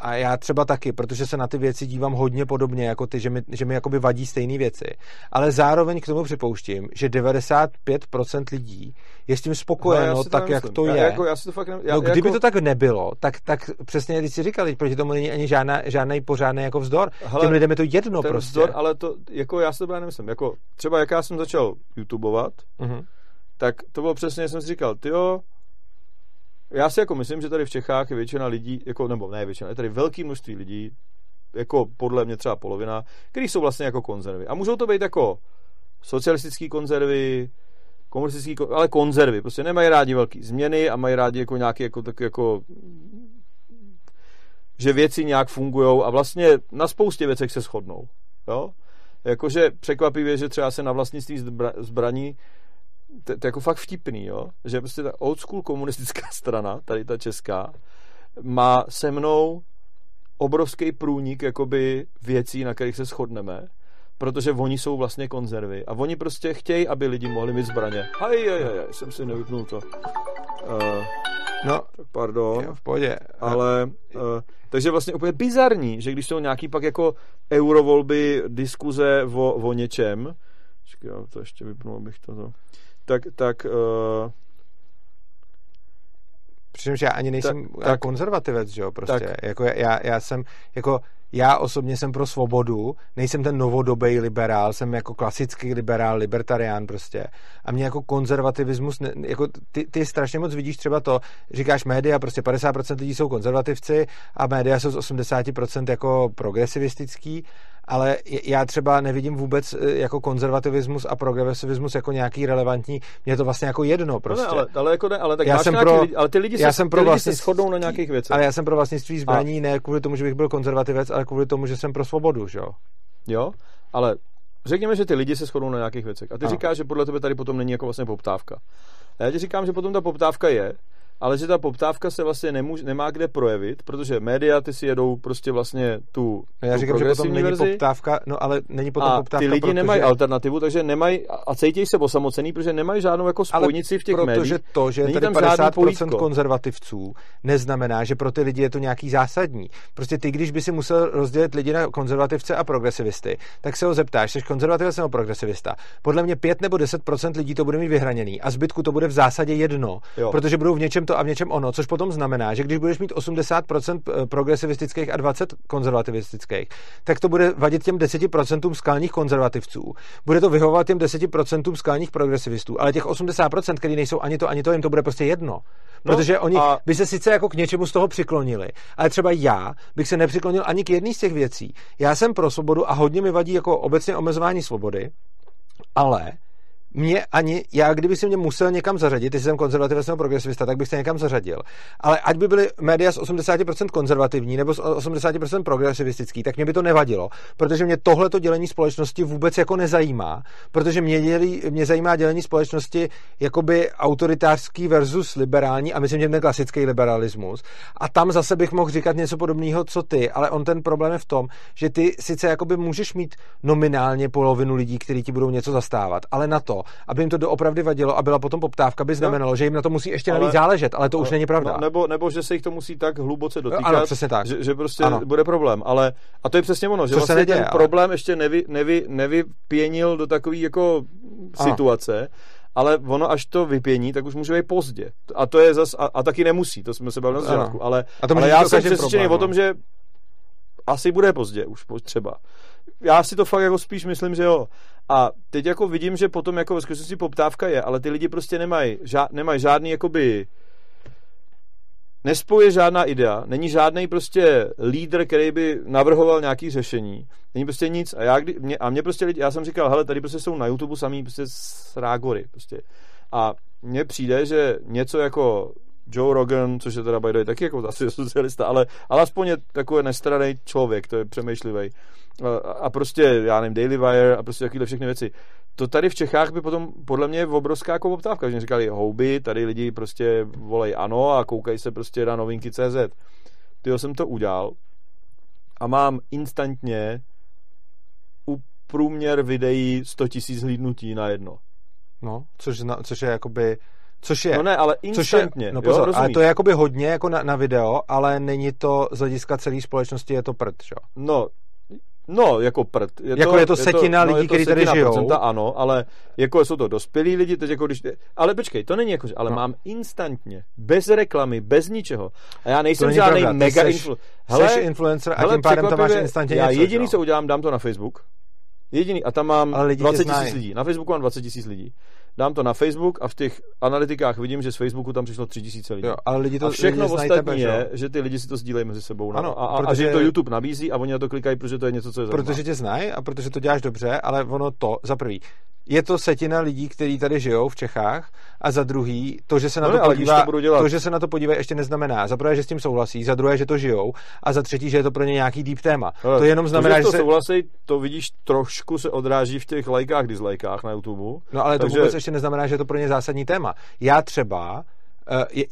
a já třeba taky, protože se na ty věci dívám hodně podobně jako ty, že mi, že mi jakoby vadí stejné věci. Ale zároveň k tomu připouštím, že 95% lidí je s tím spokojeno si to tak, jak to já, je. Jako, já si to fakt ne, já, no, kdyby jako, to tak nebylo, tak, tak přesně, když jsi říkal, proti tomu není ani žádná, žádný pořádný jako vzdor. Hele, Těm lidem je to jedno prostě. vzdor, ale to, jako já si to nemyslím. Jako, třeba jak já jsem začal YouTubeovat, Mhm. tak to bylo přesně, jsem si říkal, tyjo, já si jako myslím, že tady v Čechách je většina lidí, jako, nebo ne většina, je tady velké množství lidí, jako podle mě třeba polovina, kteří jsou vlastně jako konzervy. A můžou to být jako socialistický konzervy, komunistický, ale konzervy. Prostě nemají rádi velké změny a mají rádi jako nějaký jako, tak jako že věci nějak fungují a vlastně na spoustě věcech se shodnou. Jo? Jakože překvapivě, že třeba se na vlastnictví zbra, zbraní to, to je jako fakt vtipný, jo? že prostě ta old school komunistická <laughs> strana, tady ta česká, má se mnou obrovský průnik jakoby věcí, na kterých se shodneme, protože oni jsou vlastně konzervy a oni prostě chtějí, aby lidi mohli mít zbraně. Haj, haj, haj, jsem si nevypnul to. Uh, No, tak pardon. jo, v pohodě. Ale, uh, takže vlastně úplně bizarní, že když jsou nějaký pak jako eurovolby, diskuze o, o něčem, já to ještě vypnul, abych to, tak, tak uh, Přičemž já ani nejsem Tak- tak, konzervativec, že jo, prostě. tak- Jako já, já jsem, jako já osobně jsem pro svobodu, nejsem ten novodobý liberál, jsem jako klasický liberál, libertarián prostě. A mě jako konzervativismus, ne, jako ty, ty strašně moc vidíš třeba to, říkáš média, prostě 50% lidí jsou konzervativci a média jsou z 80% jako progresivistický ale já třeba nevidím vůbec e, jako konzervativismus a progresivismus jako nějaký relevantní. Mě to vlastně jako jedno prostě. No ne, prostě. ale, ale, jako ne, ale tak já jsem pro, lidi, ale ty lidi, já se, jsem pro ty lidi se shodnou na nějakých věcech. Ale já jsem pro vlastnictví zbraní a... ne kvůli tomu, že bych byl konzervativec, ale kvůli tomu, že jsem pro svobodu, že jo? Jo, ale řekněme, že ty lidi se shodnou na nějakých věcech. A ty a. říkáš, že podle tebe tady potom není jako vlastně poptávka. A já ti říkám, že potom ta poptávka je, ale že ta poptávka se vlastně nemůže, nemá kde projevit, protože média ty si jedou prostě vlastně tu Já tu říkám, že potom není verzi, poptávka, no ale není potom a poptávka, ty lidi protože... nemají alternativu, takže nemají a cítějí se osamocený, protože nemají žádnou jako spojnici v těch protože médiích. Protože to, že je tady 50% konzervativců, neznamená, že pro ty lidi je to nějaký zásadní. Prostě ty, když by si musel rozdělit lidi na konzervativce a progresivisty, tak se ho zeptáš, jsi konzervativec nebo progresivista. Podle mě 5 nebo 10% lidí to bude mít vyhraněný a zbytku to bude v zásadě jedno, jo. protože budou v něčem to a v něčem ono, což potom znamená, že když budeš mít 80% eh, progresivistických a 20 konzervativistických, tak to bude vadit těm 10% skalních konzervativců. Bude to vyhovovat těm 10% skalních progresivistů, ale těch 80%, který nejsou ani to, ani to, jim to bude prostě jedno. No, protože oni a... by se sice jako k něčemu z toho přiklonili, ale třeba já bych se nepřiklonil ani k jedné z těch věcí. Já jsem pro svobodu a hodně mi vadí jako obecně omezování svobody, ale mě ani, já kdyby si mě musel někam zařadit, jestli jsem konzervativec nebo progresivista, tak bych se někam zařadil. Ale ať by byly média z 80% konzervativní nebo z 80% progresivistický, tak mě by to nevadilo, protože mě tohleto dělení společnosti vůbec jako nezajímá, protože mě, dělí, mě zajímá dělení společnosti jakoby autoritářský versus liberální a myslím, že ten klasický liberalismus. A tam zase bych mohl říkat něco podobného, co ty, ale on ten problém je v tom, že ty sice jakoby můžeš mít nominálně polovinu lidí, kteří ti budou něco zastávat, ale na to, aby jim to doopravdy vadilo a byla potom poptávka, by znamenalo, no. že jim na to musí ještě ale, navíc záležet, ale to už není pravda. No, nebo, nebo že se jich to musí tak hluboce dotýkat, ano, přesně tak. Že, že prostě ano. bude problém. Ale, a to je přesně ono, že vlastně neděje, ten ale... problém ještě nevy, nevy, nevypěnil do takové jako ano. situace, ale ono až to vypění, tak už může být pozdě. A to je zas, a, a taky nemusí, to jsme se bavili na začátku, ale, a to ale já jsem přesvědčený o tom, no. že asi bude pozdě už třeba. Já si to fakt jako spíš myslím, že jo. A teď jako vidím, že potom jako ve skutečnosti poptávka je, ale ty lidi prostě nemají, žád, nemají žádný jakoby nespoje žádná idea, není žádný prostě lídr, který by navrhoval nějaký řešení, není prostě nic. A, já, kdy, mě, a mě prostě lidi, já jsem říkal, hele, tady prostě jsou na YouTube samý prostě srágory, prostě. A mně přijde, že něco jako Joe Rogan, což je teda by taky jako zase <laughs> socialista, ale, ale aspoň je takový nestraný člověk, to je přemýšlivý. A, prostě, já nevím, Daily Wire a prostě takovéhle všechny věci. To tady v Čechách by potom podle mě obrovská jako poptávka, že říkali houby, tady lidi prostě volej ano a koukají se prostě na novinky CZ. Tyjo jsem to udělal a mám instantně u průměr videí 100 000 hlídnutí na jedno. No, což, což je jakoby Což je, no ne, ale instantně. Je, no pozor, jo, ale to je jakoby hodně jako na, na video, ale není to z hlediska celé společnosti, je to prd, jo? No, No, jako prd. Je jako to, je to setina je to, lidí, no, kteří tady žijou. Ano, ale jako jsou to dospělí lidi, teď jako když... Ale počkej, to není jako, ale no. mám instantně, bez reklamy, bez ničeho. A já nejsem žádný mega influencer. Jsi influencer a tím pádem to máš instantně Já něco, jediný, co udělám, dám to na Facebook. Jediný. A tam mám 20 tisíc lidí. Na Facebooku mám 20 tisíc lidí dám to na Facebook a v těch analytikách vidím, že z Facebooku tam přišlo 3000 lidí. Jo, ale lidi to, a všechno lidi ostatní tebe, je, že ty lidi si to sdílejí mezi sebou. No. Ano, a, a, protože, a, že to YouTube nabízí a oni na to klikají, protože to je něco, co je zajímavé. Protože tě znají a protože to děláš dobře, ale ono to za prvý je to setina lidí, kteří tady žijou v Čechách a za druhý, to, že se na no, to podívá, to, to, že se na to podívá, ještě neznamená. Za prvé, že s tím souhlasí, za druhé, že to žijou a za třetí, že je to pro ně nějaký deep téma. Ale to jenom znamená, to, že, to se... souhlasí, to vidíš trošku se odráží v těch lajkách, dislajkách na YouTube. No ale takže... to vůbec ještě neznamená, že je to pro ně zásadní téma. Já třeba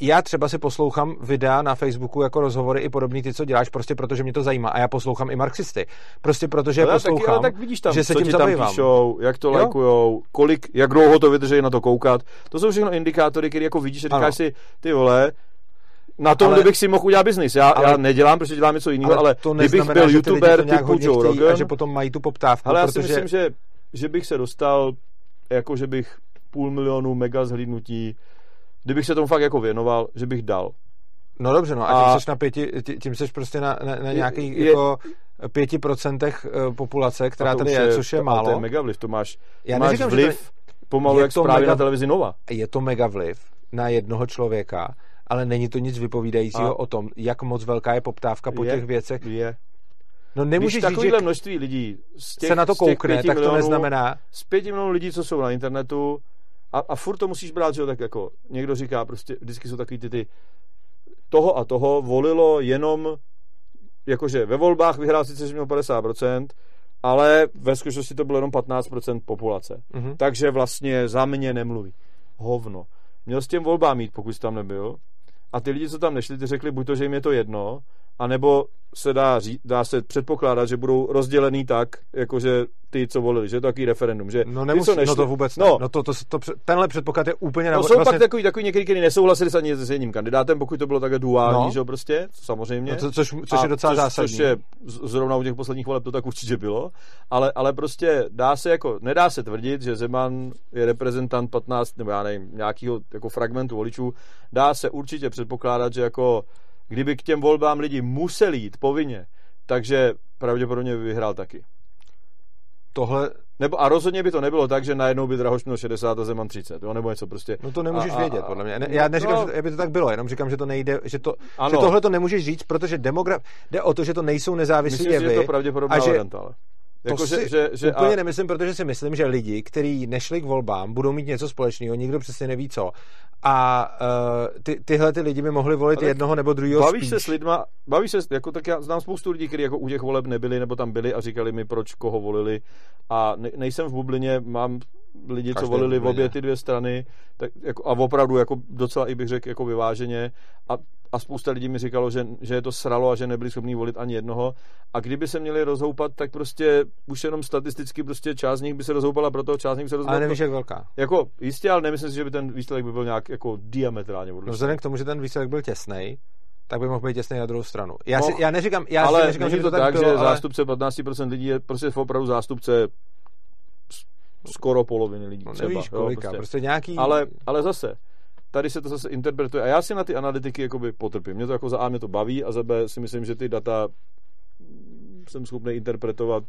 já třeba si poslouchám videa na Facebooku jako rozhovory i podobný ty, co děláš, prostě protože mě to zajímá. A já poslouchám i marxisty. Prostě protože ale poslouchám, taky, ale tak vidíš tam, že se tím tam píšou, jak to lajkujou, kolik, jak dlouho to vydrží na to koukat. To jsou všechno indikátory, které jako vidíš a říkáš ano. si, ty vole, na tom, ale, kdybych si mohl udělat biznis. Já, ale, já nedělám, protože dělám něco jiného, ale, ale to kdybych byl youtuber typu Joe Rogan... A že potom mají tu poptávku. Ale já protože... si myslím, že, že bych se dostal, jako že bych půl milionu mega zhlídnutí kdybych se tomu fakt jako věnoval, že bych dal. No dobře, no a, A- tím, seš na pěti, tí- tím seš prostě na, na, na Je- nějakých je- jako pěti procentech eh, populace, která to tady už je, což je to- málo. To je mega vliv, to máš, Já máš neříkám, že vliv pomalu je jak to zprávy mega- na televizi Nova. je to mega vliv na jednoho člověka, ale není to nic vypovídajícího A- o tom, jak moc velká je poptávka po Je. těch věcech. Je. No Když nemůžeš říct, že množství lidí z těch, se na to koukne, tak to milionů, neznamená, Z pěti milionů lidí, co jsou na internetu, a, a furt to musíš brát, že jo, tak jako někdo říká prostě, vždycky jsou takový ty, ty toho a toho volilo jenom, jakože ve volbách vyhrál sice že měl 50%, ale ve skutečnosti to bylo jenom 15% populace. Mhm. Takže vlastně za mě nemluví. Hovno. Měl s těm volbám mít, pokud jsi tam nebyl. A ty lidi, co tam nešli, ty řekli buď to, že jim je to jedno, anebo se dá, ří, dá se předpokládat, že budou rozdělený tak, jakože ty, co volili, že je to takový referendum. Že No ty, nemusí, co nešli, no to vůbec ne. no, No to, to, to, tenhle předpoklad je úplně No, jsou vlastně, pak takový, takový některý, kteří nesouhlasili s ani s jedním kandidátem, pokud to bylo takhle duální, No. že jo, prostě, samozřejmě. no, to, což, což A je docela což, zásadní. Což je zrovna u těch posledních voleb to tak určitě bylo, ale, ale prostě dá se jako, nedá se tvrdit, že Zeman je reprezentant 15, nebo já nevím, nějakého jako fragmentu voličů, dá se určitě předpokládat, že jako kdyby k těm volbám lidi museli jít povinně, takže pravděpodobně by vyhrál taky. Tohle, Nebo a rozhodně by to nebylo tak, že najednou by Drahoš měl 60 a Zeman 30, jo? nebo něco prostě. no to nemůžeš A- a- vědět, podle mě. Ne, já neříkám, no. že by to tak bylo, jenom říkám, že to nejde, že, to, Ano. že tohle to nemůžeš říct, protože demograf, jde o to, že to nejsou nezávislí Myslím, že je to pravděpodobná a že- varianta, ale. To Jako, si že, že, že úplně a, nemyslím, protože si myslím, že lidi, kteří nešli k volbám, budou mít něco společného, nikdo přesně neví co. A uh, ty, tyhle ty lidi by mohli volit Ale jednoho nebo druhého bavíš spíš. se s lidma, bavíš se, jako tak já znám spoustu lidí, kteří jako u těch voleb nebyli, nebo tam byli a říkali mi, proč koho volili. A ne, nejsem v bublině, mám lidi, Každý co volili v obě ty dvě strany, tak jako, a opravdu jako docela i bych řekl jako vyváženě. A, a spousta lidí mi říkalo, že, že je to sralo a že nebyli schopni volit ani jednoho. A kdyby se měli rozhoupat, tak prostě už jenom statisticky prostě část z nich by se rozhoupala, proto část z nich se rozhoupala. Ale nevíš, jak velká. Jako jistě, ale nemyslím si, že by ten výsledek by byl nějak jako diametrálně No odlišný. vzhledem k tomu, že ten výsledek byl těsnej, tak by mohl být těsný na druhou stranu. Já, si, Mohl. já neříkám, já ale si neříkám, že není to tak, bylo, že ale... zástupce 15% lidí je prostě opravdu zástupce skoro poloviny lidí No, třeba. nevíš jo, kolika, prostě. prostě nějaký... Ale, ale zase, tady se to zase interpretuje. A já si na ty analytiky jakoby potrpím. Mě to jako za A mě to baví a za B si myslím, že ty data jsem schopný interpretovat.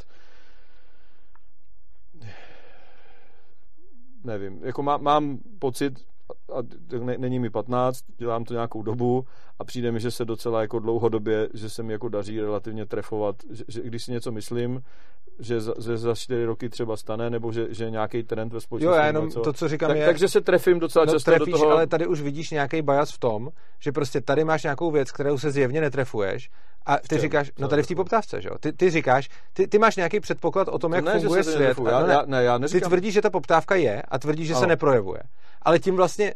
Nevím, jako má, mám pocit, a ne, není mi 15, dělám to nějakou dobu a přijde mi, že se docela jako dlouhodobě, že se mi jako daří relativně trefovat, že, že když si něco myslím, že za, že za čtyři roky třeba stane, nebo že, že nějaký trend ve Jo, společnosti. já nebo jenom něco, to, co říkám tak, je... takže se trefím docela no, často trefíš, do toho. ale tady už vidíš nějaký bias v tom, že prostě tady máš nějakou věc, kterou se zjevně netrefuješ a ty čem? říkáš, no Co tady v té poptávce, že jo? Ty, ty říkáš, ty, ty máš nějaký předpoklad o tom, jak ne, funguje že se svět. a Já, no ne, já, ne, já ty neříkám, tvrdíš, že ta poptávka je a tvrdíš, že se Ano. neprojevuje. Ale tím vlastně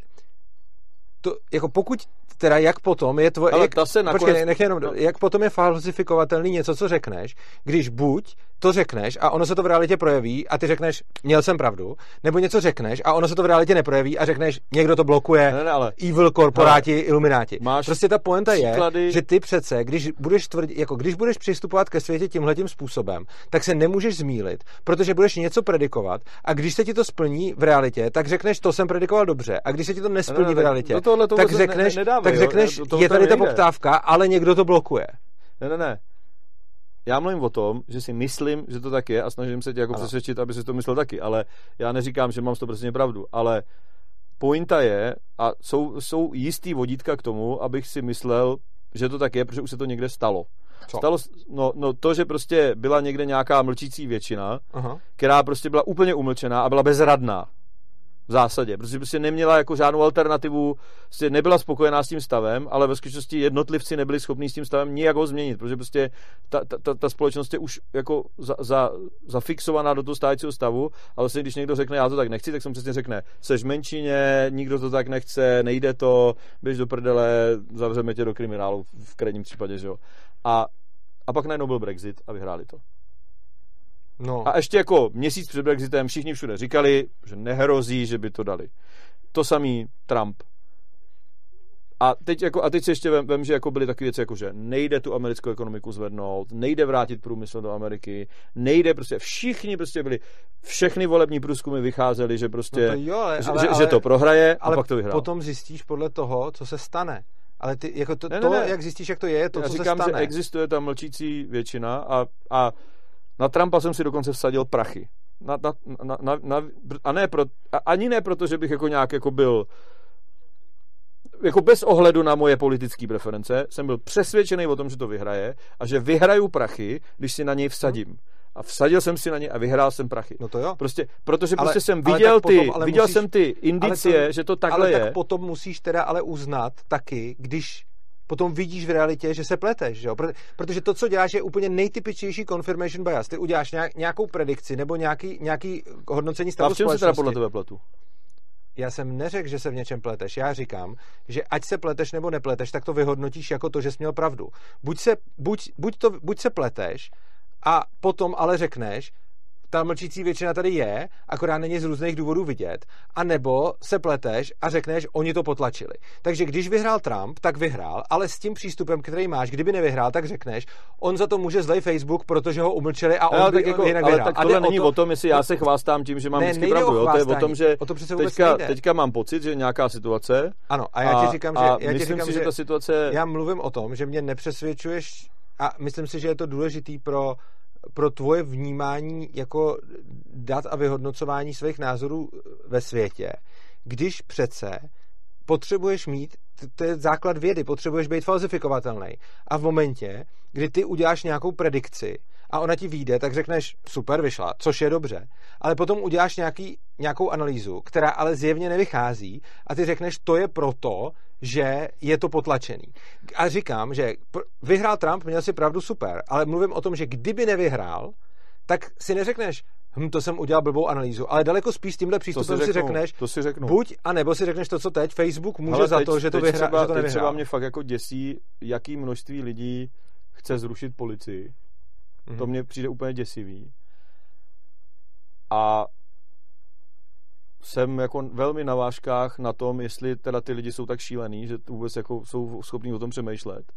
to, jako pokud teda jak potom je tvoje, Ale jak, ta se nakonec- počkej, nech jenom, no. jak potom je falsifikovatelný něco, co řekneš, když buď to řekneš a ono se to v realitě projeví a ty řekneš, měl jsem pravdu, nebo něco řekneš a ono se to v realitě neprojeví a řekneš, někdo to blokuje, ne, ne, ale evil korporáti, ilumináti. Máš prostě ta poenta je, příklady- že ty přece, když budeš tvrdit, jako když budeš přistupovat ke světě tímhletím způsobem, tak se nemůžeš zmílit, protože budeš něco predikovat a když se ti to splní v realitě, tak řekneš, to jsem predikoval dobře. A když se ti to nesplní Ne, ne, v ne, realitě, tohle to tak řekneš, ne- nedávej, tak jo, řekneš toho je tady ta poptávka, ale někdo to blokuje. Ne, ne, ne. Já mluvím o tom, že si myslím, že to tak je a snažím se tě jako Ano. přesvědčit, aby si to myslel taky, ale já neříkám, že mám 100% pravdu, ale pointa je, a jsou, jsou jistý vodítka k tomu, abych si myslel, že to tak je, protože už se to někde stalo. Co? Stalo, no, no to, že prostě byla někde nějaká mlčící většina, Aha. která prostě byla úplně umlčená a byla bezradná. V zásadě, protože prostě neměla jako žádnou alternativu, prostě nebyla spokojená s tím stavem, ale ve skutečnosti jednotlivci nebyli schopni s tím stavem nijak ho změnit, protože prostě ta, ta, ta, společnost je už jako za, za, zafixovaná do toho stávajícího stavu, ale vlastně když někdo řekne, já to tak nechci, tak jsem přesně řekne, seš menšině, nikdo to tak nechce, nejde to, běž do prdele, zavřeme tě do kriminálu v krajním případě, že jo. A, a pak najednou byl Brexit a vyhráli to. No. A ještě jako měsíc před Brexitem všichni všude říkali, že nehrozí, že by to dali. To samý Trump. A teď, jako, a teď si ještě vem, vem, že jako byly takové věci, jako že nejde tu americkou ekonomiku zvednout, nejde vrátit průmysl do Ameriky, nejde prostě, všichni prostě byli, všechny volební průzkumy vycházely, že prostě, no to jo, ale, že, ale, že, ale, že to prohraje ale a pak to vyhrál. potom zjistíš podle toho, co se stane. Ale ty, jako to, Ne, ne, to ne. jak zjistíš, jak to je, to, Já co říkám, se stane. že existuje ta mlčící většina a, a na Trumpa jsem si dokonce vsadil prachy. Na, na, na, na, na, a ne pro, a ani ne proto, že bych jako nějak jako byl jako bez ohledu na moje politické preference, jsem byl přesvědčený o tom, že to vyhraje a že vyhraju prachy, když si na něj vsadím. A vsadil jsem si na něj a vyhrál jsem prachy. No to jo. Prostě, protože Ale- prostě jsem ale viděl ty, potom ale viděl musíš- jsem ty indicie, ale to- že to takhle ale je. tak potom musíš teda ale uznat taky, když potom vidíš v realitě, že se pleteš, že jo? Proto- Protože to, co děláš, je úplně nejtypičtější confirmation bias. Ty uděláš nějak, nějakou predikci nebo nějaký, nějaký hodnocení a stavu v čem se teda podle tebe pletu? Já jsem neřekl, že se v něčem pleteš. Já říkám, že ať se pleteš nebo nepleteš, tak to vyhodnotíš jako to, že jsi měl pravdu. Buď se, buď, buď to, buď se pleteš a potom ale řekneš, ta mlčící většina tady je, akorát není z různých důvodů vidět, a nebo se pleteš a řekneš, oni to potlačili. Takže když vyhrál Trump, tak vyhrál, ale s tím přístupem, který máš, kdyby nevyhrál, tak řekneš, on za to může zlej Facebook, protože ho umlčeli a on ale by tak, jako, jinak ale vyhrál. tak tohle není to- o tom, jestli já se chvástám tím, že mám Ne, vždycky pravdu. Jo? To je o tom, že O to přece teďka, nejde. teďka mám pocit, že nějaká situace Ano, a já ti říkám, že, já myslím říkám, si, že ta situace já mluvím o tom, že mě nepřesvědčuješ a myslím si, že je to důležitý pro, pro tvoje vnímání jako dat a vyhodnocování svých názorů ve světě, když přece potřebuješ mít, to je základ vědy, potřebuješ být falsifikovatelný. A v momentě, kdy ty uděláš nějakou predikci a ona ti vyjde, tak řekneš, super, vyšla, což je dobře. Ale potom uděláš nějaký, nějakou analýzu, která ale zjevně nevychází a ty řekneš, to je proto, že je to potlačený. A říkám, že vyhrál Trump, měl si pravdu super, ale mluvím o tom, že kdyby nevyhrál, tak si neřekneš, hm, to jsem udělal blbou analýzu, ale daleko spíš s tímhle to přístupem si, si, řeknu, řekneš, to si řeknu. buď, a nebo si řekneš to, co teď, Facebook může Hele, za teď- to, že to, vyhra, třeba, že to teď třeba nevyhrál. mě fakt jako děsí, jaký množství lidí chce zrušit policii. Mhm. To mně přijde úplně děsivý. A jsem jako velmi na vážkách na tom, jestli teda ty lidi jsou tak šílený, že vůbec jako jsou schopní o tom přemýšlet.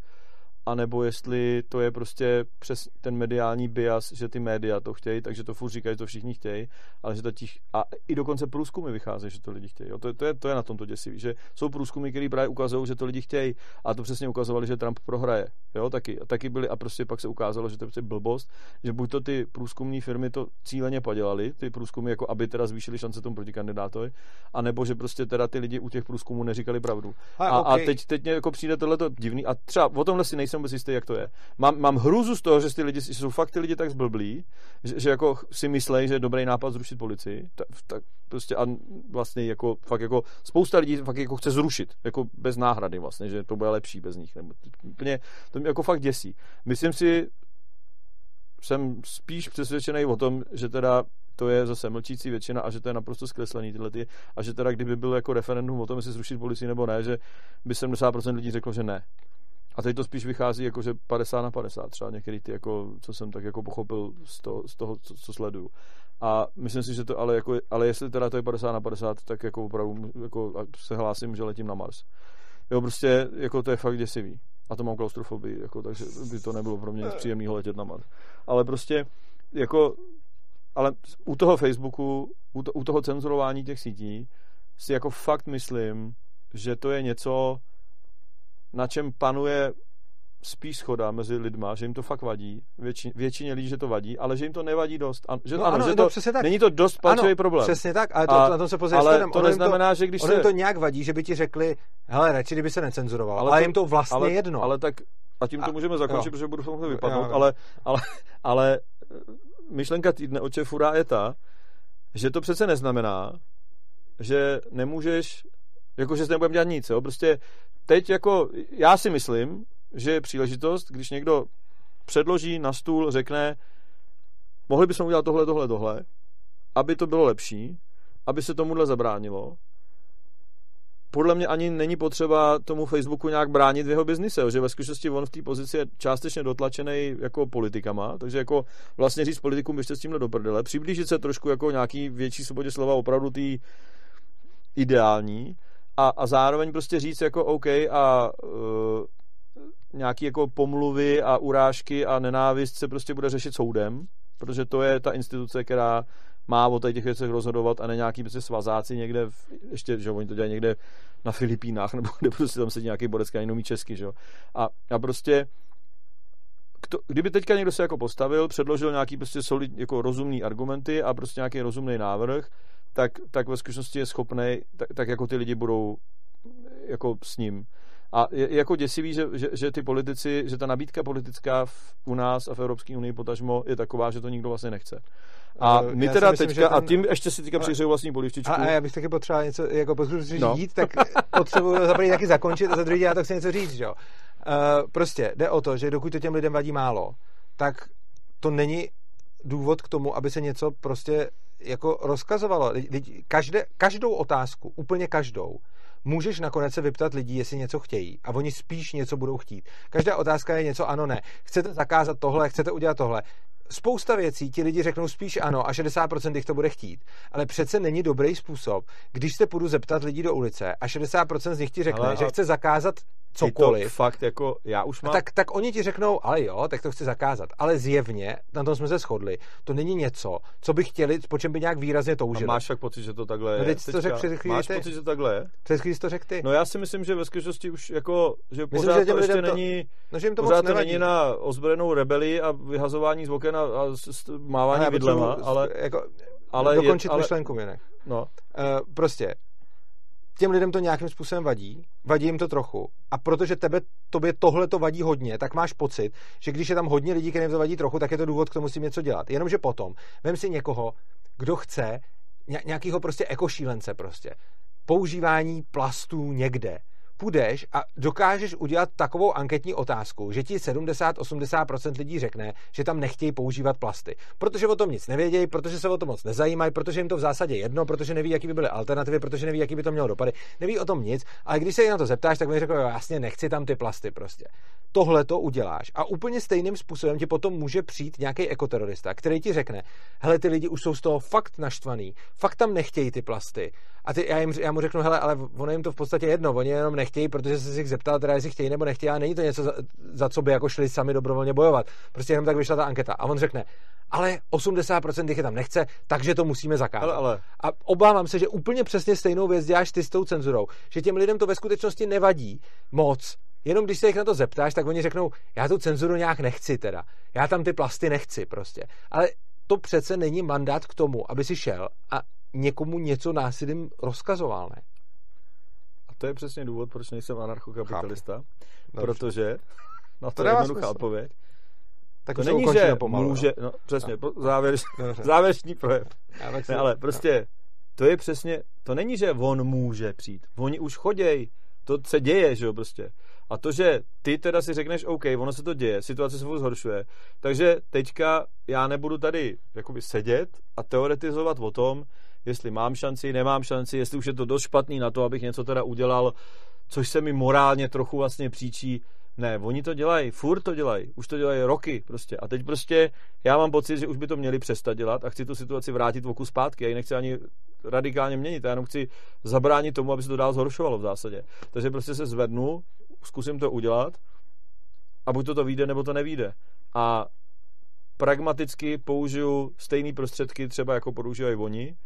A nebo jestli to je prostě přes ten mediální bias, že ty média to chtějí, takže to furt říkají, že to všichni chtějí, ale že to těch, a i dokonce průzkumy vycházejí, že to lidi chtějí. Jo. To, je- to, je, to je na tom to děsivý, že jsou průzkumy, které právě ukazují, že to lidi chtějí a to přesně ukazovali, že Trump prohraje. Jo, taky, a taky byly a prostě pak se ukázalo, že to je prostě blbost, že buď to ty průzkumní firmy to cíleně podělali, ty průzkumy, jako aby teda zvýšili šance tomu protikandidátovi, anebo že prostě teda ty lidi u těch průzkumů neříkali pravdu. A, a okej. teď, teď mě jako přijde tohleto divný a třeba o tomhle si nejsem vůbec jistý, jak to je. Mám, mám hrůzu z toho, že ty lidi, že jsou fakt ty lidi tak zblblí, že, že jako si myslí, že je dobrý nápad zrušit policii, tak, tak prostě a vlastně jako fakt jako spousta lidí fakt jako chce zrušit, jako bez náhrady vlastně, že to bude lepší bez nich. Nebo úplně, to mě jako fakt děsí. Myslím si, jsem spíš přesvědčený o tom, že teda to je zase mlčící většina a že to je naprosto zkreslený tyhle ty, a že teda kdyby byl jako referendum o tom, jestli zrušit policii nebo ne, že by 70% lidí řeklo, že ne. A teď to spíš vychází jako, že 50 na 50 třeba některý ty, jako, co jsem tak jako pochopil z toho, z toho co, co, sleduju. A myslím si, že to ale, jako, ale jestli teda to je 50 na 50, tak jako opravdu jako se hlásím, že letím na Mars. Jo, prostě jako to je fakt děsivý. A to mám klaustrofobii, jako, takže by to nebylo pro mě nic příjemného letět na Mars. Ale prostě jako ale u toho Facebooku, u, to, u toho cenzurování těch sítí si jako fakt myslím, že to je něco, na čem panuje spíš schoda mezi lidma, že jim to fakt vadí, větši, většině lidí, že to vadí, ale že jim to nevadí dost. A, že, No ano, ano, že no to, přesně tak. není to dost palčivý problém. Přesně tak, ale to, A- na tom se později ale to neznamená, že když ono jim se... to nějak vadí, že by ti řekli, hele, radši kdyby se necenzuroval, ale, ale jim to vlastně ale, jedno. Ale tak, a tím to A- můžeme zakončit, jo. protože budu Já vypadnout, vím. ale, ale, ale myšlenka týdne od Čefura je ta, že to přece neznamená, že nemůžeš, jako že nebudeme dělat nic, jo? prostě teď jako, já si myslím, že je příležitost, když někdo předloží na stůl, řekne, mohli bychom udělat tohle, tohle, tohle, aby to bylo lepší, aby se tomuhle zabránilo, podle mě ani není potřeba tomu Facebooku nějak bránit v jeho biznise, že ve skutečnosti on v té pozici je částečně dotlačený jako politikama, takže jako vlastně říct politikům, běžte s tímhle do prdele, přiblížit se trošku jako nějaký větší svobodě slova opravdu tý ideální a, a zároveň prostě říct jako OK a uh, nějaký jako pomluvy a urážky a nenávist se prostě bude řešit soudem, protože to je ta instituce, která má o těch věcech rozhodovat a ne nějaký prostě svazáci někde, v, ještě, že oni to dělají někde na Filipínách, <laughs> nebo kde prostě tam sedí nějaký borec, který česky, že A, a prostě to, kdyby teďka někdo se jako postavil, předložil nějaký prostě solid, jako rozumný argumenty a prostě nějaký rozumný návrh, tak, tak ve skutečnosti je schopný, tak, tak jako ty lidi budou jako s ním. A je, je jako děsivý, že, že, že ty politici, že ta nabídka politická v, u nás a v Evropské unii potažmo je taková, že to nikdo vlastně nechce. A uh, my teda myslím, teďka, ten... a tím ještě si teďka přihřeju vlastní polištičku. A, a, já bych taky potřeboval něco, jako potřebuji no. říct, tak potřebuji za první taky zakončit a za druhý já tak si něco říct, jo. Uh, prostě jde o to, že dokud to těm lidem vadí málo, tak to není důvod k tomu, aby se něco prostě jako rozkazovalo. Každé, každou otázku, úplně každou, můžeš nakonec se vyptat lidí, jestli něco chtějí a oni spíš něco budou chtít. Každá otázka je něco ano, ne. Chcete zakázat tohle, chcete udělat tohle. Spousta věcí ti lidi řeknou spíš ano a 60% jich to bude chtít. Ale přece není dobrý způsob, když se půjdu zeptat lidí do ulice a 60% z nich ti řekne, ale, že chce zakázat cokoliv. To fakt jako, já už mám... Tak, tak oni ti řeknou, ale jo, tak to chci zakázat. Ale zjevně, na tom jsme se shodli, to není něco, co by chtěli, po čem by nějak výrazně toužili. A máš tak pocit, že to takhle je? No teď to řekl před chvíli Máš ty? pocit, že to takhle je? Před chvíli to řekl ty. No já si myslím, že ve skutečnosti už jako, že myslím, pořád že to ještě to, není, no, že jim to pořád to není na ozbrojenou rebeli a vyhazování z oken a, a mávání vidlema, ale... Jako, ale dokončit je, ale, myšlenku mě nech. No. Uh, prostě, těm lidem to nějakým způsobem vadí, vadí jim to trochu. A protože tebe, tobě tohle to vadí hodně, tak máš pocit, že když je tam hodně lidí, kterým to vadí trochu, tak je to důvod k tomu si něco dělat. Jenomže potom, vem si někoho, kdo chce, nějakého prostě ekošílence prostě. Používání plastů někde půjdeš a dokážeš udělat takovou anketní otázku, že ti 70-80% lidí řekne, že tam nechtějí používat plasty. Protože o tom nic nevědějí, protože se o tom moc nezajímají, protože jim to v zásadě jedno, protože neví, jaký by byly alternativy, protože neví, jaký by to mělo dopady. Neví o tom nic, ale když se jí na to zeptáš, tak mi řekl, jasně, nechci tam ty plasty prostě. Tohle to uděláš a úplně stejným způsobem ti potom může přijít nějaký ekoterorista, který ti řekne, hele, ty lidi už jsou z toho fakt naštvaný, fakt tam nechtějí ty plasty. A ty, já, jim, já mu řeknu, hele, ale ono jim to v podstatě jedno, oni jenom nechtějí, protože se si jich zeptal, teda jestli chtějí nebo nechtějí, a není to něco, za, za co by jako šli sami dobrovolně bojovat. Prostě jenom tak vyšla ta anketa. A on řekne, ale 80% jich je tam nechce, takže to musíme zakázat. Ale, ale. A obávám se, že úplně přesně stejnou věc děláš ty s tou cenzurou. Že těm lidem to ve skutečnosti nevadí moc, Jenom když se jich na to zeptáš, tak oni řeknou, já tu cenzuru nějak nechci teda. Já tam ty plasty nechci prostě. Ale to přece není mandát k tomu, aby si šel a někomu něco násilím rozkazoval, ne? To je přesně důvod, proč nejsem anarchokapitalista. Protože, <laughs> no to, to je jednoduchá odpověď. Tak to není, že pomalu, může, no, přesně, no. závěr, <laughs> závěrečný projev. Ne, ale prostě, no. to je přesně, to není, že on může přijít. Oni už choděj, to se děje, že jo, prostě. A to, že ty teda si řekneš, OK, ono se to děje, situace se furt zhoršuje, takže teďka já nebudu tady jakoby sedět a teoretizovat o tom, jestli mám šanci, nemám šanci, jestli už je to dost špatný na to, abych něco teda udělal, což se mi morálně trochu vlastně příčí. Ne, oni to dělají, furt to dělají, už to dělají roky prostě. A teď prostě já mám pocit, že už by to měli přestat dělat a chci tu situaci vrátit v oku zpátky. Já ji nechci ani radikálně měnit, já jenom chci zabránit tomu, aby se to dál zhoršovalo v zásadě. Takže prostě se zvednu, zkusím to udělat a buď to to vyjde, nebo to nevíde. A pragmaticky použiju stejné prostředky, třeba jako používají oni,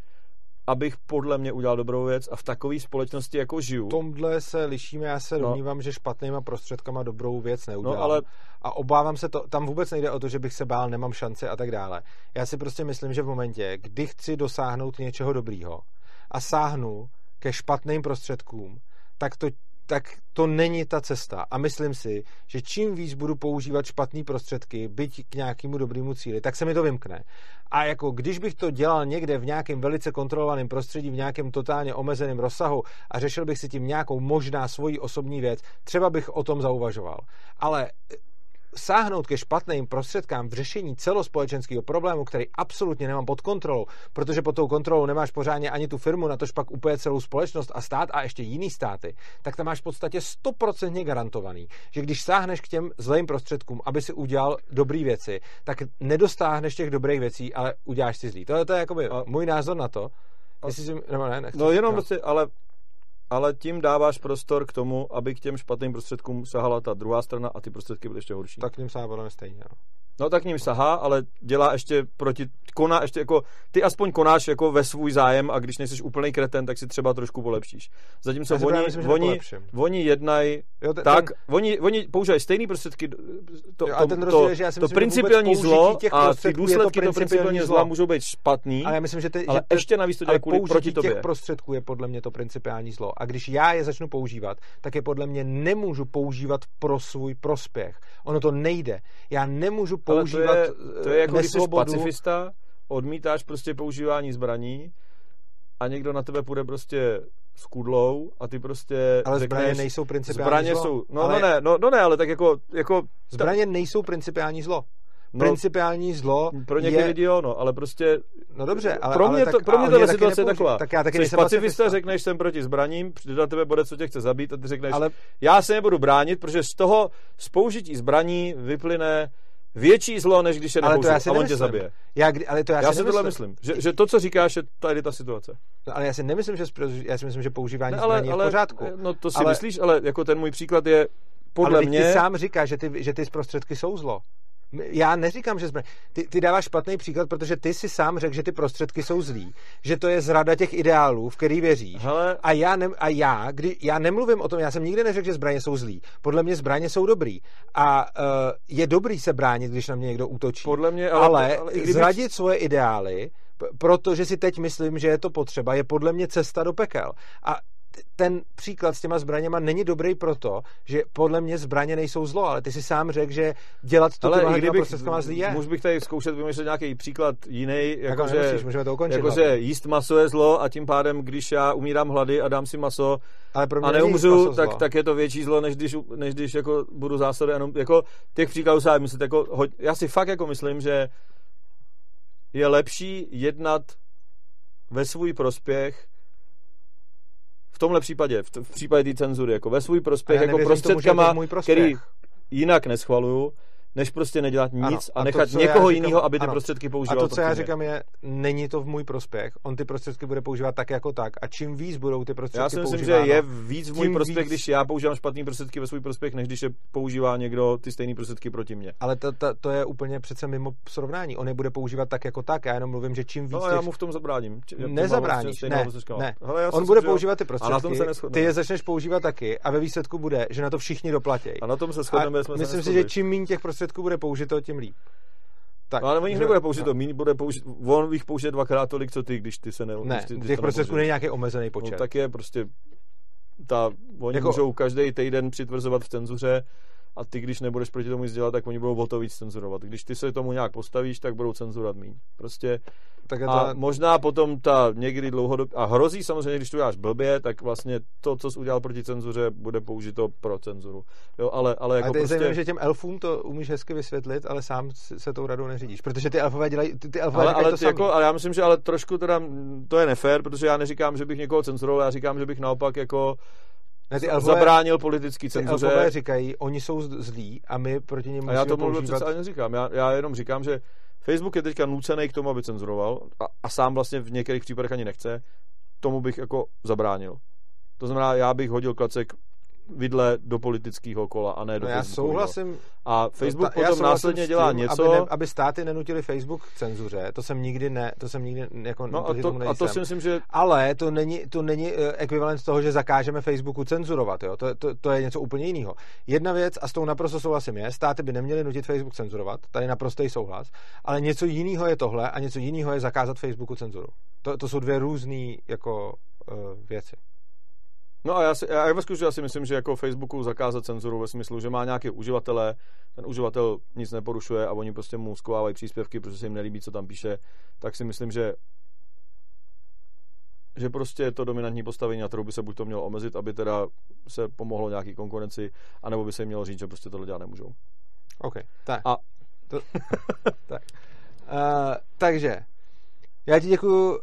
abych podle mě udělal dobrou věc a v takové společnosti jako žiju. V tomhle se lišíme, já se no. domnívám, že špatnýma prostředkama dobrou věc neudělám. No, ale... A obávám se to, tam vůbec nejde o to, že bych se bál, nemám šanci a tak dále. Já si prostě myslím, že v momentě, kdy chci dosáhnout něčeho dobrýho a sáhnu ke špatným prostředkům, tak to tak to není ta cesta. A myslím si, že čím víc budu používat špatné prostředky, byť k nějakému dobrému cíli, tak se mi to vymkne. A jako když bych to dělal někde v nějakém velice kontrolovaném prostředí, v nějakém totálně omezeném rozsahu a řešil bych si tím nějakou možná svoji osobní věc, třeba bych o tom zauvažoval. Ale sáhnout ke špatným prostředkám v řešení celospolečenského problému, který absolutně nemám pod kontrolou, protože pod tou kontrolou nemáš pořádně ani tu firmu, na tož pak úplně celou společnost a stát a ještě jiný státy, tak tam máš v podstatě stoprocentně garantovaný, že když sáhneš k těm zlým prostředkům, aby si udělal dobré věci, tak nedostáhneš těch dobrých věcí, ale uděláš si zlý. To, to je jakoby a, můj názor na to. Jestli si, nebo ne, nechci, no jenom no. prostě, ale ale tím dáváš prostor k tomu, aby k těm špatným prostředkům sahala ta druhá strana a ty prostředky byly ještě horší. Tak k ním sáháme stejně. No. No tak k ním sahá, ale dělá ještě proti, koná ještě jako, ty aspoň konáš jako ve svůj zájem a když nejsi úplný kreten, tak si třeba trošku polepšíš. Zatímco oni, myslím, oni, oni jednají tak, ten- oni, oni používají stejné prostředky, to, Jo, a ten to, rozdíl je, že já si to myslím, principiální zlo těch a ty důsledky to principiální zlo. zla můžou být špatný, Ale já myslím, že, ty, ale že ještě navíc to dělají kvůli, proti těch tobě. prostředků je podle mě to principiální zlo. A když já je začnu používat, tak je podle mě nemůžu používat pro svůj prospěch. Ono to nejde. Já nemůžu Ale používat to je, to je jako když jsi pacifista, odmítáš prostě používání zbraní a někdo na tebe půjde prostě s kudlou a ty prostě ale zbraně řekneš, nejsou principiální zbraně zlo. jsou, no, ale no ne, no, no ne, ale tak jako, jako Zbraně nejsou principiální zlo. no, Principiální zlo pro je... lidi jo, no, ale prostě No dobře, ale, pro mě, ale to, tak, pro mě tahle situace je taková. Tak já taky Jsi nejsem pacifista, řekneš jsem proti zbraním, přijde na tebe bodec, co tě chce zabít a ty řekneš, ale já se nebudu bránit, protože z toho z použití zbraní vyplyne větší zlo, než když je Ale to já si a on tě zabije. já, ale to já, Já, si si tohle myslím, že, že to, co říkáš, je tady ta situace. No, ale já si nemyslím, že já si myslím, že používání Ne, zbraní je v pořádku. No to si Ale- myslíš, ale jako ten můj příklad je podle ale mě... ty sám říkáš, že ty, že ty prostředky jsou zlo. Já neříkám, že zbraň. Ty, ty dáváš špatný příklad, protože ty si sám řekl, že ty prostředky jsou zlí, že to je zrada těch ideálů, v který věříš. Hele, A já, ne, a já, kdy, já nemluvím o tom, já jsem nikdy neřekl, že zbraně jsou zlí. Podle mě zbraně jsou dobrý. A uh, je dobrý se bránit, když na mě někdo útočí. podle mě... Ale, ale, ale kdybych- zradit svoje ideály, protože si teď myslím, že je to potřeba, je podle mě cesta do pekel. A ten příklad s těma zbraněma není dobrý proto, že podle mě zbraně nejsou zlo, ale ty si sám řekl, že dělat to ale těma i kdybych, kdybych, prostředkama zlý je. můžu bych tady zkoušet vymyslet nějaký příklad jiný, jako jakože... ukončit. Jakože hlavně. jíst maso je zlo a tím pádem, když já umírám hlady a dám si maso ale pro mě a neumřu, maso tak, tak je to větší zlo, než když, než když jako budu zásady jenom, jako těch příkladů se myslet, jako, hoď, já si fakt jako myslím, že je lepší jednat ve svůj prospěch v tomhle případě, v, t- v případě té cenzury, jako ve svůj prospěch, jako prostředkama, prospěch. který jinak neschvaluju, než prostě nedělat nic Ano, a a to, nechat já někoho říkám- jiného, aby ty ano. prostředky A používal. to, co já říkám, je, není to v můj prospěch. On ty prostředky bude používat tak jako tak. A čím víc budou ty prostředky Já si myslím, že používáno, je víc v můj prospěch, víc- když já používám špatný prostředky ve svůj prospěch, než když je používá někdo ty stejné prostředky proti mně. Ale to, to, to je úplně přece mimo srovnání. On je bude používat tak jako tak. Já jenom mluvím, že čím víc No a těch... já mu v tom zabráním. Či- to Nezabráníš, vlastně ne, ne. Hele, On bude že- používat ty A prostředky, ty je začneš používat taky a ve výsledku bude, že na to všichni doplatí. A na tom se A shodneme, myslím si, že čím méně těch prostředků bude použito, tím líp. Tak, No, ale jich nebude použít no. to, míň bude použít, on jich použije dvakrát tolik, co ty, když ty se ne... Ne, ty, když těch prostředků není nějaký omezený počet. No, tak je prostě ta, oni jako... můžou každý týden přitvrzovat v cenzuře a ty, když nebudeš proti tomu nic dělat, tak oni budou o to víc cenzurovat. Když ty se tomu nějak postavíš, tak budou cenzurovat míň. Prostě tak je to, a možná potom ta někdy dlouhodobě, a hrozí samozřejmě, když to děláš blbě, tak vlastně to, co jsi udělal proti cenzuře, bude použito pro cenzuru. Jo, ale, ale jako a ty prostě... zajímavé, že těm elfům to umíš hezky vysvětlit, ale sám se tou radou neřídíš. Protože ty elfové dělají, ty, ty elfové ale, ale, to ty jako, ale já myslím, že ale trošku teda to je nefér, protože já neříkám, že bych někoho cenzuroval, já říkám, že bych naopak jako ne, ty elfové, zabránil politický ty cenzuře. elfové říkají, oni jsou zlí a my proti nim A já to používat... přece ani neříkám. Já, já jenom říkám, že Facebook je teďka nucený k tomu, aby cenzuroval a, a sám vlastně v některých případech ani nechce. Tomu bych jako zabránil. To znamená, já bych hodil klacek vidle do politického kola a ne do No já souhlasím, A Facebook No ta- já potom následně s dělá tím, něco... Aby, ne, aby státy nenutili Facebook k cenzuře, to jsem nikdy ne, to jsem nikdy jako no a to, a to si myslím, že Ale to není, to není eh, ekvivalent toho, že zakážeme Facebooku cenzurovat. Jo? To, to, to je něco úplně jiného. Jedna věc, a s tou naprosto souhlasím, je, státy by neměly nutit Facebook cenzurovat, tady naprostý souhlas, ale něco jiného je tohle a něco jiného je zakázat Facebooku cenzuru. To, to jsou dvě různé jako, uh, věci. No a já, si, já ve skutečnosti si myslím, že jako Facebooku zakázat cenzuru ve smyslu, že má nějaké uživatele, ten uživatel nic neporušuje a oni prostě mu skovávají příspěvky, protože se jim nelíbí, co tam píše, tak si myslím, že že prostě je to dominantní postavení, na kterou by se buď to mělo omezit, aby teda se pomohlo nějaký konkurenci, anebo by se jim mělo říct, že prostě tohle dělat nemůžou. OK, tak. A- To, <laughs> tak. Uh, takže, já ti děkuju, uh,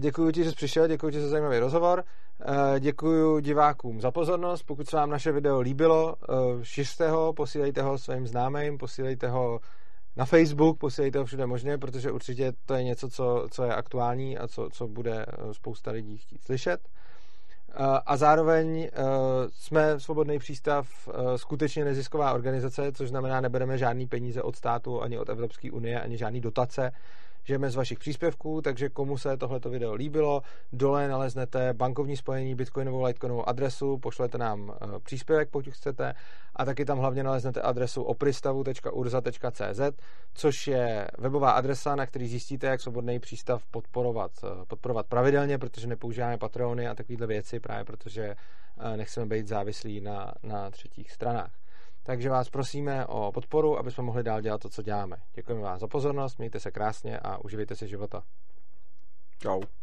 děkuju ti, že jsi přišel, děkuju ti za zajímavý rozhovor, uh, děkuju divákům za pozornost, pokud se vám naše video líbilo, uh, šiřte ho, posílejte ho svým známým, posílejte ho na Facebook, posílejte ho všude možně, protože určitě to je něco, co, co je aktuální a co, co bude eh, spousta lidí chtít slyšet. a zároveň jsme Svobodný přístav skutečně nezisková organizace, což znamená, nebereme žádný peníze od státu, ani od Evropské unie, ani žádný dotace žijeme z vašich příspěvků, takže komu se tohleto video líbilo, dole naleznete bankovní spojení, bitcoinovou, litecoinovou adresu, pošlete nám eh, příspěvek, pokud chcete, a taky tam hlavně naleznete adresu opristavu.urza.cz, což je webová adresa, na který zjistíte, jak svobodný přístav podporovat, eh, podporovat pravidelně, protože nepoužíváme patrony a takovéhle věci, právě protože eh, nechceme být závislí na, na třetích stranách. Takže vás prosíme o podporu, aby jsme mohli dál dělat to, co děláme. Děkujeme vám za pozornost, mějte se krásně a uživejte si života. Ciao.